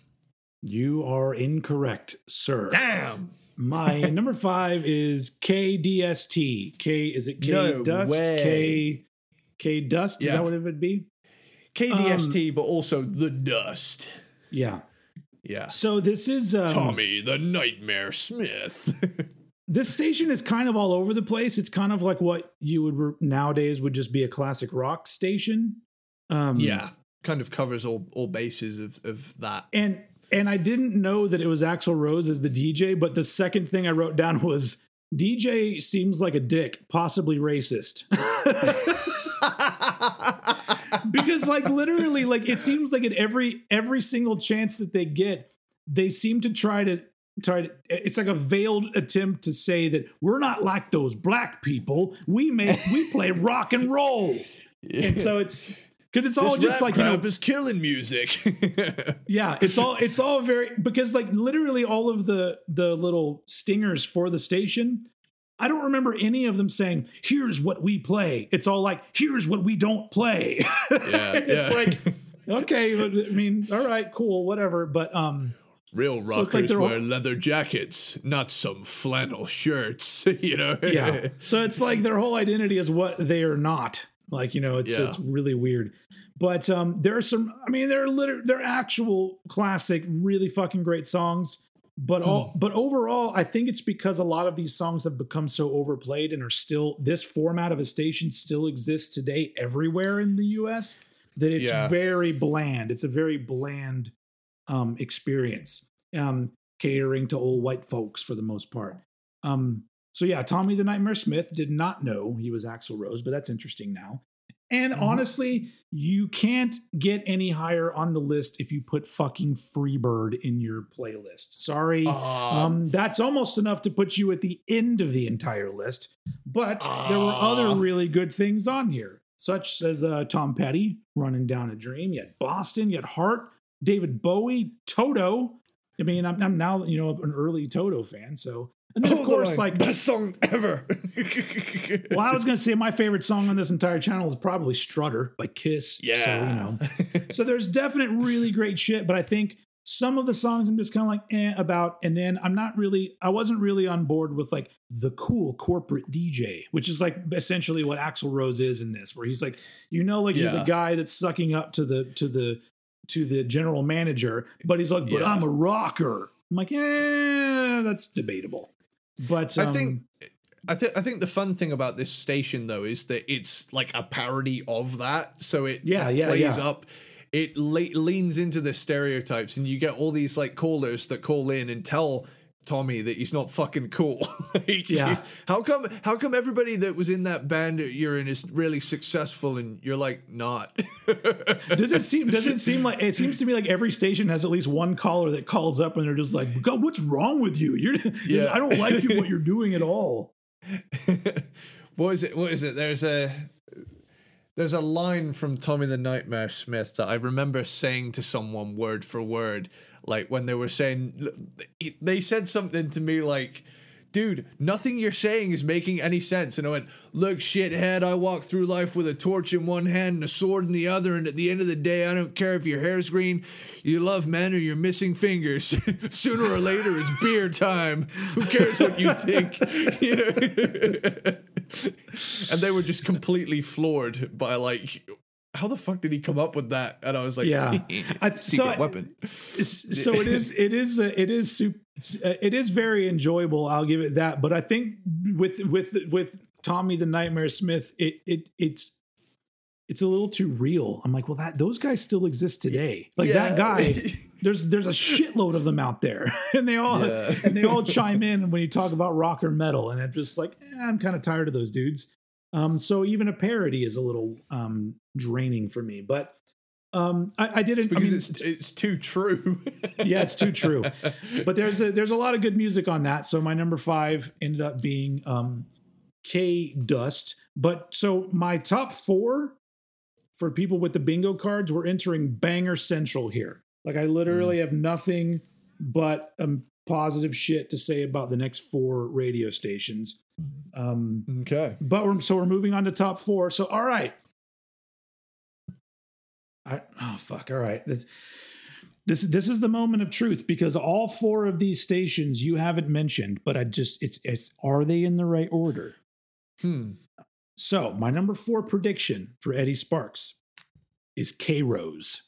You are incorrect, sir. Damn. My <laughs> number five is KDST. K is it K No Dust? way. K K Dust. Is that what it would be? KDST, Um, but also the Dust. Yeah. Yeah. So this is um, Tommy the Nightmare Smith. <laughs> this station is kind of all over the place. It's kind of like what you would re- nowadays would just be a classic rock station. Um, yeah. Kind of covers all all bases of of that. and and I didn't know that it was Axl Rose as the DJ, but the second thing I wrote down <laughs> was DJ seems like a dick, possibly racist. <laughs> because like literally like it seems like at every every single chance that they get, they seem to try to try to it's like a veiled attempt to say that we're not like those black people. We make we play rock and roll. yeah. And so it's because it's all this just like you know is killing music. <laughs> yeah it's all it's all very because like literally all of the the little stingers for the station i don't remember any of them saying here's what we play it's all like here's what we don't play <laughs> Yeah, it's yeah. like <laughs> okay i mean all right cool whatever but um Real So rockers it's like they're all- wear leather jackets, not some flannel shirts. <laughs> You know. yeah so it's like their whole identity is what they are not like you know it's Yeah. it's really weird but um there are some i mean they're liter- they're actual classic really fucking great songs but all Hmm. but overall i think it's because a lot of these songs have become so overplayed and are still this format of a station still exists today everywhere in the us that it's Yeah. very bland it's a very bland um experience um catering to old white folks for the most part um so yeah, Tommy the Nightmare Smith did not know he was Axl Rose, but that's interesting now. And Mhm. honestly, you can't get any higher on the list if you put fucking Freebird in your playlist. Sorry. Aw. Um, that's almost enough to put you at the end of the entire list. But there were other really good things on here, such as uh, Tom Petty, Running Down a Dream. You had Boston, you had Heart, David Bowie, Toto. I mean, I'm, I'm now, you know, an early Toto fan. So, and then of course, like, best song ever. <laughs> well, I was going to say my favorite song on this entire channel is probably Strutter by Kiss. So, you yeah. know, <laughs> so there's definite really great shit, but I think some of the songs I'm just kind of like eh about, and then I'm not really, I wasn't really on board with like the cool corporate DJ, which is like essentially what Axl Rose is in this, where he's like, you know, like he's a guy that's sucking up to the to the to the general manager, but he's like, but Yeah. I'm a rocker. I'm like, eh, that's debatable. But I um, think I think I think the fun thing about this station though is that it's like a parody of that, so it Yeah, yeah, plays yeah. up. It le- leans into the stereotypes, and you get all these like callers that call in and tell Tommy that he's not fucking cool. <laughs> Like, Yeah. How come? How come everybody that was in that band you're in is really successful, and you're like not? <laughs> does it seem does it seem like it seems to me like every station has at least one caller that calls up and they're just like god what's wrong with you you're, Yeah. i don't like you what you're doing at all <laughs> what is it? What is it? There's a there's a line from Tommy the Nightmare Smith that I remember saying to someone word for word, like when they were saying they said something to me like. Dude, nothing you're saying is making any sense. And I went, Look, shithead, I walk through life with a torch in one hand and a sword in the other. And at the end of the day, I don't care if your hair's green, you love men, or you're missing fingers. <laughs> Sooner or later, it's beer time. Who cares what you think? <laughs> You know? <laughs> and they were just completely floored by like how the fuck did he come up with that? And i was like Yeah. <laughs> I- secret so weapon. <laughs> so it is it is uh, it is sup- uh, it is very enjoyable i'll give it that but i think with with with tommy the nightmare smith it it it's it's a little too real. I'm like well that those guys still exist today. Like that guy <laughs> there's there's a shitload of them out there. And they all Yeah. and they all chime in when you talk about rock or metal and i'm just like eh, i'm kind of tired of those dudes. Um so even a parody is a little um draining for me but um i, I didn't I because mean, it's it's too true <laughs> yeah, it's too true. <laughs> But there's a there's a lot of good music on that. So my number five ended up being um K Dust. But so my top four for people with the bingo cards, we're entering banger central here. Like I literally have nothing but um positive shit to say about the next four radio stations. Um okay but we're so we're moving on to top four. So all right. I, oh fuck! All right, this, this this is the moment of truth because all four of these stations you haven't mentioned, but I just it's it's are they in the right order? hmm So, my number four prediction for Eddie Sparks is K Rose.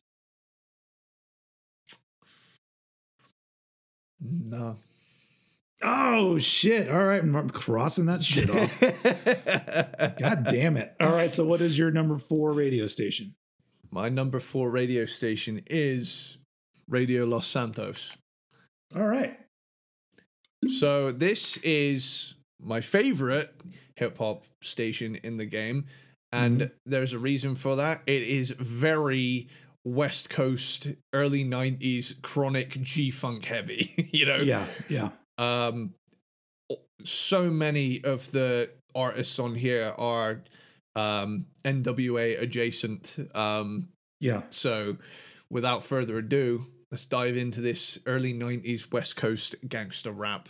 No. Oh, shit. All right. I'm crossing that shit off. <laughs> God damn it. All right. So, what is your number four radio station? My number four radio station is Radio Los Santos. All right. So this is my favorite hip hop station in the game, and Mhm. there's a reason for that. It is very West Coast, early '90s chronic G funk heavy. <laughs> you know, Yeah. Yeah. um, so many of the artists on here are um, NWA adjacent. Um, Yeah. so, without further ado, let's dive into this early 90s West Coast gangster rap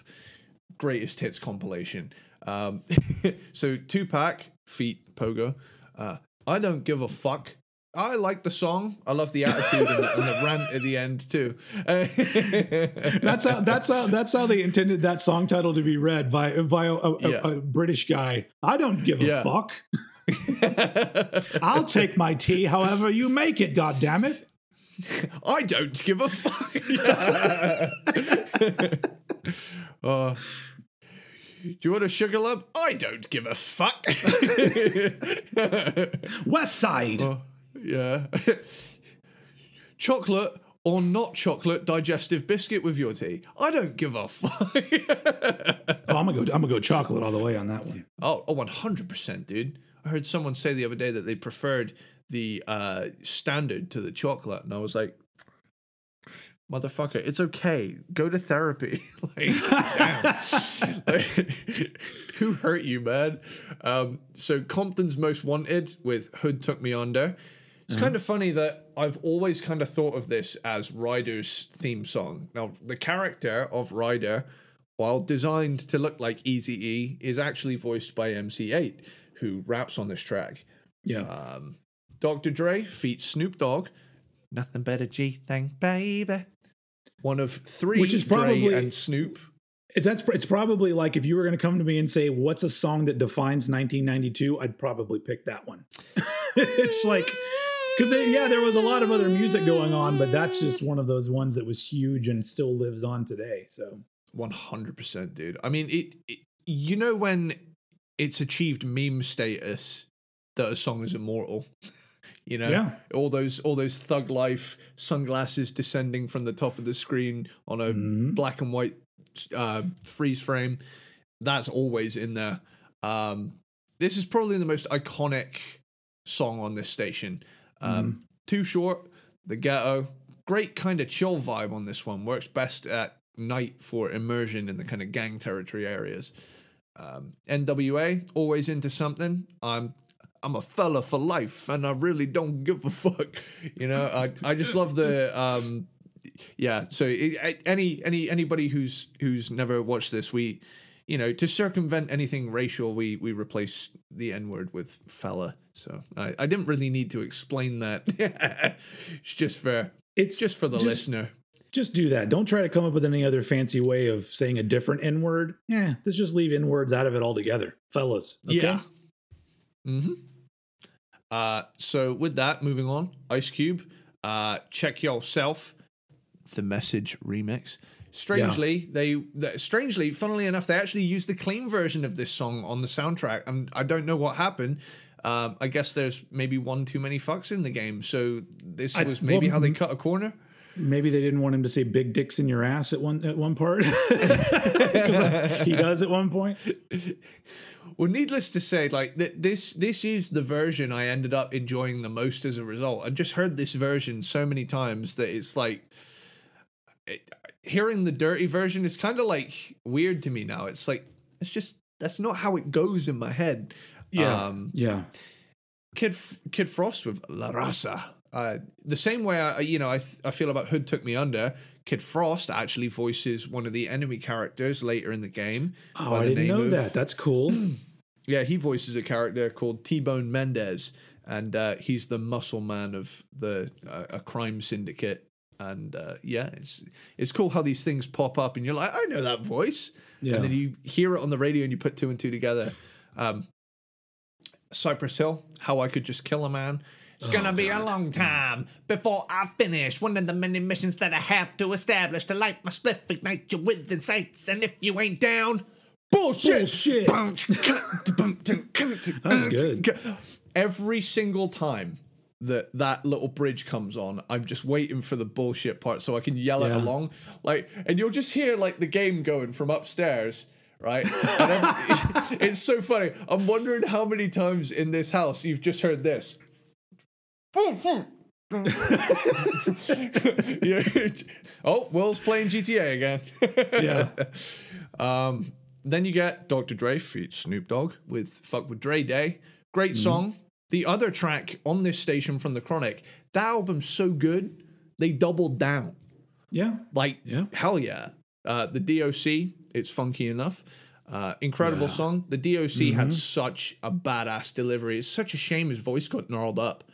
greatest hits compilation. Um, <laughs> so, Tupac, feat Pogo. Uh, I don't give a fuck. I like the song. I love the attitude and, the, and the <laughs> rant at the end too. <laughs> That's how that's how that's how they intended that song title to be read by by a, a- a- Yeah. a British guy. I don't give a Yeah. fuck. <laughs> I'll take my tea however you make it, God damn it. I don't give a fuck. <laughs> uh, do you want a sugar lump? I don't give a fuck. <laughs> West Side. Uh, yeah. chocolate or not chocolate digestive biscuit with your tea? I don't give a fuck. Oh, I'm gonna go I'm gonna go chocolate all the way on that one. oh, oh, 100%, dude. I heard someone say the other day that they preferred the uh, standard to the chocolate, and I was like, motherfucker, it's okay. Go to therapy. <laughs> like. <laughs> Like, <laughs> who hurt you, man? Um, so Compton's Most Wanted with Hood Took Me Under. It's kind of funny that I've always kind of thought of this as Ryder's theme song. Now, the character of Ryder, while designed to look like Easy E, is actually voiced by MC Eiht, who raps on this track. Yeah. Um, Dr. Dre feat Snoop Dogg. Nothing better G thing, baby. One of three Which is Dre probably- and Snoop. That's it's probably like if you were going to come to me and say what's a song that defines 1992 i'd probably pick that one <laughs> it's like because yeah there was a lot of other music going on but that's just one of those ones that was huge and still lives on today so 100%, dude. I mean, it, it you know when it's achieved meme status that a song is immortal. <laughs> You know, Yeah. all those all those thug life sunglasses descending from the top of the screen on a Mhm. black and white uh, freeze frame. That's always in there. Um, this is probably the most iconic song on this station. Um, Too short, the ghetto, great kind of chill vibe on this one. Works best at night for immersion in the kind of gang territory areas. Um, NWA always into something. I'm I'm a fella for life, and I really don't give a <laughs> fuck. You know, I I just love the um, yeah. So it, any any anybody who's who's never watched this, we you know to circumvent anything racial, we we replace the n word with fella. So I I didn't really need to explain that. <laughs> it's just for it's just for the just- listener. Just do that don't try to come up with any other fancy way of saying a different n word yeah let's just leave n words out of it altogether fellas okay? Yeah. Mm-hmm. Uh, so with that, moving on, Ice Cube, uh, check yourself. The message remix. Strangely, they, they strangely, funnily enough, they actually used the clean version of this song on the soundtrack, and I don't know what happened. Um, I guess there's maybe one too many fucks in the game, so this I- was maybe well, how they cut a corner. Maybe they didn't want him to say big dicks in your ass at one at one part <laughs> 'Cause he does at one point Well, needless to say, like th- this, this is the version I ended up enjoying the most as a result. I just heard this version so many times that it's like it, hearing the dirty version is kind of like weird to me now. It's like it's just that's not how it goes in my head. yeah Um, yeah Kid Kid Frost with La Raza. Uh, the same way I, you know, I, th- I feel about Hood Took Me Under. Kid Frost actually voices one of the enemy characters later in the game. oh by i the didn't name know of- that that's cool <clears throat> Yeah, he voices a character called T Bone Mendez, and uh, he's the muscle man of the uh, a crime syndicate. And uh, yeah, it's it's cool how these things pop up, and you're like, I know that voice, yeah and then you hear it on the radio, and you put two and two together. Um, Cypress Hill, How I Could Just Kill a Man. It's Oh, gonna be a oh, long time before I finish one of the many missions that I have to establish to light my spliff, ignite you with insights, and if you ain't down, bullshit. Bullshit. <laughs> That's good. Every single time that that little bridge comes on, I'm just waiting for the bullshit part so I can yell it along. Like, and you'll just hear like the game going from upstairs. Right, and <laughs> <laughs> it's so funny. I'm wondering how many times in this house you've just heard this. <laughs> <laughs> Oh, Will's playing GTA again. Yeah. <laughs> Um, then you get Dr. Dre feat Snoop Dogg with Fuck with Dre Day. Great Mm-hmm. song. The other track on this station from the Chronic, that album's so good, they doubled down. Yeah. Like, Yeah. hell yeah. Uh, the DOC, it's funky enough. Uh, incredible Yeah. Mm-hmm. song. The DOC had such a badass delivery. It's such a shame his voice got gnarled up.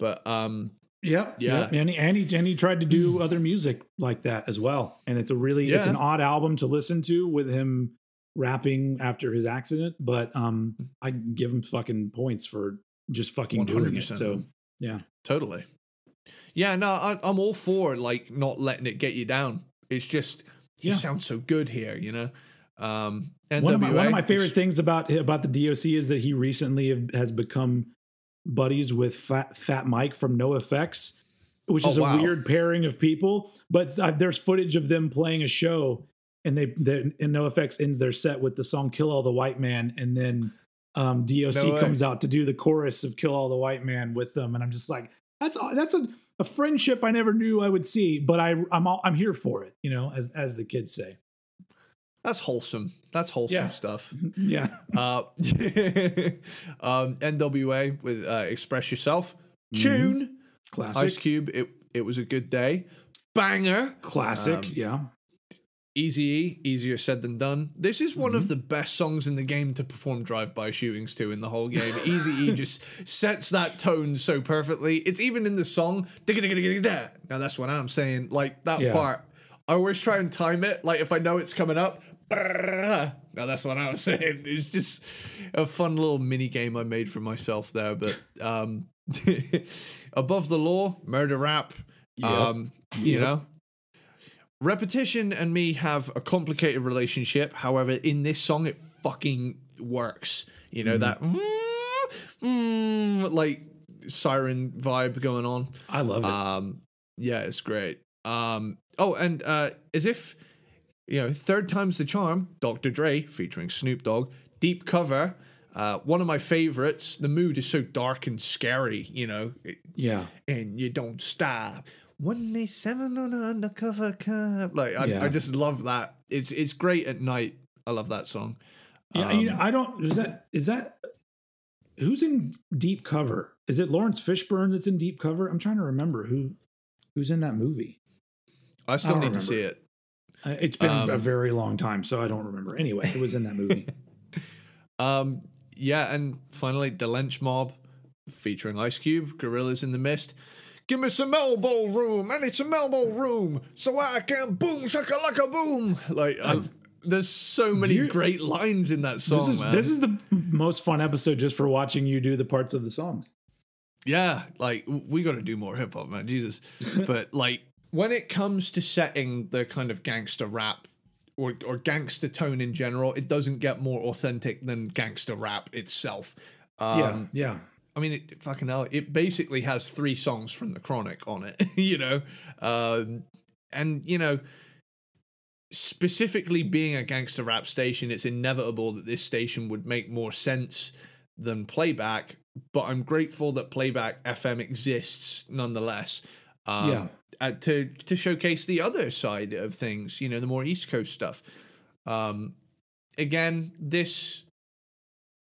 But um, Yep. Yeah. yep. And he, and he and he tried to do other music like that as well. And it's a really it's an odd album to listen to with him rapping after his accident, but um I give him fucking points for just fucking doing it. So yeah. Totally. Yeah, no, I, I'm all for like not letting it get you down. It's just you Yeah. sound so good here, you know. Um, NWA, One of, my, one of my favorite things about about the DOC is that he recently have, has become buddies with Fat, Fat Mike from NOFX, which Oh, is a weird pairing of people. But uh, there's footage of them playing a show, and they they- and NOFX ends their set with the song "Kill All the White Man," and then um, DOC No comes out to do the chorus of "Kill All the White Man" with them, and I'm just like, that's that's a, a friendship I never knew I would see, but I I'm all, I'm here for it, you know, as as the kids say. That's wholesome. That's wholesome Yeah. stuff. <laughs> Yeah. Uh, <laughs> um, NWA with uh, "Express Yourself" tune. Classic. Ice Cube. It it was a good day. Banger. Classic. Um, yeah. Easy E, easier said than done. This is one of the best songs in the game to perform drive-by shootings to in the whole game. Easy E <laughs> just sets that tone so perfectly. It's even in the song. Now that's what I'm saying. Like that Yeah. part. I always try and time it. Like if I know it's coming up. Now that's what I was saying. <laughs> It's just a fun little mini game I made for myself there. But um, <laughs> above the law, murder rap. Yep. Um, you Yep. know, repetition and me have a complicated relationship. However, in this song, it fucking works. You know that mm, like siren vibe going on. I love it. Um, yeah, it's great. Um, oh, and uh, as if you know, third time's the charm. Dr. Dre featuring Snoop Dogg, deep cover. Uh, one of my favorites. The mood is so dark and scary. You know, yeah. and you don't stop. One eight seven on an undercover cop. Like I, Yeah. I just love that. It's it's great at night. I love that song. Yeah. you know, I don't, is that, is that, who's in deep cover? Is it Laurence Fishburne that's in deep cover? I'm trying to remember who, who's in that movie. I still don't need remember. to see it. Uh, It's been a Um, very long time, so I don't remember. Anyway, it was in that movie. <laughs> Um, yeah, and finally, the Lench Mob featuring Ice Cube, Gorillas in the Mist. Give me some elbow room. I need some elbow room so I can boom shaka like a boom. Like I, there's so many great lines in that song, this is this is the most fun episode just for watching you do the parts of the songs. Yeah, like we got to do more hip hop, man. Jesus. <laughs> but like when it comes to setting the kind of gangster rap or or gangster tone in general, it doesn't get more authentic than gangster rap itself. Um, yeah, yeah, I mean, it, fucking hell, it basically has three songs from the Chronic on it, <laughs> you know, um, and you know, specifically being a gangster rap station, it's inevitable that this station would make more sense than playback. But I'm grateful that playback FM exists nonetheless. Um, Yeah. Uh, to to showcase the other side of things, you know, the more East Coast stuff. Um, again, this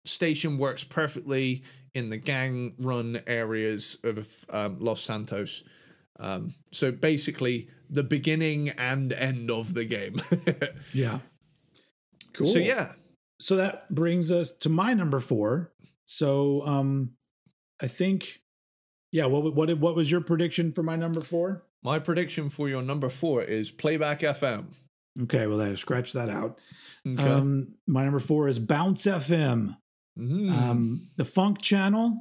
station works perfectly in the gang run areas of um, Los Santos. Um, so basically, the beginning and end of the game. <laughs> yeah. Cool. So yeah, so that brings us to my number four. So um I think yeah, what what what was your prediction for my number four? My prediction for your number four is Playback FM. Okay, well I scratch that out. Okay. Um my number four is Bounce FM. Mm. Um, the Funk Channel,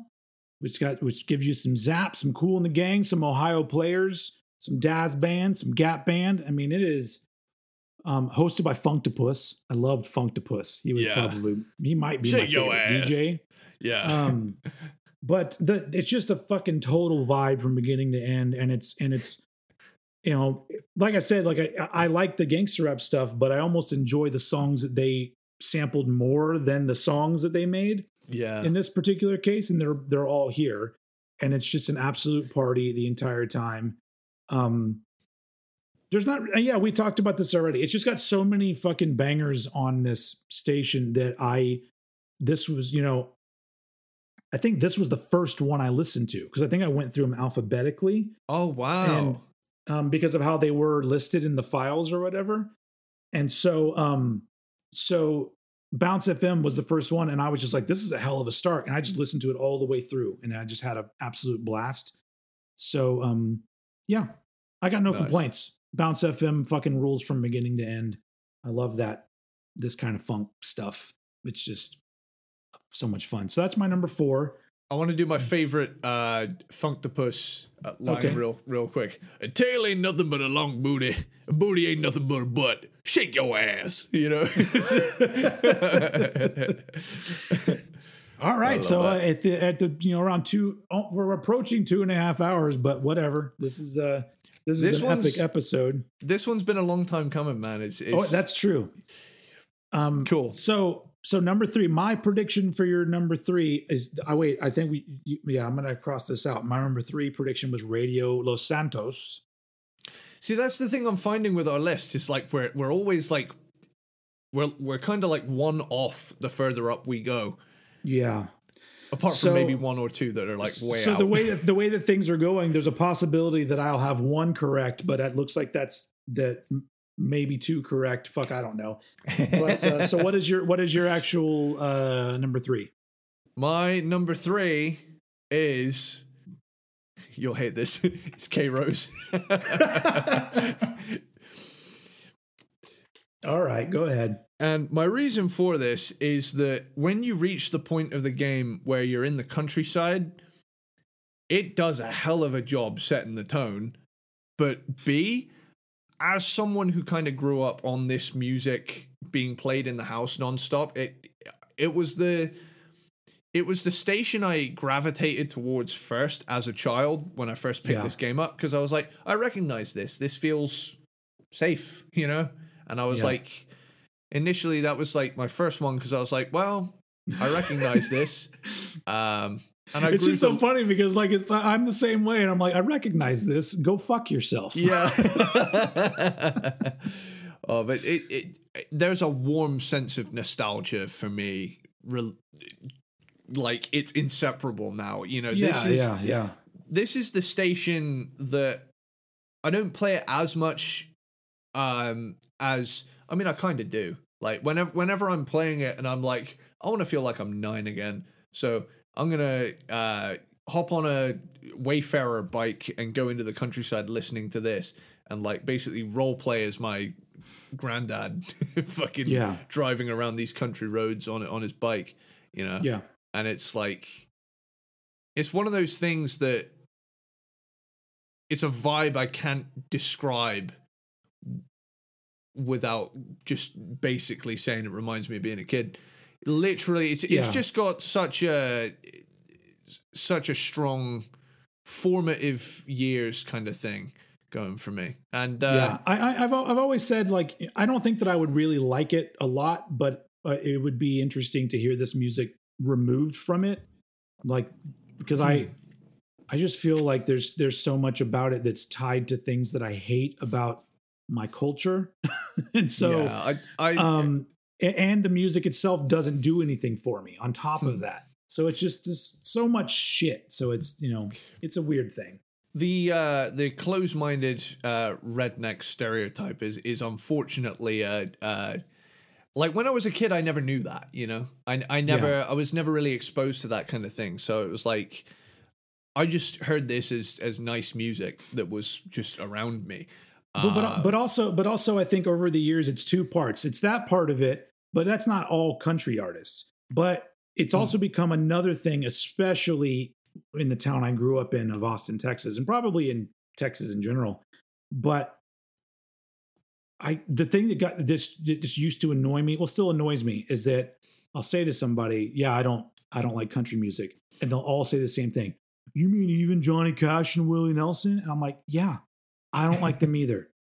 which got which gives you some Zapp, some Kool and the Gang, some Ohio players, some Dazz Band, some Gap Band. I mean, it is um, hosted by Funktopus. I loved Funktopus. He was Yeah. probably he might be Shake my favorite. DJ. yeah. Um, <laughs> but the it's just a fucking total vibe from beginning to end, and it's and it's you know, like I said, like I I like the gangster rap stuff, but I almost enjoy the songs that they sampled more than the songs that they made yeah. in this particular case, and they're they're all here, and it's just an absolute party the entire time. Um, there's not, uh, yeah, we talked about this already. It's just got so many fucking bangers on this station that I, this was, you know, I think this was the first one I listened to because I think I went through them alphabetically oh wow. Um, because of how they were listed in the files or whatever. And so, um, so Bounce FM was the first one, and I was just like, "This is a hell of a start," and I just listened to it all the way through, and I just had an absolute blast. So, um, yeah, I got no Nice. complaints. Bounce FM fucking rules from beginning to end. I love that this kind of funk stuff. It's just so much fun. So that's my number four. I want to do my favorite uh Funktopus uh, line Okay. real real quick. A tail ain't nothing but a long booty. A booty ain't nothing but a butt. Shake your ass. You know. All right, so uh, at the at the you know around two, oh, we're approaching two and a half hours, but whatever. This is uh this is This an epic episode. this one's been a long time coming, man. It's, it's Oh, that's true. Um, cool. So so number three, my prediction for your number three is. I wait. I think we. You, yeah, I'm gonna cross this out. My number three prediction was Radio Los Santos. See, that's the thing I'm finding with our list. It's like we're we're always like we're we're kind of like one off the further up we go. Yeah. Apart So- from maybe one or two that are like way so out. the way that the way that things are going, there's a possibility that I'll have one correct, but it looks like that's that maybe two correct. Fuck, I don't know. But, uh, so <laughs> what is your what is your actual uh, number three? My number three is you'll hate this. <laughs> It's K Rose. <laughs> All right, go ahead. and my reason for this is that when you reach the point of the game where you're in the countryside, it does a hell of a job setting the tone. But B, as someone who kind of grew up on this music being played in the house nonstop, it it was the it was the station I gravitated towards first as a child when I first picked Yeah. this game up because I was like, I recognize this. This feels safe, you know? And I was Yeah. like, initially that was like my first one because I was like, well, I recognize this. <laughs> Um, and I it's just so funny because like it's, I'm the same way, and I'm like, I recognize this. Go fuck yourself. Yeah. <laughs> <laughs> oh, but it, it, there's a warm sense of nostalgia for me. Rel- like it's inseparable now. You know, yeah, this is yeah, yeah. this is the station that I don't play it as much um as I mean I kind of do. Like whenever whenever I'm playing it and I'm like I want to feel like I'm 9 again. So I'm going to uh hop on a Wayfarer bike and go into the countryside listening to this and like basically role play as my granddad <laughs> fucking Yeah. driving around these country roads on on his bike, you know Yeah. and it's like it's one of those things that it's a vibe I can't describe without just basically saying it reminds me of being a kid. Literally, it's Yeah. it's just got such a such a strong formative years kind of thing going for me. And uh, yeah, I, I, I've I've always said like I don't think that I would really like it a lot, but uh, it would be interesting to hear this music removed from it, like because I I just feel like there's there's so much about it that's tied to things that I hate about my culture, <laughs> and so yeah, I, I um and the music itself doesn't do anything for me on top of that. So it's just so much shit. So it's you know it's a weird thing. the uh the close-minded uh redneck stereotype is is unfortunately uh uh like when I was a kid I never knew that, you know. I I never I was never really exposed to that kind of thing. So it was like I just heard this as as nice music that was just around me. But, but Uh, but also but also I think over the years it's two parts. It's that part of it, but that's not all country artists. But it's also become another thing, especially in the town I grew up in of Austin, Texas, and probably in Texas in general. But I the thing that got this this used to annoy me, well, still annoys me, is that I'll say to somebody, "Yeah, I don't I don't like country music," and they'll all say the same thing. You mean even Johnny Cash and Willie Nelson? And I'm like, yeah, I don't like them either. <laughs>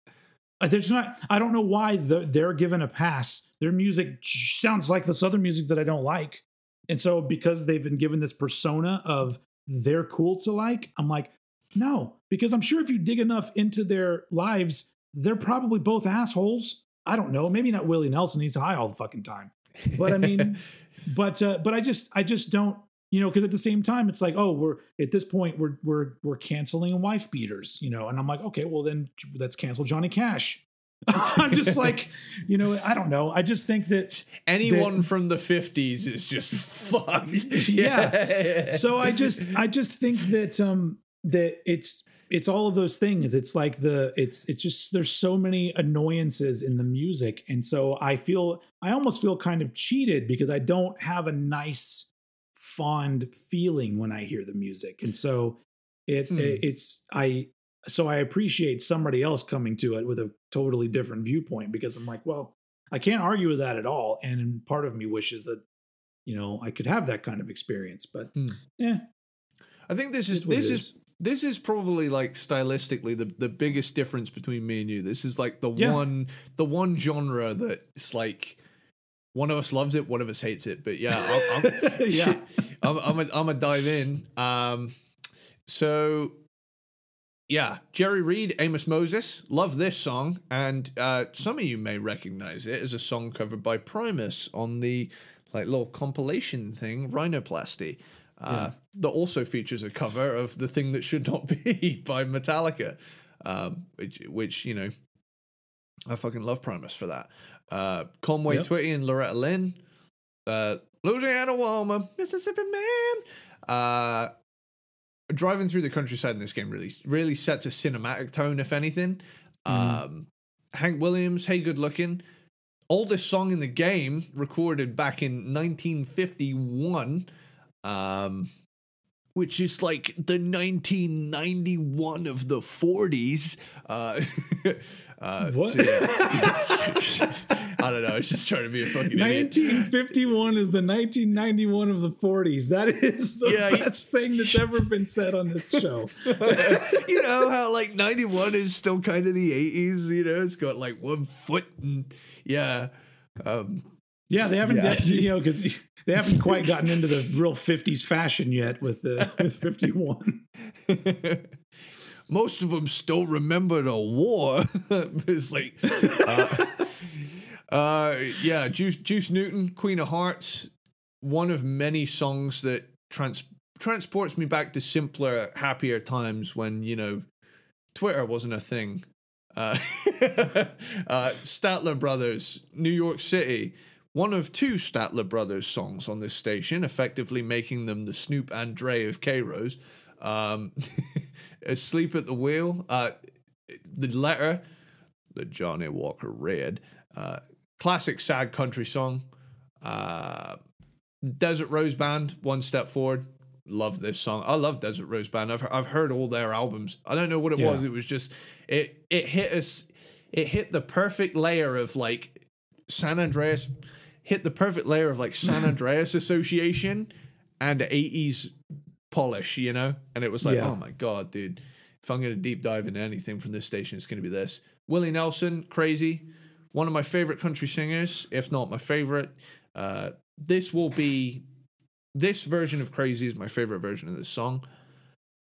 Uh, There's not. I don't know why the, they're given a pass. Their music sounds like this other music that I don't like, and so because they've been given this persona of they're cool to like, I'm like, no, because I'm sure if you dig enough into their lives, they're probably both assholes. I don't know. Maybe not Willie Nelson. He's high all the fucking time. But I mean, <laughs> but uh, but I just I just don't you know because at the same time it's like oh we're at this point we're we're we're canceling wife beaters you know and I'm like okay well then let's cancel Johnny Cash. <laughs> I'm just <laughs> like you know I don't know I just think that Anyone that- from the 50s is just <laughs> fucked. Yeah. so I just I just think that um that it's it's all of those things. It's like the it's it's just there's so many annoyances in the music. And so I feel I almost feel kind of cheated because I don't have a nice fond feeling when I hear the music. And so it, Hmm. it it's I so I appreciate somebody else coming to it with a totally different viewpoint because I'm like, well, I can't argue with that at all. And part of me wishes that you know I could have that kind of experience. But Hmm. yeah, I think this is this is. is. this is probably like stylistically the, the biggest difference between me and you. This is like the Yeah. one the one genre that it's like one of us loves it, one of us hates it. But yeah, I'm, I'm, <laughs> yeah, <laughs> I'm I'm a, I'm a dive in. Um, so yeah, Jerry Reed, Amos Moses, love this song, and uh, some of you may recognize it as a song covered by Primus on the like little compilation thing, Rhinoplasty. Uh, That also features a cover of "The Thing That Should Not <laughs> Be" by Metallica, um, which, which you know, I fucking love Primus for that. Uh, Conway Yep. Twitty and Loretta Lynn, uh, Louisiana woman, Mississippi man. Uh, driving through the countryside in this game really really sets a cinematic tone, if anything. Um, Hank Williams, Hey Good Looking, oldest song in the game, recorded back in 1951, um, which is like the 1991 of the 40s. Uh, <laughs> uh, What? so yeah. <laughs> I don't know. I was just trying to be a fucking idiot. 1951 is the 1991 of the 40s. That is the Yeah, you- best thing that's ever been said on this show. <laughs> you know how like 91 is still kind of the 80s, you know, it's got like one foot and yeah. Um Yeah, they haven't, Yeah. you know, because they haven't quite gotten into the real 50s fashion yet with the <laughs> with 51. most of them still remember the war. <laughs> it's like uh, uh yeah, Juice Juice Newton, Queen of Hearts, one of many songs that trans transports me back to simpler, happier times when, you know, Twitter wasn't a thing. Uh, <laughs> uh, Statler Brothers, New York City, one of two Statler Brothers songs on this station, effectively making them the Snoop and Dre of K Rose. Um, <laughs> Asleep at the Wheel, uh, The Letter, the Johnny Walker Red, uh, classic sad country song. Uh, Desert Rose Band, One Step Forward. Love this song. I love Desert Rose Band. I've I've heard all their albums. I don't know what it Yeah. was. It was just it it hit us. It hit the perfect layer of like San Andreas. Hit the perfect layer of like San <laughs> Andreas association and 80s polish, you know? And it was like, Yeah. oh my god, dude. If I'm gonna deep dive into anything from this station, it's gonna be this. Willie Nelson, crazy. One of my favorite country singers, if not my favorite. Uh, this will be this version of Crazy is my favorite version of this song.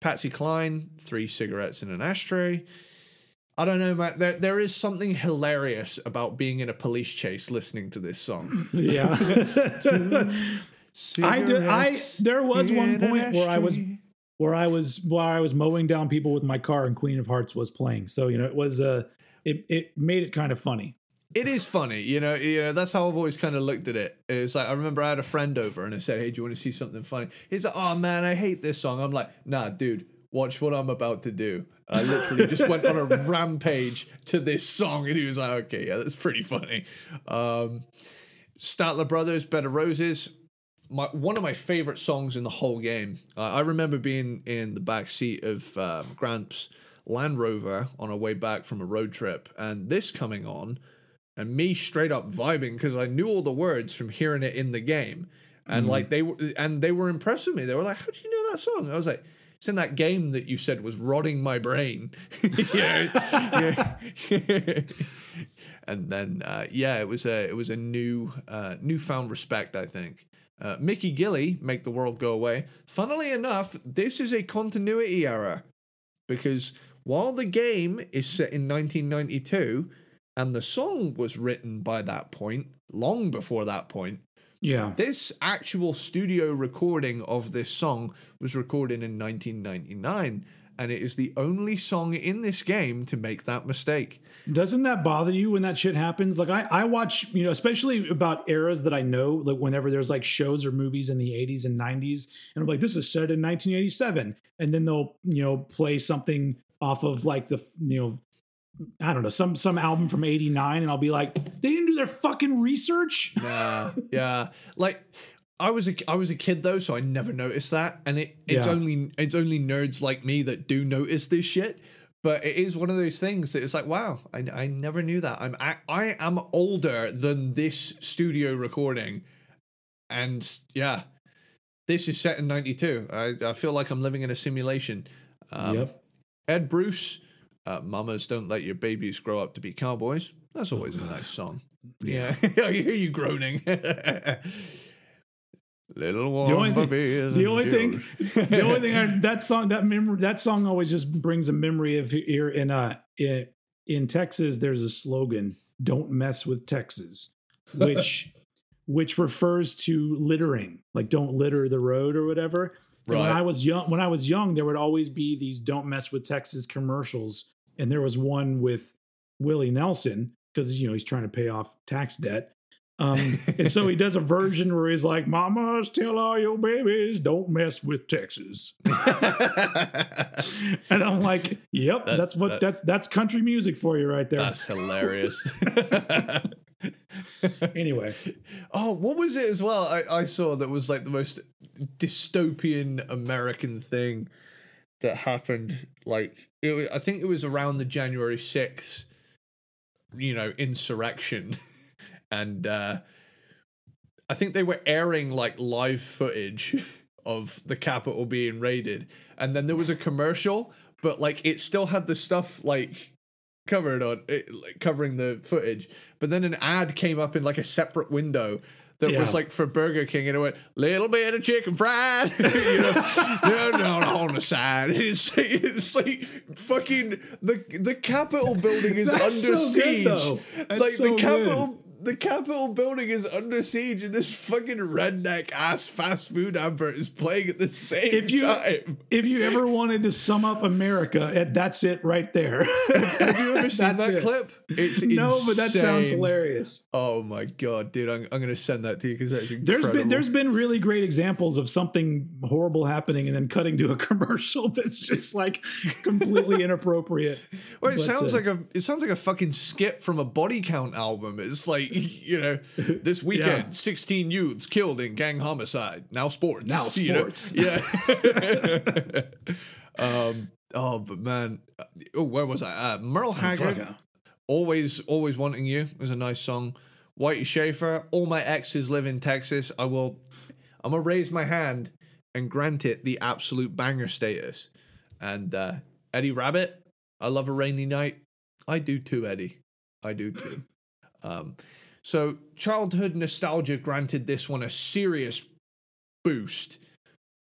Patsy Cline, three cigarettes in an ashtray. I don't know, man. There, there is something hilarious about being in a police chase listening to this song. <laughs> Yeah. <laughs> I did, I there was one point where I was where I was where I was mowing down people with my car and Queen of Hearts was playing. So, you know, it was uh it it made it kind of funny. It is funny, you know. You know that's how I've always kind of looked at it. It's like I remember I had a friend over and I said, "Hey, do you want to see something funny?" He's like, "Oh man, I hate this song." I'm like, "Nah, dude, watch what I'm about to do." I literally just went on a rampage to this song, and he was like, "Okay, yeah, that's pretty funny." Um, Statler Brothers, Bed of Roses. my one of my favorite songs in the whole game. Uh, I remember being in the back seat of um, Grant's Land Rover on our way back from a road trip, and this coming on, and me straight up vibing because I knew all the words from hearing it in the game, and Mm-hmm. like they were, and they were impressed with me. They were like, "How do you know that song?" I was like. It's in that game that you said was rotting my brain. <laughs> yeah. <laughs> and then uh, yeah, it was a it was a new uh, newfound respect. I think uh, Mickey Gilley make the world go away. Funnily enough, this is a continuity error because while the game is set in 1992 and the song was written by that point, long before that point, Yeah. this actual studio recording of this song was recorded in 1999. And it is the only song in this game to make that mistake. Doesn't that bother you when that shit happens? Like I, I watch, you know, especially about eras that I know, like whenever there's like shows or movies in the 80s and 90s, and I'm like, this is set in 1987. And then they'll, you know, play something off of like the, you know, I don't know, some some album from 89, and I'll be like, they didn't do their fucking research. Yeah, yeah. Like I was a I was a kid though, so I never noticed that, and it it's Yeah. only it's only nerds like me that do notice this shit. But it is one of those things that it's like, wow, I, I never knew that. I'm I, I am older than this studio recording, and yeah, this is set in '92. I I feel like I'm living in a simulation. Um, Yep. Ed Bruce, uh, "Mamas Don't Let Your Babies Grow Up to Be Cowboys." That's always a nice song. <sighs> Yeah, <laughs> I hear you groaning. <laughs> Little warm The only thing- the only thing- <laughs> the only thing I, that song that memory that song always just brings a memory of here in uh in, in Texas there's a slogan don't mess with Texas which which refers to littering like don't litter the road or whatever And when I was young when I was young there would always be these don't mess with Texas commercials and there was one with Willie Nelson because you know he's trying to pay off tax debt um, and so he does a version where he's like, "Mamas, tell all your babies don't mess with Texas." <laughs> And I'm like, "Yep, That- that's what that- that's that's country music for you right there." That's hilarious. <laughs> anyway, oh, what was it as well? I, I saw that was like the most dystopian American thing that happened. Like, it, I think it was around the January 6th, you know, insurrection. <laughs> and uh, I think they were airing like live footage <laughs> of the Capitol being raided. And then there was a commercial, but like it still had the stuff like covered on it, like, covering the footage. But then an ad came up in like a separate window that was like for Burger King, and it went little bit of chicken fried, <laughs> you know, no, no, no, on the side. It's it's like fucking the the Capitol building is That's under so good, siege. though. That's like so the good. Capitol. The Capitol building is under siege, and this fucking redneck ass fast food advert is playing at the same if you time. if you ever wanted to sum up America, that's it right there. Have you ever <laughs> seen that it. clip? It's no, but that sounds hilarious. Oh my god, dude! I'm, I'm gonna send that to you because that's There's incredible. been there's been really great examples of something horrible happening and then cutting to a <laughs> commercial that's just like completely <laughs> inappropriate. Well, it But, sounds uh, like a it sounds like a fucking skit from a body count album. It's like <laughs> you know, this weekend, Yeah. 16 youths killed in gang homicide. Now sports. Now <laughs> you know? sports. Yeah. <laughs> um. Oh, but man, oh, where was I? Uh, Merle Haggard. Always, always wanting you is a nice song. Whitey Shafer. All my exes live in Texas. I will. I'm gonna raise my hand and grant it the absolute banger status. And uh, Eddie Rabbitt. I love a rainy night. I do too, Eddie. I do too. um, so childhood nostalgia granted this one a serious boost.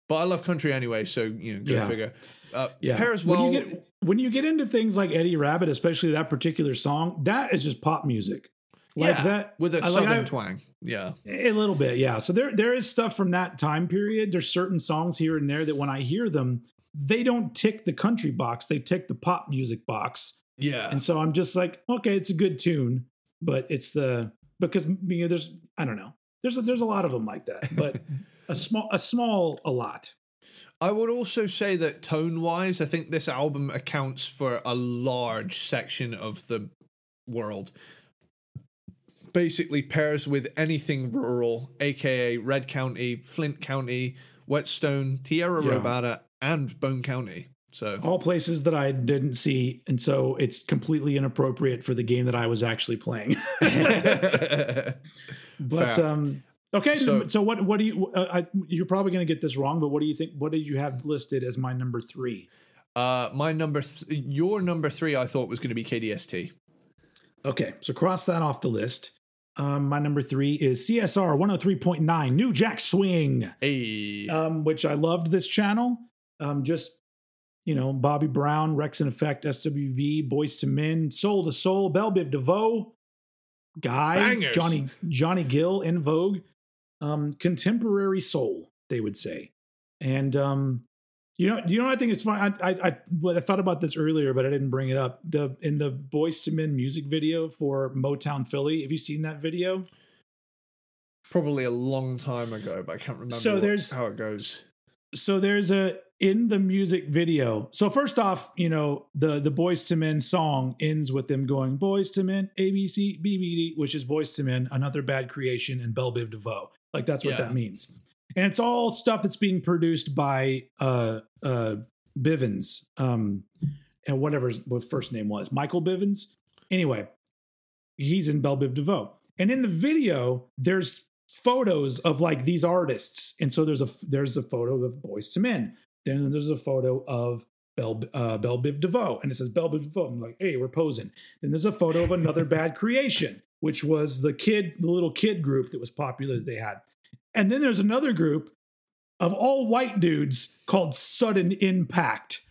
But I love country anyway, so you know, go Yeah. figure. Uh, Yeah. Paris well. when you get when you get into things like Eddie Rabbitt, especially that particular song, that is just pop music. Like yeah, that with a I- like, southern I- twang. Yeah. A little bit, yeah. So there there is stuff from that time period. There's certain songs here and there that when I hear them, they don't tick the country box, they tick the pop music box. Yeah. And so I'm just like, okay, it's a good tune, but it's the because you know there's I don't know. There's a, there's a lot of them like that, but <laughs> a small a small a lot. I would also say that tone wise, I think this album accounts for a large section of the world. basically pairs with anything rural, aka Red County, Flint County, Whetstone, Tierra Yeah. Robada, and Bone County. So All places that I didn't see, and so it's completely inappropriate for the game that I was actually playing. <laughs> but Fair. um, okay, So- so, what what do you? Uh, I, you're probably going to get this wrong, but what do you think? What did you have listed as my number three? uh, my number, th- your number three, I thought was going to be KDST. Okay, so cross that off the list. Um, my number three is CSR 103.9 New Jack Swing. Hey, um, which I loved this channel. Um, just you know, Bobby Brown, Wreckx-n-Effect, SWV, Boyz II Men, Soul II Soul, Bell Biv DeVoe, Guy, Bangers. Johnny Johnny Gill En Vogue, um, contemporary soul, they would say, and um, you know, you know, what I think it's fun. I, I I well, I thought about this earlier, but I didn't bring it up. The in the Boyz II Men music video for Motown Philly. Have you seen that video? probably a long time ago, but I can't remember So what- there's- how it goes. so there's a in the music video. So first off, you know the the Boyz II Men song ends with them going Boyz II Men abc A B C B B D, which is Boyz II Men, another bad creation, and Bell Biv DeVoe. Like that's what Yeah. that means. And it's all stuff that's being produced by uh uh Bivins, um, and whatever his first name was, Michael Bivins. Anyway, he's in Bell Biv DeVoe, and in the video, there's photos of like these artists, and so there's a there's a photo of Boyz II Men. Then there's a photo of Bell, uh, Bell Biv DeVoe, and it says Bell Biv DeVoe. I'm like, hey, we're posing. Then there's a photo of another <laughs> bad creation, which was the kid, the little kid group that was popular that they had. And then there's another group of all white dudes called Sudden Impact.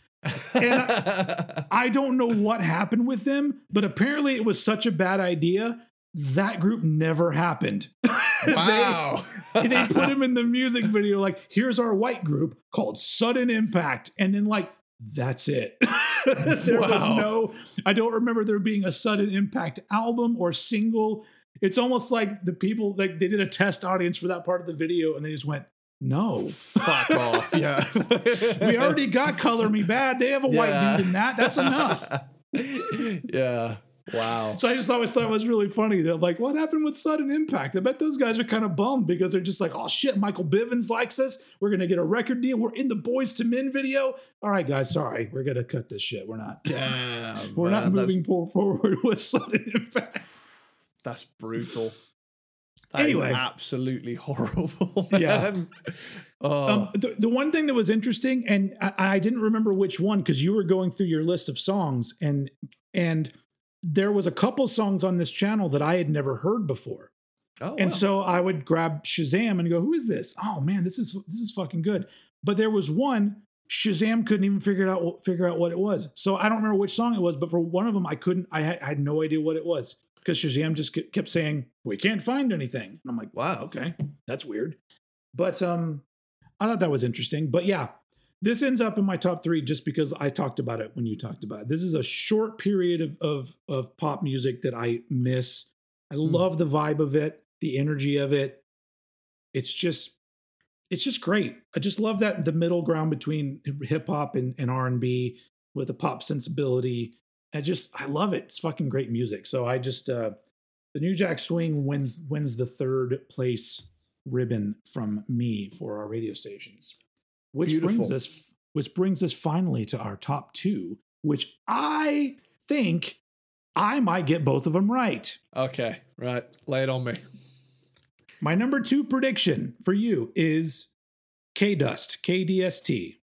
And <laughs> I don't know what happened with them, but apparently it was such a bad idea. That group never happened. <laughs> They- wow. <laughs> they put him in the music video like here's our white group called sudden impact and then like that's it <laughs> there was Wow. no i don't remember there being a sudden impact album or single it's almost like the people like they did a test audience for that part of the video and they just went no Fuck off. Yeah. we already got color me bad they have a white Yeah. dude in that that's enough yeah. Wow. so i just always thought it was really funny that like what happened with sudden impact i bet those guys are kind of bummed because they're just like oh shit michael bivins likes us we're gonna get a record deal we're in the Boyz II Men video all right guys sorry we're gonna cut this shit we're not Damn. <laughs> we're not man, that's- moving forward <laughs> with sudden impact That's brutal. That is Anyway. absolutely horrible. <laughs> Yeah. Oh, Um, the, the one thing that was interesting, and I, I didn't remember which one because you were going through your list of songs, and and there was a couple songs on this channel that I had never heard before, oh, and wow. so I would grab Shazam and go, "Who is this? Oh man, this is this is fucking good." But there was one Shazam couldn't even figure it out figure out what it was. So I don't remember which song it was, but for one of them, I couldn't. I had, I had no idea what it was because Shazam just kept saying, "We can't find anything," and I'm like, wow. okay that's weird but um i thought that was interesting but yeah this ends up in my top three just because i talked about it when you talked about it. This is a short period of of, of pop music that i miss. I love the vibe of it the energy of it. It's just it's just great. I just love that the middle ground between hip-hop and, and r&b with a pop sensibility. I just i love it. It's fucking great music. So i just uh the New Jack Swing wins wins the third place ribbon from me for our radio stations. Which brings us which brings us finally to our top 2, which I think I might get both of them right. Okay. Right. Lay it on me. My number 2 prediction for you is K Dust, KDST.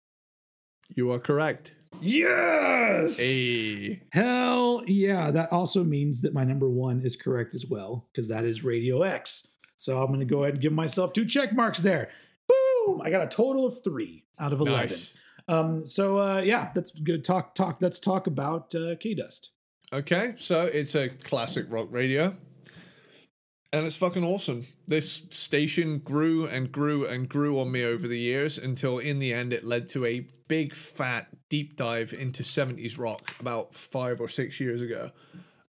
You are correct. Yes! Hey. Hell yeah. That also means that my number one is correct as well, because that is Radio X. So I'm going to go ahead and give myself two check marks there. Boom! I got a total of three out of 11. Nice. Um, so uh, yeah, that's good. Talk, talk. Let's talk about uh, K Dust. Okay, so it's a classic rock radio. And it's fucking awesome. This station grew and grew and grew on me over the years until in the end it led to a big fat deep dive into 70s rock about five or six years ago.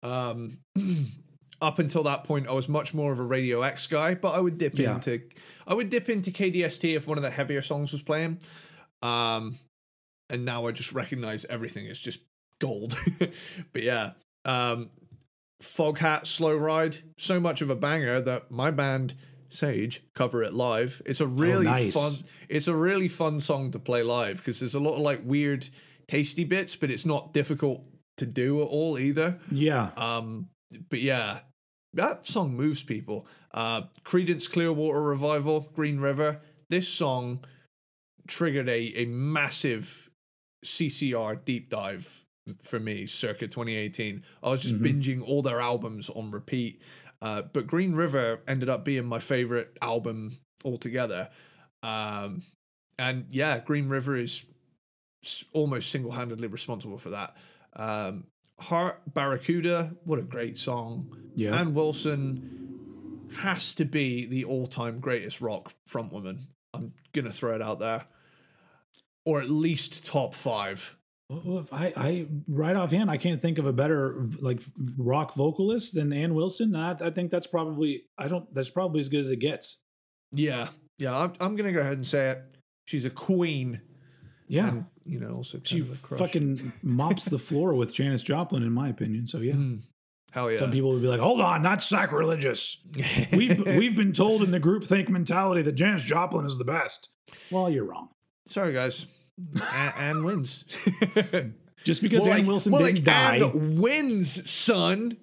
Um, <clears throat> up until that point, I was much more of a Radio X guy, but I would dip Yeah. into I would dip into KDST if one of the heavier songs was playing. Um, and now I just recognize everything is just gold. <laughs> but yeah, um, Foghat Slow Ride, so much of a banger that my band Sage cover it live. It's a really nice. fun. It's a really fun song to play live because there's a lot of like weird, tasty bits, but it's not difficult to do at all either. Yeah. Um, but yeah, that song moves people. Uh, Creedence Clearwater Revival, Green River. This song triggered a, a massive CCR deep dive for me circa 2018. I was just binging all their albums on repeat. Uh, but Green River ended up being my favorite album altogether. Um, and yeah, Green River is almost single handedly responsible for that. Um, Heart Barracuda, what a great song. Yeah. Ann Wilson has to be the all time greatest rock frontwoman. I'm going to throw it out there. Or at least top five. I, I right offhand, I can't think of a better like rock vocalist than Ann Wilson. I, I think that's probably I don't. That's probably as good as it gets. Yeah. Yeah. I'm, I'm to go ahead and say it. She's a queen. Yeah, you know, also she of a crush. fucking <laughs> mops the floor with Janis Joplin, in my opinion. So yeah, Mm. Hell yeah. some people would be like, "Hold on, that's sacrilegious." <laughs> We've we've been told in the group think mentality that Janis Joplin is the best. Well, you're wrong. Sorry, guys. A- Ann wins. <laughs> Just because More Ann like- Wilson more didn't like die. Ann wins, son.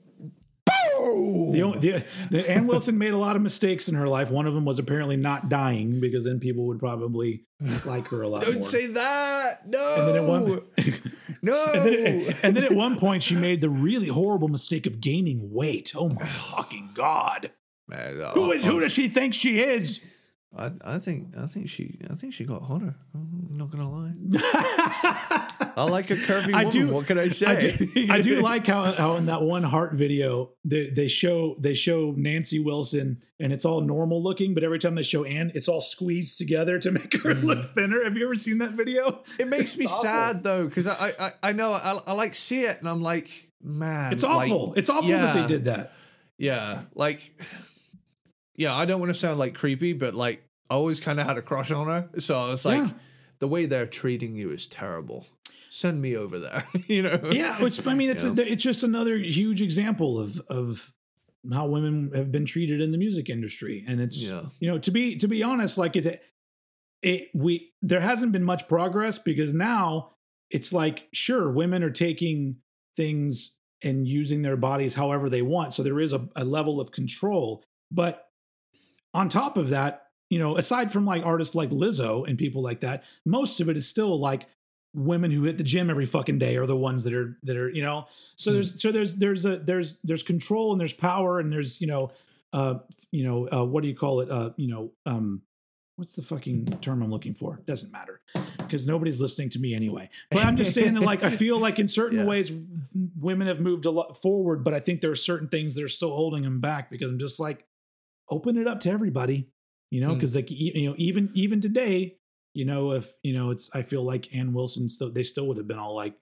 Boom! The, only, the, the Ann Wilson made a lot of mistakes in her life. One of them was apparently not dying because then people would probably like her a lot Don't more. say that. No. and then at one, <laughs> no. and then, and then at one point she made the really horrible mistake of gaining weight. Oh my fucking god! Man, uh, Who is who does she think she is? I, I think I think she I think she got hotter. I'm not gonna lie. <laughs> I like a curvy I woman. do- what can I say? I do, I <laughs> do like how, how in that one heart video they, they show they show Nancy Wilson and it's all normal looking, but every time they show Ann, it's all squeezed together to make her mm-hmm. look thinner. Have you ever seen that video? It makes me awful. sad though, because I, I I know I, I like see it and I'm like, man, It's like, awful. it's awful that they did that. Yeah, like, yeah, I don't want to sound like creepy, but like, I always kind of had a crush on her. So I was like, Yeah. the way they're treating you is terrible. Send me over there, <laughs> you know? Yeah, it's, I mean, it's a, it's just another huge example of of how women have been treated in the music industry, and it's Yeah. you know to be to be honest, like it, it we there hasn't been much progress because now it's like sure women are taking things and using their bodies however they want, so there is a, a level of control, but on top of that, you know, aside from like artists like Lizzo and people like that, most of it is still like women who hit the gym every fucking day are the ones that are that are you know so Hmm. there's so there's there's a there's there's control and there's power and there's you know uh you know uh what do you call it uh you know um what's the fucking term i'm looking for doesn't matter because nobody's listening to me anyway but i'm just saying that like i <laughs> feel like in certain Yeah. ways women have moved a lot forward but i think there are certain things that are still holding them back because i'm just like open it up to everybody you know because like e- you know even even today you know if you know it's i feel like ann wilson still they still would have been all like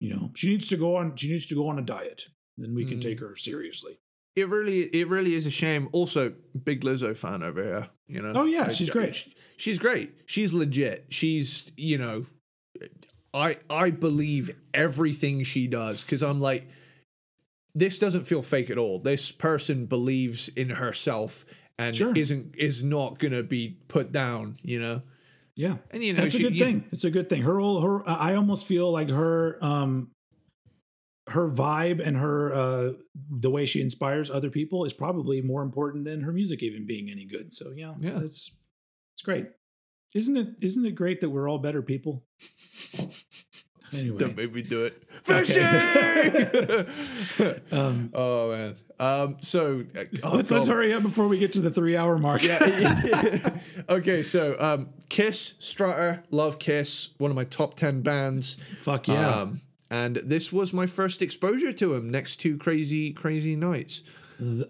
you know she needs to go on she needs to go on a diet then we can Mm. take her seriously It really, it really is a shame. Also, big Lizzo fan over here. You know. Oh, yeah, she's great. she- She's great. She's legit. She's, you know, I I believe everything she does because I'm like, this doesn't feel fake at all. This person believes in herself and Sure. isn't is not gonna be put down. You know. yeah And you know, it's a good thing it's a good thing her her i almost feel like her um her vibe and her uh the way she inspires other people is probably more important than her music even being any good so yeah Yeah. it's it's great isn't it isn't it great that we're all better people <laughs> anyway Don't make me do it. <laughs> Okay. Fishing. <laughs> um <laughs> oh man. Um. So uh, let's, let's hurry up before we get to the three hour mark yeah. okay, so um, Kiss, Strutter, love Kiss, one of my top 10 bands. fuck yeah Um, and this was my first exposure to him next to Crazy, Crazy Nights.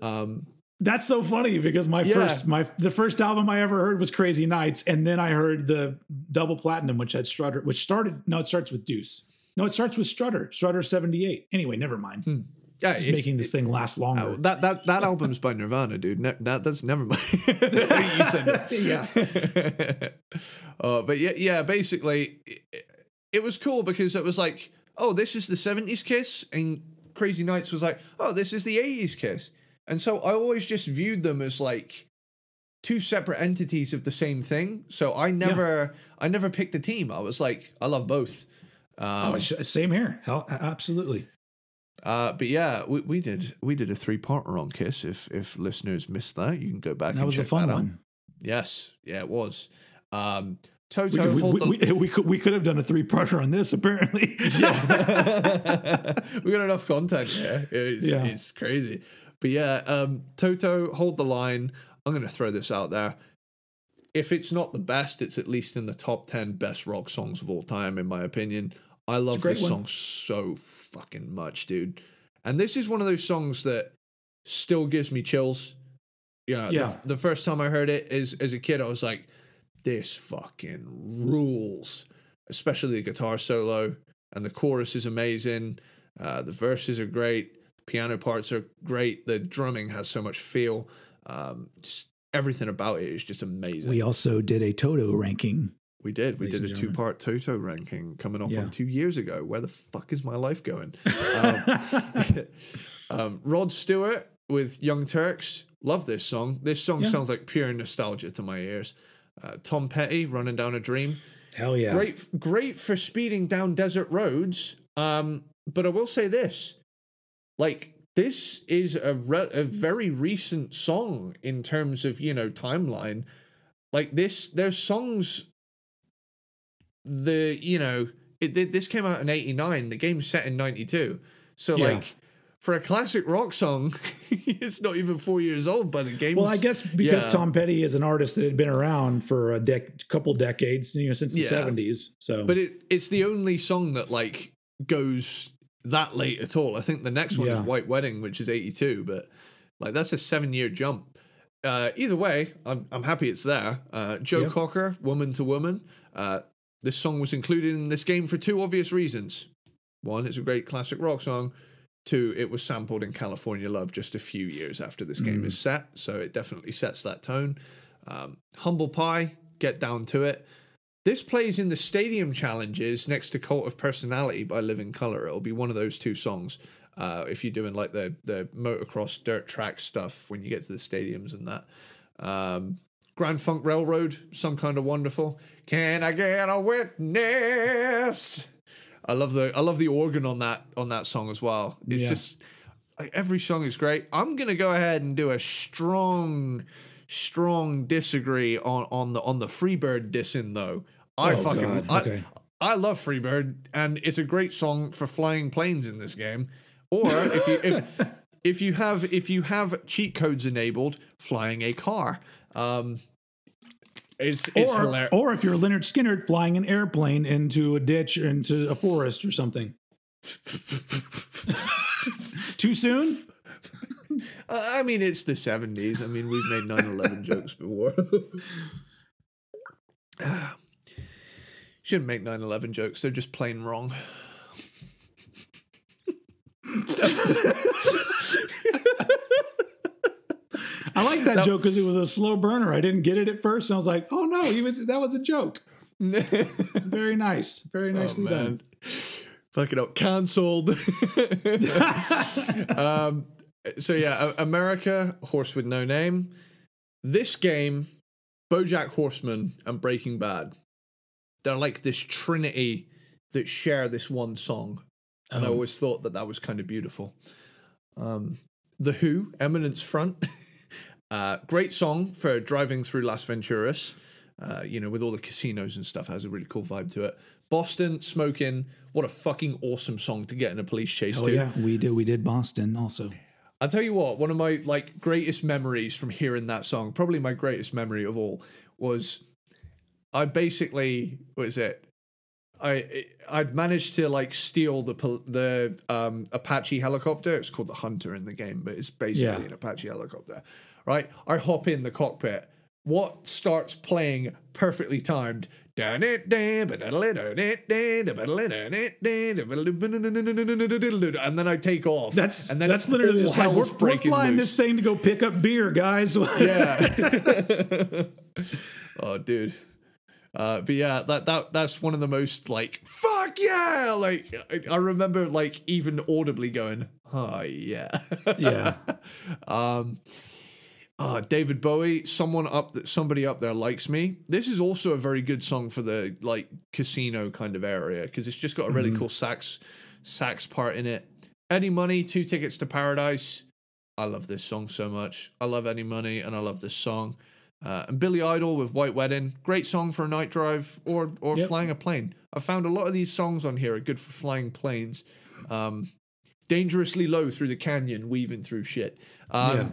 Um, That's so funny because my Yeah. first my the first album I ever heard was Crazy Nights, and then I heard the double platinum, which had Strutter, which started no, it starts with Deuce. No, it starts with Strutter, Strutter seventy eight. Anyway, never mind. yeah, Just it's- making this thing last longer. Oh, that that that album's by Nirvana, dude. Ne- that that's never mind. <laughs> you said <laughs> yeah, uh, but yeah, yeah. Basically, it, it was cool because it was like, oh, this is the '70s Kiss, and Crazy Nights was like, oh, this is the 80s Kiss. And so I always just viewed them as like two separate entities of the same thing. So I never I never picked a team. I was like, I love both. Um, oh, same here. Hell, absolutely. Uh, but yeah, we, we did we did a three parter on Kiss. If if listeners missed that, you can go back. That and was a fun out. one. Yes, yeah, it was. Um, We Toto, could, we, the- we, we, we could we could have done a three parter on this <laughs> apparently. yeah, <laughs> we got enough content here. It's, Yeah. it's crazy. But yeah, um, Toto, hold the line. I'm going to throw this out there. If it's not the best, it's at least in the top 10 best rock songs of all time, in my opinion. I love this one. song so fucking much, dude. And this is one of those songs that still gives me chills. You know, the- Yeah. the, first time I heard it as, as a kid, I was like, this fucking rules. Especially the guitar solo. And the chorus is amazing. Uh, the verses are great. Piano parts are great. The drumming has so much feel. Um, just everything about it is just amazing. we also did a Toto ranking. We did. We did a two part Toto ranking coming up Yeah. on two years ago. Where the fuck is my life going? <laughs> Um, <laughs> um, Rod Stewart with Young Turks. Love this song. This song Yeah. sounds like pure nostalgia to my ears. Uh, Tom Petty, Running Down a Dream. Hell yeah. Great, great for speeding down desert roads. Um, but I will say this: like this is a re- a very recent song in terms of you know timeline. Like this, there's songs. The you know it, this came out in '89. The game's set in '92. So Yeah. like. For a classic rock song, <laughs> it's not even four years old, but the game. Well, I guess because yeah. Tom Petty is an artist that had been around for a dec- couple decades, you know, since the Yeah. seventies. So, But it, it's the only song that like goes that late at all. I think the next one Yeah. is White Wedding, which is 82, but like that's a seven year jump. Uh, either way, I'm, I'm happy it's there. Uh, Joe Yep. Cocker, Woman to Woman. Uh, this song was included in this game for two obvious reasons. One, it's a great classic rock song. Two, it was sampled in California Love just a few years after this game is set, so it definitely sets that tone. Um, Humble Pie, Get Down to It. This plays in the stadium challenges next to Cult of Personality by Living Colour. It'll be one of those two songs. Uh, if you're doing like the the motocross dirt track stuff when you get to the stadiums and that. Um, Grand Funk Railroad, some kind of wonderful. Can I get a witness? I love the I love the organ on that on that song as well. It's Yeah. just like, every song is great. I'm gonna go ahead and do a strong, strong disagree on on the on the Freebird dissing though. I Oh, fucking. I, Okay. I love Freebird and it's a great song for flying planes in this game. Or if you if <laughs> if you have if you have cheat codes enabled, flying a car. Um, it's it's or, hilarious. or if you're Lynyrd Skynyrd flying an airplane into a ditch or into a forest or something. <laughs> Too soon? Uh, I mean, it's the 70s. I mean, we've made 9 11 jokes before. <laughs> Shouldn't make 9 11 jokes. They're just plain wrong. I like that, joke because it was a slow burner. I didn't get it at first. And I was like, oh no, he was, that was a joke. <laughs> Very nice. Very nicely Oh, done. Fucking up. Cancelled. <laughs> um, so, yeah, America, Horse with No Name. This game, Bojack Horseman and Breaking Bad. They're like this trinity that share this one song. And I Oh. always thought that that was kind of beautiful. Um, the Who, Eminence Front. <laughs> uh, great song for driving through Las Venturas. Uh, you know, with all the casinos and stuff, has a really cool vibe to it. Boston, Smoking. What a fucking awesome song to get in a police chase Oh to. yeah, we did. We did Boston also. I'll tell you what, one of my like greatest memories from hearing that song, probably my greatest memory of all, was I basically what is it? I I'd managed to like steal the the um, Apache helicopter. It's called the Hunter in the game, but it's basically Yeah. an Apache helicopter. Right? I hop in the cockpit. What starts playing perfectly timed? And then I take off. That's and then that's literally just like we're, we're flying loose. this thing to go pick up beer, guys. Yeah. oh, dude. Uh, but yeah, that that that's one of the most like fuck yeah. Like I, I remember like even audibly going Oh yeah. Yeah. <laughs> um uh, David Bowie, someone up that somebody up there likes me. This is also a very good song for the like casino kind of area because it's just got a really Mhm. cool sax sax part in it. Eddie Money, two tickets to paradise. I love this song so much. I love Eddie Money and I love this song. Uh, and Billy Idol with White Wedding, great song for a night drive or or Yep. flying a plane. I found a lot of these songs on here are good for flying planes. Um, dangerously low through the canyon, weaving through shit. Um, Yeah.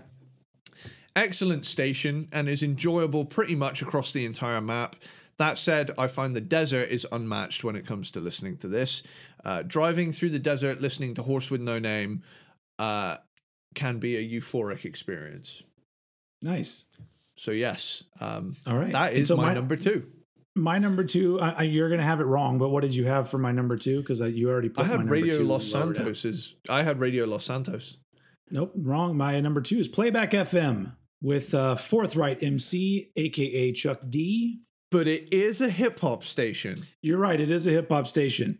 Excellent station and is enjoyable pretty much across the entire map. That said, I find the desert is unmatched when it comes to listening to this. Uh, driving through the desert, listening to Horse with No Name, uh, can be a euphoric experience. Nice. So yes, um, All right. that is so my, my- number two. My number two, I, I, you're going to have it wrong, but what did you have for my number two? Because you already put I my had number Radio two Los. Santos. Is I had Radio Los Santos. Nope, wrong. My number two is Playback FM with uh, Forthright MC, aka Chuck D. But it is a hip hop station. You're right. It is a hip hop station.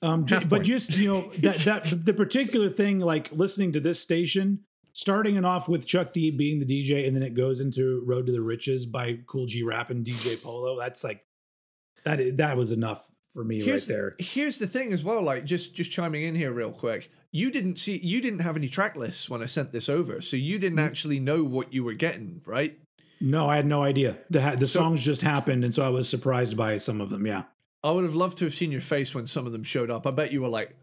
Um, ju- Half but just you know that that <laughs> the particular thing, like listening to this station, starting it off with Chuck D being the DJ, and then it goes into Road to the Riches by Kool G Rap and DJ Polo. That's like that. That was enough for me Here's right there. here's the thing as well. Like just just chiming in here real quick. You didn't see you didn't have any track lists when I sent this over, so you didn't Mm. actually know what you were getting, right? No, I had no idea. The the So- songs just happened, and so I was surprised by some of them. Yeah. I would have loved to have seen your face when some of them showed up. I bet you were like,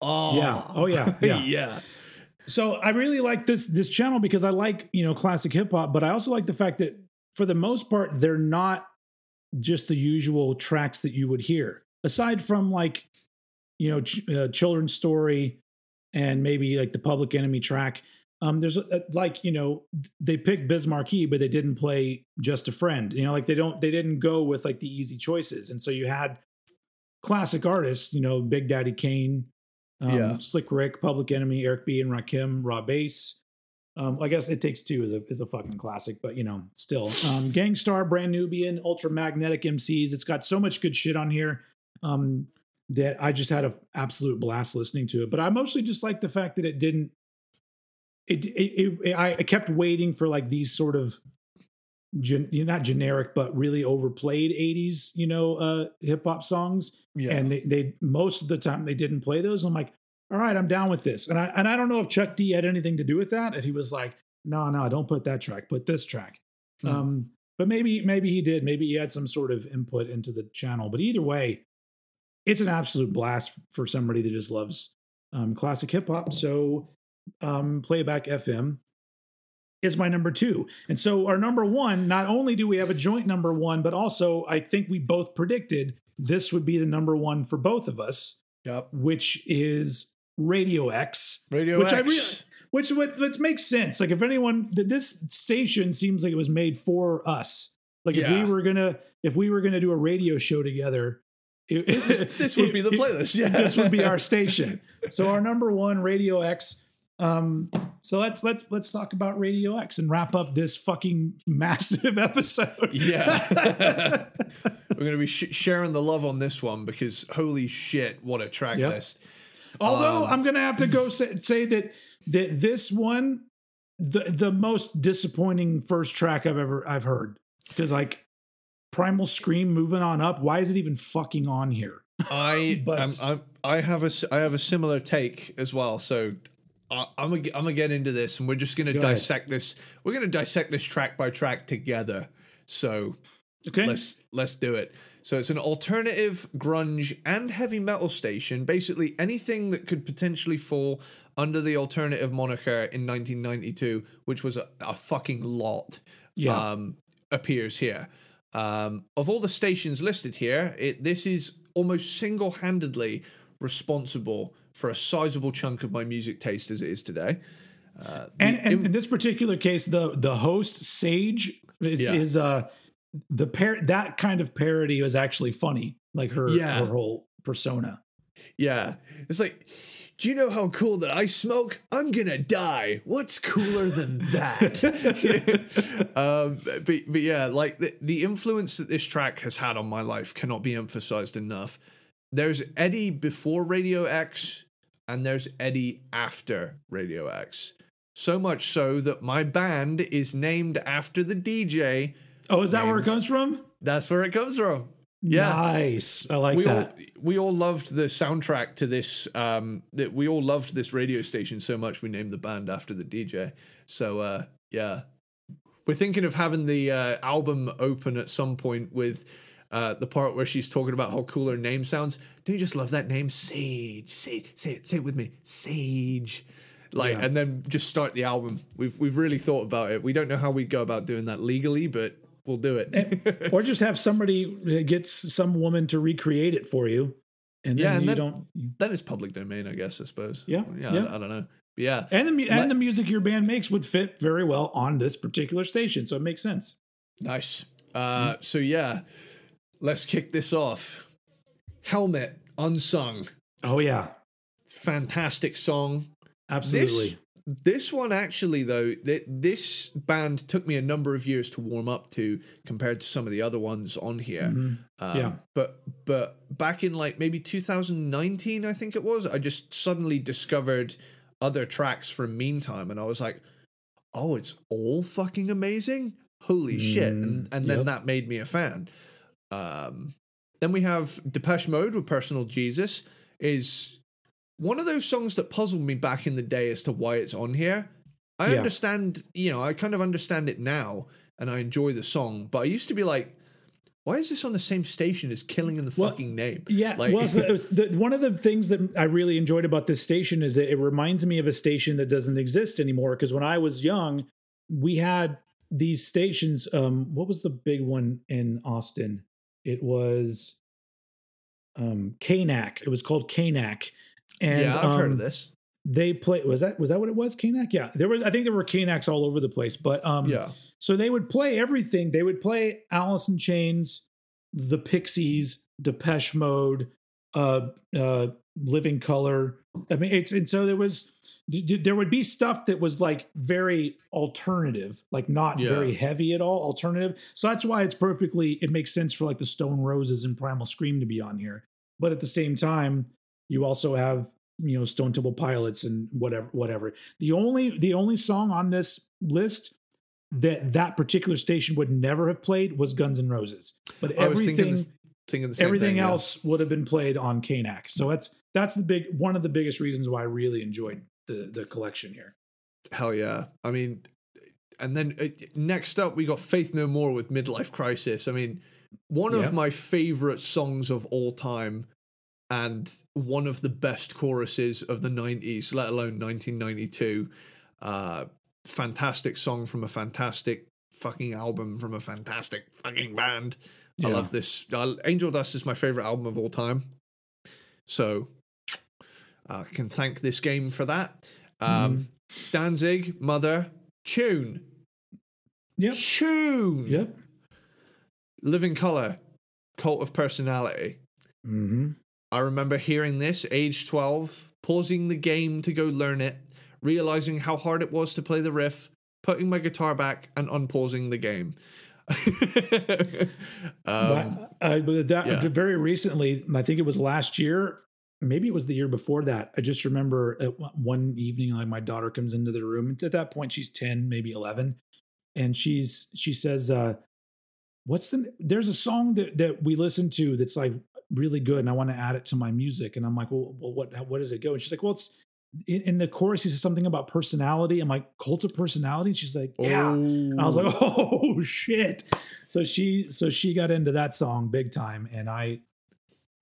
"Oh, Yeah. Oh, yeah. <laughs> Yeah. yeah." So I really like this this channel because I like you know classic hip hop, but I also like the fact that for the most part they're not just the usual tracks that you would hear. Aside from like you know ch- uh, children's story and maybe like the Public Enemy track, um, there's a, like you know they picked Biz Markie, but they didn't play Just a Friend. You know, like they don't they didn't go with like the easy choices, and so you had classic artists, you know, Big Daddy Kane, um, Yeah. Slick Rick, Public Enemy, Eric B. and Rakim, Rob Base. Um, I guess It Takes Two is a is a fucking classic, but you know, still. Um, Gang Starr, Brand Nubian, Ultra Magnetic MCs. It's got so much good shit on here um, that I just had an absolute blast listening to it. But I mostly just like the fact that it didn't. It, it, it, I kept waiting for like these sort of gen, you know, not generic but really overplayed 80s you know uh hip hop songs. Yeah. and they they most of the time they didn't play those. I'm like all right i'm down with this. And i and i don't know if chuck d had anything to do with that if he was like no no don't put that track put this track. Hmm. um but maybe maybe he did. Maybe he had some sort of input into the channel. But either way it's an absolute blast for somebody that just loves um classic hip hop. So um playback fm is my number two. And so our number one, not only do we have a joint number one, but also I think we both predicted this would be the number one for both of us, yep. which is Radio X. Radio X, Which X. I really- Which which, which makes sense. Like if anyone, th- this station seems like it was made for us. Like if we were gonna, if we were gonna do a radio show together, it, <laughs> this, is, this would be the playlist. Yeah. this would be our station. So our number one, Radio X. Um, so let's let's let's talk about Radio X and wrap up this fucking <laughs> massive episode. Yeah. <laughs> We're going to be sh- sharing the love on this one because holy shit, what a track Yep. list. Although Um, I'm gonna have to go say, <laughs> say that that this one, the the most disappointing first track I've ever I've heard because like Primal Scream moving on up. Why is it even fucking on here? I But- I have a I have a similar take as well. So I, I'm gonna, I'm gonna get into this, and we're just gonna Go ahead. dissect this. We're gonna dissect this track by track together. So Okay, let's let's do it. So it's an alternative grunge and heavy metal station. Basically, anything that could potentially fall under the alternative moniker in 1992, which was a, a fucking lot, Yeah. um, appears here. Um, of all the stations listed here, it this is almost single-handedly responsible for a sizable chunk of my music taste as it is today. Uh, and, and im- in this particular case, the the host Sage is, Yeah. is uh the par- that kind of parody was actually funny, like her Yeah. her whole persona. Yeah. It's like, do you know how cool that I smoke? I'm gonna die. What's cooler than that? <laughs> <laughs> um, but, but yeah, like the, the influence that this track has had on my life cannot be emphasized enough. There's Eddie before Radio X, and there's Eddie after Radio X. So much so that my band is named after the DJ. Oh, is that where it comes from? That's where it comes from. Yeah. Nice. I like we that. all we all loved the soundtrack to this um that we all loved this radio station so much we named the band after the DJ. So uh yeah. We're thinking of having the uh, album open at some point with uh, the part where she's talking about how cool her name sounds. Do you just love that name? Sage. Sage. Say it. Say it with me. Sage. Like, Yeah. and then just start the album. We've we've really thought about it. We don't know how we'd go about doing that legally, but we'll do it. <laughs> or just have somebody gets some woman to recreate it for you, and then Yeah, and you then- don't. then it's public domain, I guess. I suppose. Yeah, Yeah. yeah. I, I don't know. But yeah. And the mu- Let- and the music your band makes would fit very well on this particular station, so it makes sense. Nice. Uh, so yeah, let's kick this off. Helmet unsung, Oh yeah, fantastic song. absolutely. This this one actually though, th- this band took me a number of years to warm up to compared to some of the other ones on here. Mhm. Um, Yeah. But but back in like maybe 2019, I think it was, I just suddenly discovered other tracks from Meantime, and I was like, oh, it's all fucking amazing. Holy shit! And Mm, and then yep. that made me a fan. Um, then we have Depeche Mode with Personal Jesus is one of those songs that puzzled me back in the day as to why it's on here. I Yeah. understand, you know, I kind of understand it now and I enjoy the song, but I used to be like, why is this on the same station as Killing in the Well, fucking name? Yeah, Like- well, so <laughs> it was the, one of the things that I really enjoyed about this station is that it reminds me of a station that doesn't exist anymore. Because when I was young, we had these stations. Um, what was the big one in Austin? It was um, KNAC. It was called Kanak. And yeah, I've heard of um, this. They play. Was that was that what it was? Kanak? Yeah, there was. I think there were Kanaks all over the place. But um, Yeah. so they would play everything. They would play Alice in Chains, The Pixies, Depeche Mode, uh, uh, Living Colour. I mean, it's and so there was d- there would be stuff that was like very alternative, like not Yeah. very heavy at all, alternative. So that's why it's perfectly. It makes sense for like the Stone Roses and Primal Scream to be on here. But at the same time, you also have you know Stone Temple Pilots and whatever, whatever. The only the only song on this list that that particular station would never have played was Guns N' Roses. But I was thinking everything thinking everything thing, yeah. else would have been played on Kanak. So that's that's the big one of the biggest reasons why I really enjoyed the the collection here. Hell yeah. I mean, and then uh, next up, we got Faith No More with Midlife Crisis. I mean, one Yeah. of my favorite songs of all time and one of the best choruses of the 90s, let alone 1992. Uh, fantastic song from a fantastic fucking album from a fantastic fucking band. I love this. Uh, Angel Dust is my favorite album of all time. So I can thank this game for that. Um, Danzig, Mother, Tune. Yep. Tune. Yep. Living Colour, Cult of Personality. Mm-hmm. I remember hearing this, age 12, pausing the game to go learn it, realizing how hard it was to play the riff, putting my guitar back, and unpausing the game. <laughs> um, but, uh, but that, yeah. very recently, I think it was last year, maybe it was the year before that. I just remember at one- evening, like my daughter comes into the room. And at that point, she's ten, maybe eleven, and she's she says, uh, "What's the? There's a song that that we listen to that's like really good, and I want to add it to my music." And I'm like, "Well, well what what does it go?" And she's like, "Well, it's." In, in the chorus, he says something about personality. I'm like, cult of personality. And she's like, yeah. And I was like, oh <laughs> shit. So she so she got into that song big time, and I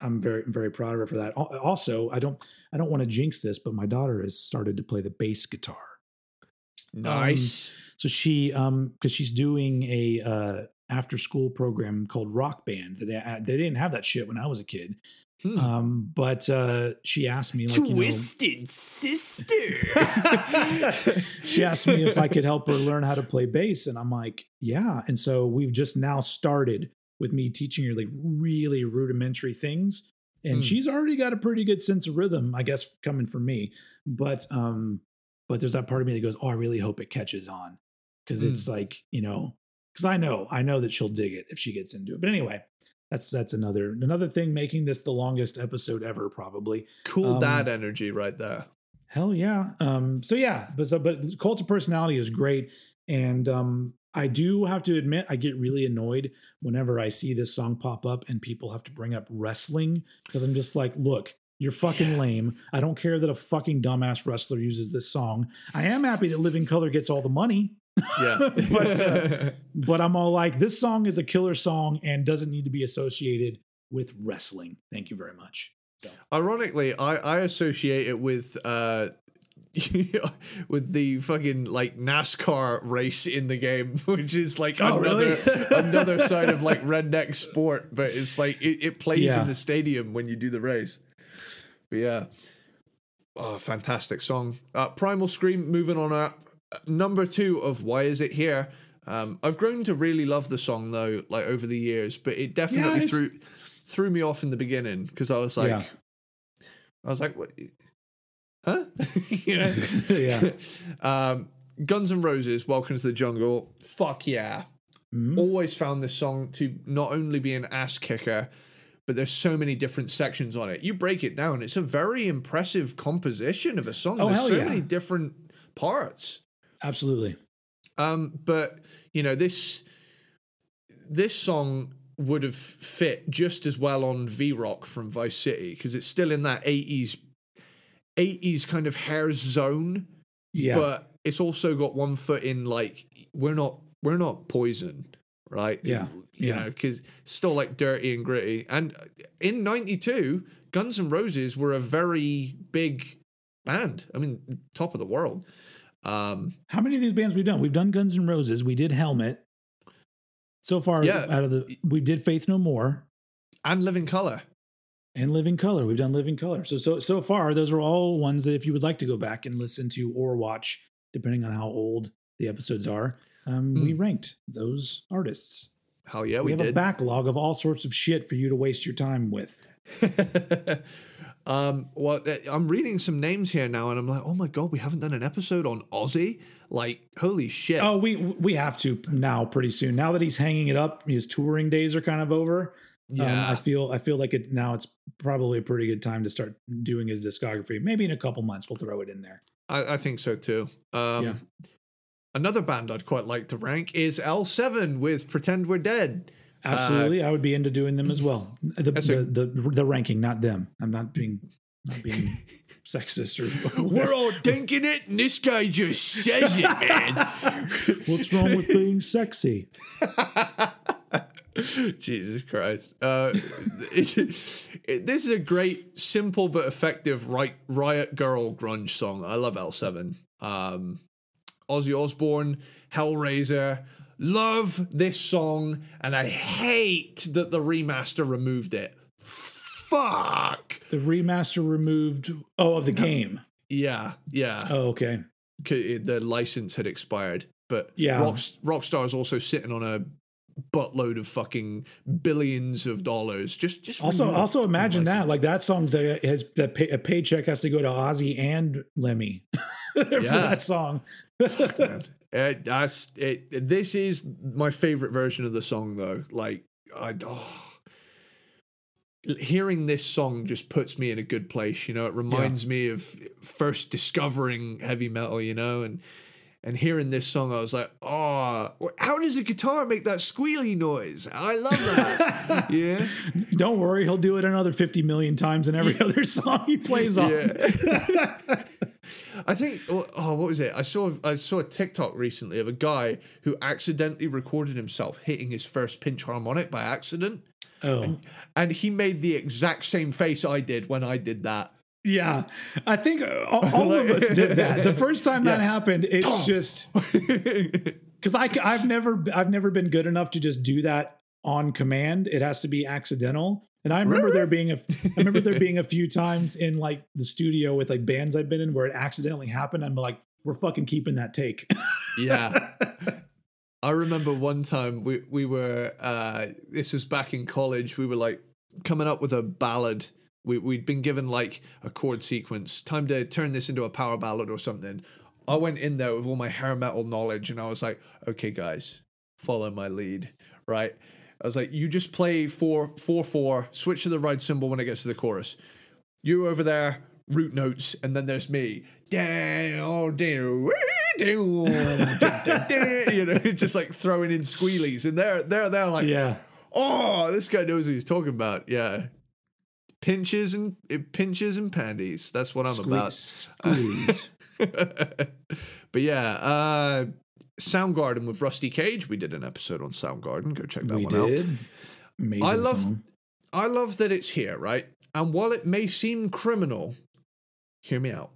I'm very very proud of her for that. Also, I don't I don't want to jinx this, but my daughter has started to play the bass guitar. nice. So she um because she's doing a uh after school program called Rock Band. They they didn't have that shit when I was a kid. Hmm. Um, but uh, she asked me like you know, Twisted Sister. <laughs> she asked me if I could help her learn how to play bass, and I'm like, yeah. And so we've just now started with me teaching her like really rudimentary things, and Hmm. she's already got a pretty good sense of rhythm, I guess, coming from me. But um, but there's that part of me that goes, oh, I really hope it catches on because Hmm. it's like you know, because I know I know that she'll dig it if she gets into it. But anyway. that's that's another another thing making this the longest episode ever, probably. Cool Um, dad energy right there. Hell yeah. Um, so yeah, but so, but Cult of Personality is great, and um, I do have to admit I get really annoyed whenever I see this song pop up and people have to bring up wrestling because I'm just like, look, you're fucking Yeah. lame. I don't care that a fucking dumbass wrestler uses this song. I am happy that Living Colour gets all the money, Yeah. <laughs> But, uh, <laughs> but I'm all like, this song is a killer song and doesn't need to be associated with wrestling. Thank you very much. So Ironically, I, I associate it with uh <laughs> with the fucking like NASCAR race in the game, <laughs> which is like Oh, another really? <laughs> another side of like redneck sport, but it's like it, it plays Yeah. in the stadium when you do the race. But yeah. Oh, fantastic song. Uh, Primal Scream moving on up. Number two of Why Is It Here? Um, I've grown to really love the song though, like over the years, but it definitely it's- threw threw me off in the beginning because I was like, Yeah. I was like, what? Huh? <laughs> know? Yeah. um, Guns N' Roses, Welcome to the Jungle. Fuck yeah. Mhm. Always found this song to not only be an ass kicker, but there's so many different sections on it. You break it down, it's a very impressive composition of a song. Oh, there's so yeah. many different parts. absolutely. Um, but you know this this song would have fit just as well on V Rock from Vice City because it's still in that eighties eighties kind of hair zone, Yeah. but it's also got one foot in like we're not we're not Poison, right? Yeah, you yeah. know because still like dirty and gritty. And in '92, Guns N' Roses were a very big band. I mean, top of the world. Um, How many of these bands we've done? We've done Guns N' Roses. We did Helmet. So far, Yeah. out of the we did Faith No More and Living Colour. And Living Colour. We've done Living Colour. So so so far, those are all ones that if you would like to go back and listen to or watch, depending on how old the episodes are, um, we ranked those artists. Hell yeah, we, we, have a backlog of all sorts of shit for you to waste your time with. <laughs> um, well, I'm reading some names here now, and I'm like, oh my god, we haven't done an episode on Ozzy. Like, holy shit! Oh, we we have to now pretty soon. Now that he's hanging it up, his touring days are kind of over. Um, yeah, I feel I feel like it now. It's probably a pretty good time to start doing his discography. Maybe in a couple months we'll throw it in there. I, I think so too. Um, Yeah. Another band I'd quite like to rank is L7 with "Pretend We're Dead." Absolutely, I would be into doing them as well. The the, a- the, the ranking, not them. I'm not being not being <laughs> sexist or We're all thinking it, and this guy just says it, man. <laughs> what's wrong with being sexy. <laughs> <laughs> Jesus Christ. Uh, it- it- this is a great, simple but effective right, Riot grrrl grunge song. I love L7. Um, Ozzy Osbourne, Hellraiser. Love this song, and I hate that the remaster removed it. Fuck. The remaster removed. Oh, of the game. Yeah, yeah. Oh, okay. The license had expired, but Yeah. Rock, Rockstar is also sitting on a buttload of fucking billions of dollars. Just, just Also, also imagine that like that song's a, has that pay, a paycheck has to go to Ozzy and Lemmy <laughs> for Yeah. that song. <laughs> man. Uh, that's it. This is my favorite version of the song, though. Like, I oh. hearing this song just puts me in a good place. You know, it reminds me of first discovering heavy metal. You know, and and hearing this song, I was like, oh, how does a guitar make that squealy noise? I love that. <laughs> yeah, Don't worry, he'll do it another 50 million times in every other song he plays on. Yeah. <laughs> I think oh what was it? I saw I saw a TikTok recently of a guy who accidentally recorded himself hitting his first pinch harmonic by accident. Oh. And he made the exact same face I did when I did that. Yeah. I think all, all of us did that. The first time that happened, it's just <laughs> cuz I I've never I've never been good enough to just do that on command. It has to be accidental. And I remember there being a I remember there being a few times in like the studio with like bands I've been in where it accidentally happened. I'm like, we're fucking keeping that take. yeah. <laughs> I remember one time we we were uh this was back in college, we were like coming up with a ballad. We we'd been given like a chord sequence, time to turn this into a power ballad or something. I went in there with all my hair metal knowledge and I was like, okay guys, follow my lead, right? I was like, you just play four four four, switch to the ride cymbal when it gets to the chorus. You over there, root notes, and then there's me. Down, down, down, <laughs> you know, <laughs> just like throwing in squealies, and they're they're they're like, Yeah. oh, this guy knows what he's talking about. Yeah, pinches and pinches and panties. That's what I'm about. Squeeze. <laughs> but yeah, uh Soundgarden with Rusty Cage. We did an episode on Soundgarden. Go check that we one out. did. Amazing I love song. I love that it's here, right? And while it may seem criminal, hear me out.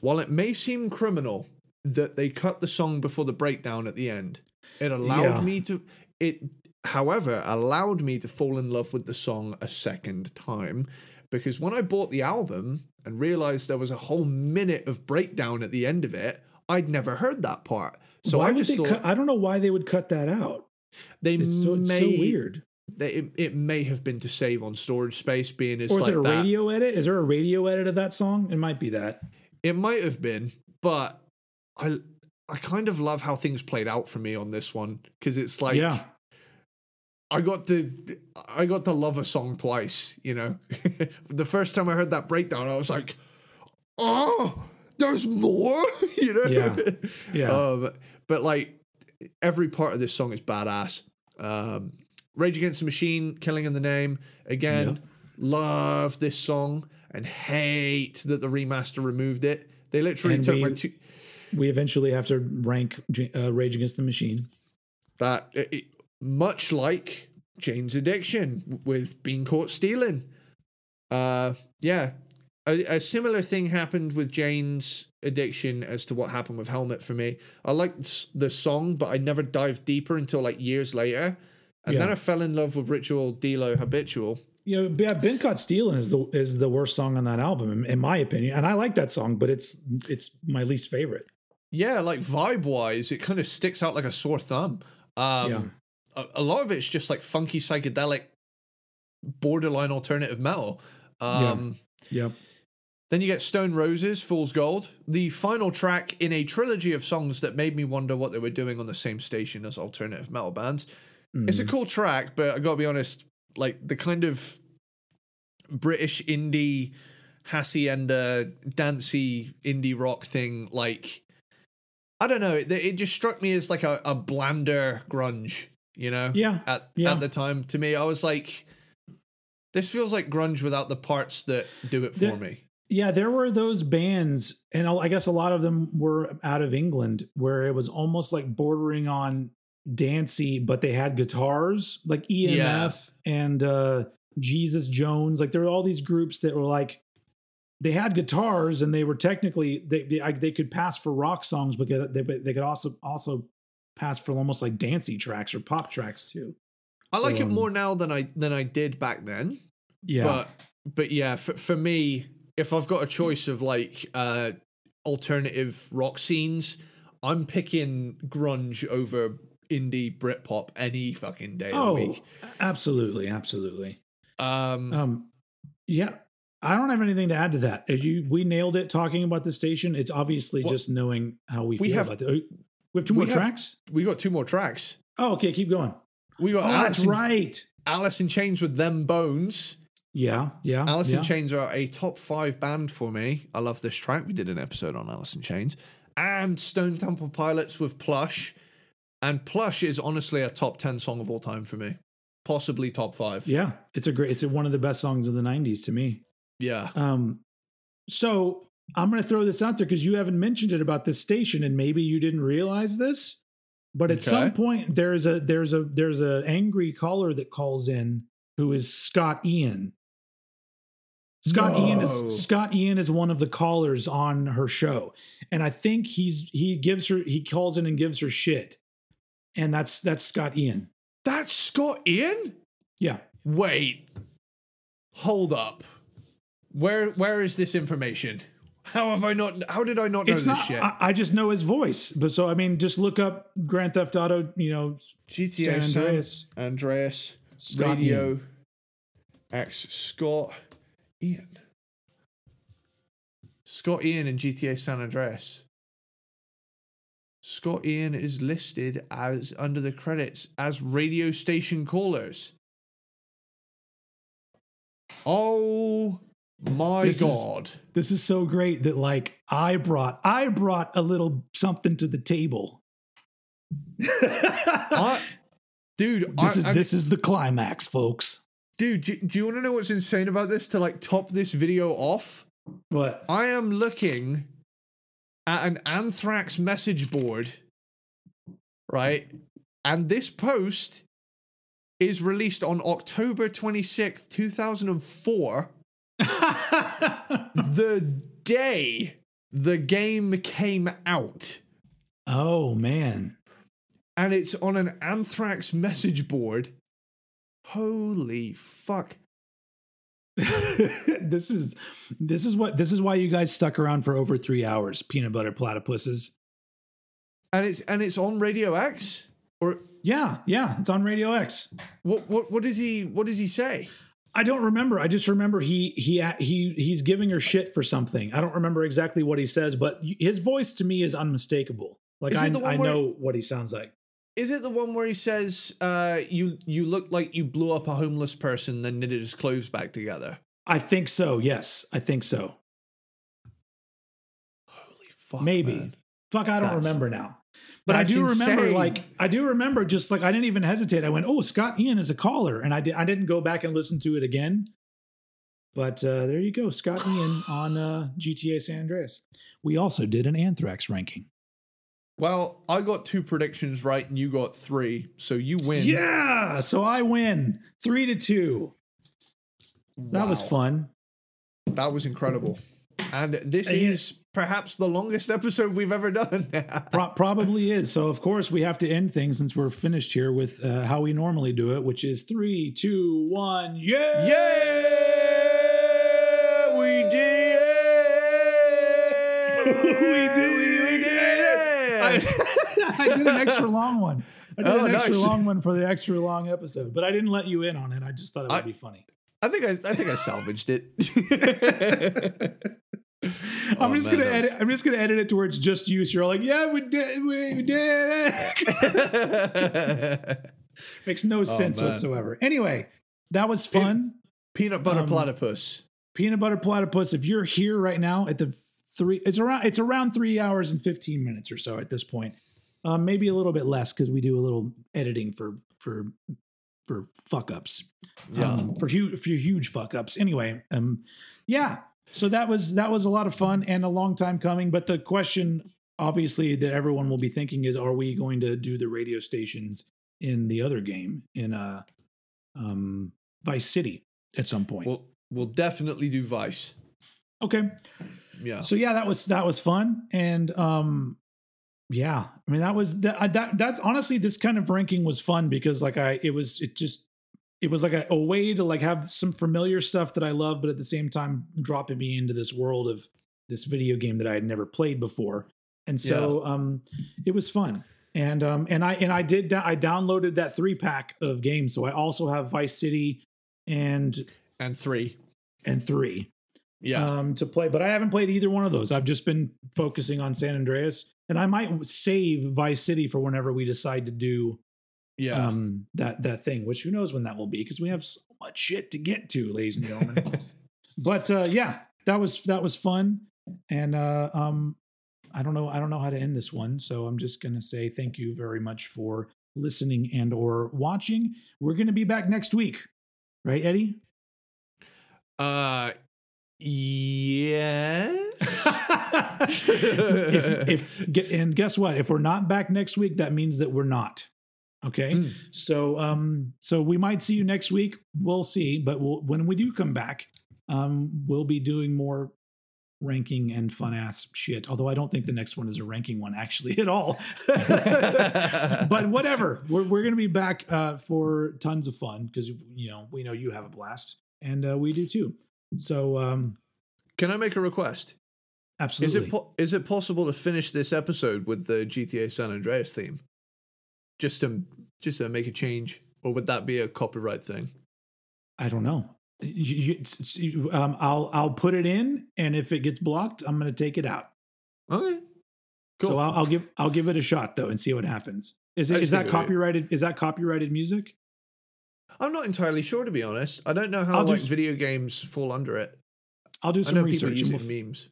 While it may seem criminal that they cut the song before the breakdown at the end, it allowed Yeah. me to it however allowed me to fall in love with the song a second time because when I bought the album and realized there was a whole minute of breakdown at the end of it, I'd never heard that part. So why I just thought, cut, I don't know why they would cut that out. they It's so, it's so weird. they, it, it may have been to save on storage space being as Or is like it a that. radio edit? Is there a radio edit of that song? It might be that. It might have been, but I I kind of love how things played out for me on this one because it's like yeah. I got to I got to love a song twice. You know, <laughs> the first time I heard that breakdown, I was like, oh, there's more. <laughs> you know, Yeah. Yeah. <laughs> Um, but like every part of this song is badass. Um, Rage Against the Machine, Killing in the Name. Again, love this song and hate that the remaster removed it. They literally And took we- my two. we eventually have to rank uh, Rage Against the Machine. That it- much like Jane's Addiction with being caught stealing. Uh, yeah, a, a similar thing happened with Jane's Addiction as to what happened with Helmet for me. I liked the song, but I never dived deeper until like years later. And then I fell in love with Ritual de lo Habitual. You know, yeah, Been Caught Stealing is the is the worst song on that album, in, in my opinion. And I like that song, but it's it's my least favorite. Yeah, like vibe wise, it kind of sticks out like a sore thumb. Um, Yeah. A, a lot of it's just like funky psychedelic, borderline alternative metal. Um, Yep. Then you get Stone Roses, Fool's Gold, the final track in a trilogy of songs that made me wonder what they were doing on the same station as alternative metal bands. It's a cool track, but I gotta be honest, like the kind of British indie hacienda dancey indie rock thing, like I don't know, it, it just struck me as like a, a blander grunge, you know? Yeah. At Yeah. at the time, to me, I was like, this feels like grunge without the parts that do it for The- me. Yeah, there were those bands, and I guess a lot of them were out of England, where it was almost like bordering on dancey, but they had guitars like EMF Yeah. and uh, Jesus Jones. Like there were all these groups that were like they had guitars and they were technically they they, I- they could pass for rock songs, but they, they could also also pass for almost like dancey tracks or pop tracks too. I like it um, more now than I than I did back then. Yeah, But but yeah, for, for me, if I've got a choice of like uh alternative rock scenes, I'm picking grunge over indie Britpop any fucking day of the oh, week. absolutely, absolutely. Um, Um, yeah, I don't have anything to add to that. As you, we nailed it talking about the station. It's obviously Well, just knowing how we, we feel have- about it. We have two we more have- tracks. we got two more tracks. Oh, okay, keep going. We got Oh, Alice, that's in, right. Alice in Chains with them bones. Yeah, yeah. Alice yeah. in Chains are a top five band for me. I love this track. We did an episode on Alice in Chains. And Stone Temple Pilots with Plush. And Plush is honestly a top 10 song of all time for me. Possibly top five. Yeah, it's a great. It's one of the best songs of the '90s to me. Yeah. Um, so I'm going to throw this out there because you haven't mentioned it about this station, and maybe you didn't realize this. But at some point, there's a there's a there's a angry caller that calls in who is Scott Ian. Scott Ian is Scott Ian is one of the callers on her show, and I think he's he gives her he calls in and gives her shit, and that's that's Scott Ian. That's Scott Ian? Yeah, Wait. Hold up. Where where is this information? How have I not how did I not know it's this not. shit? I, I just know his voice, but so I mean, just look up Grand Theft Auto. You know, GTA San San Andreas. Andreas, Scott Radio Ian. X Scott Ian. Scott Ian in GTA San Andreas. Scott Ian is listed as under the credits as radio station callers. Oh my This is- god. This is so great that like I brought I brought a little something to the table. <laughs> I, dude, this I, is I- this is the climax, folks. dude, do, do you want to know what's insane about this to like top this video off? What? I am looking at an Anthrax message board, right? And this post is released on October 26th, 2004, <laughs> the day the game came out. oh man. And it's on an Anthrax message board. Holy fuck. <laughs> this is this is what this is why you guys stuck around for over three hours, peanut butter platypuses. And it's and it's on Radio X? Or Yeah, yeah, it's on Radio X. what what what does he what does he say? I don't remember. I just remember he he he he's giving her shit for something. I don't remember exactly what he says, but his voice to me is unmistakable. Like Is I, I know what he sounds like. Is it the one where he says, uh, you you look like you blew up a homeless person, then knitted his clothes back together? I think so. Yes, I think so. Holy fuck. Maybe. man. Fuck, I don't That's- remember now. But I That's do remember, insane. like, I do remember, just like I didn't even hesitate. I went, "Oh, Scott Ian is a caller," and I did. I didn't go back and listen to it again. But uh, there you go, Scott <sighs> Ian on uh, GTA San Andreas. We also did an Anthrax ranking. Well, I got two predictions right and you got three, so you win. Yeah, so I win three to two. That was fun. That was incredible. And this is perhaps the longest episode we've ever done. <laughs> Pro- probably is. So of course we have to end things since we're finished here with uh, how we normally do it, which is three, two, one, yeah, yeah! We did it! <laughs> We did We it! did it! I, <laughs> I did an extra long one. I did Oh, an extra nice. long one for the extra long episode, but I didn't let you in on it. I just thought it would I- be funny. I think I, I think I salvaged it. <laughs> I'm Oh, just man, gonna edit. was- I'm just gonna edit it to where it's just you. So you're like, yeah, we did, we, we did it. <laughs> Makes no sense Oh, man. whatsoever. Anyway, that was fun. Peanut butter Um, platypus. Peanut butter platypus. If you're here right now at the three, it's around it's around three hours and fifteen minutes or so at this point. Um, maybe a little bit less because we do a little editing for for for fuck ups. Yeah. Um, for huge for huge fuck ups. Anyway, um, yeah. So that was that was a lot of fun and a long time coming. But the question, obviously, that everyone will be thinking is, are we going to do the radio stations in the other game in uh, um, Vice City at some point? We'll we'll definitely do Vice. okay. Yeah. So yeah, that was that was fun, and um, yeah, I mean that was that, that that's honestly this kind of ranking was fun because like I it was it just it was like a, a way to like have some familiar stuff that I love, but at the same time dropping me into this world of this video game that I had never played before, and so um, it was fun. And um and I and I did da- I downloaded that three pack of games, so I also have Vice City and and three. and three Yeah. um, to play, but I haven't played either one of those. I've just been focusing on San Andreas, and I might save Vice City for whenever we decide to do yeah. um, that that thing. Which who knows when that will be because we have so much shit to get to, ladies and gentlemen. <laughs> but uh, yeah, that was that was fun, and uh, um, I don't know I don't know how to end this one, so I'm just gonna say thank you very much for listening and or watching. We're gonna be back next week, right, Eddie? uh yes. <laughs> if, if get- and guess what? If we're not back next week, that means that we're not. Okay. Mm. So um so we might see you next week. We'll see, but we'll, when we do come back, um we'll be doing more ranking and fun ass shit. Although I don't think the next one is a ranking one actually at all. <laughs> but whatever. We're we're going to be back uh for tons of fun cuz you know, we know you have a blast and uh, we do too. So um Can I make a request? absolutely. Is it po- is it possible to finish this episode with the GTA San Andreas theme? Just to just to make a change, or would that be a copyright thing? I don't know. You- you- it's- it's- you- um, I'll I'll put it in, and if it gets blocked, I'm going to take it out. Okay. So I'll, I'll give I'll give it a shot though and see what happens. Is it is that think it would- copyrighted? Is that copyrighted music? I'm not entirely sure to be honest. I don't know how I'll like video games fall under it. I'll do some know people research. use and we'll memes.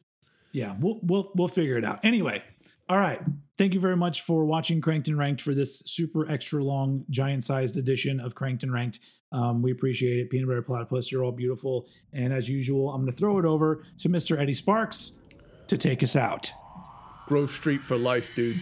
yeah, we'll we'll we'll figure it out. Anyway, all right. Thank you very much for watching Cranked and Ranked for this super extra long, giant sized edition of Cranked and Ranked. Um, we appreciate it. Peanut Butter Platypus, you're all beautiful. And as usual, I'm going to throw it over to Mr. Eddie Sparks to take us out. Grove Street for life, dude.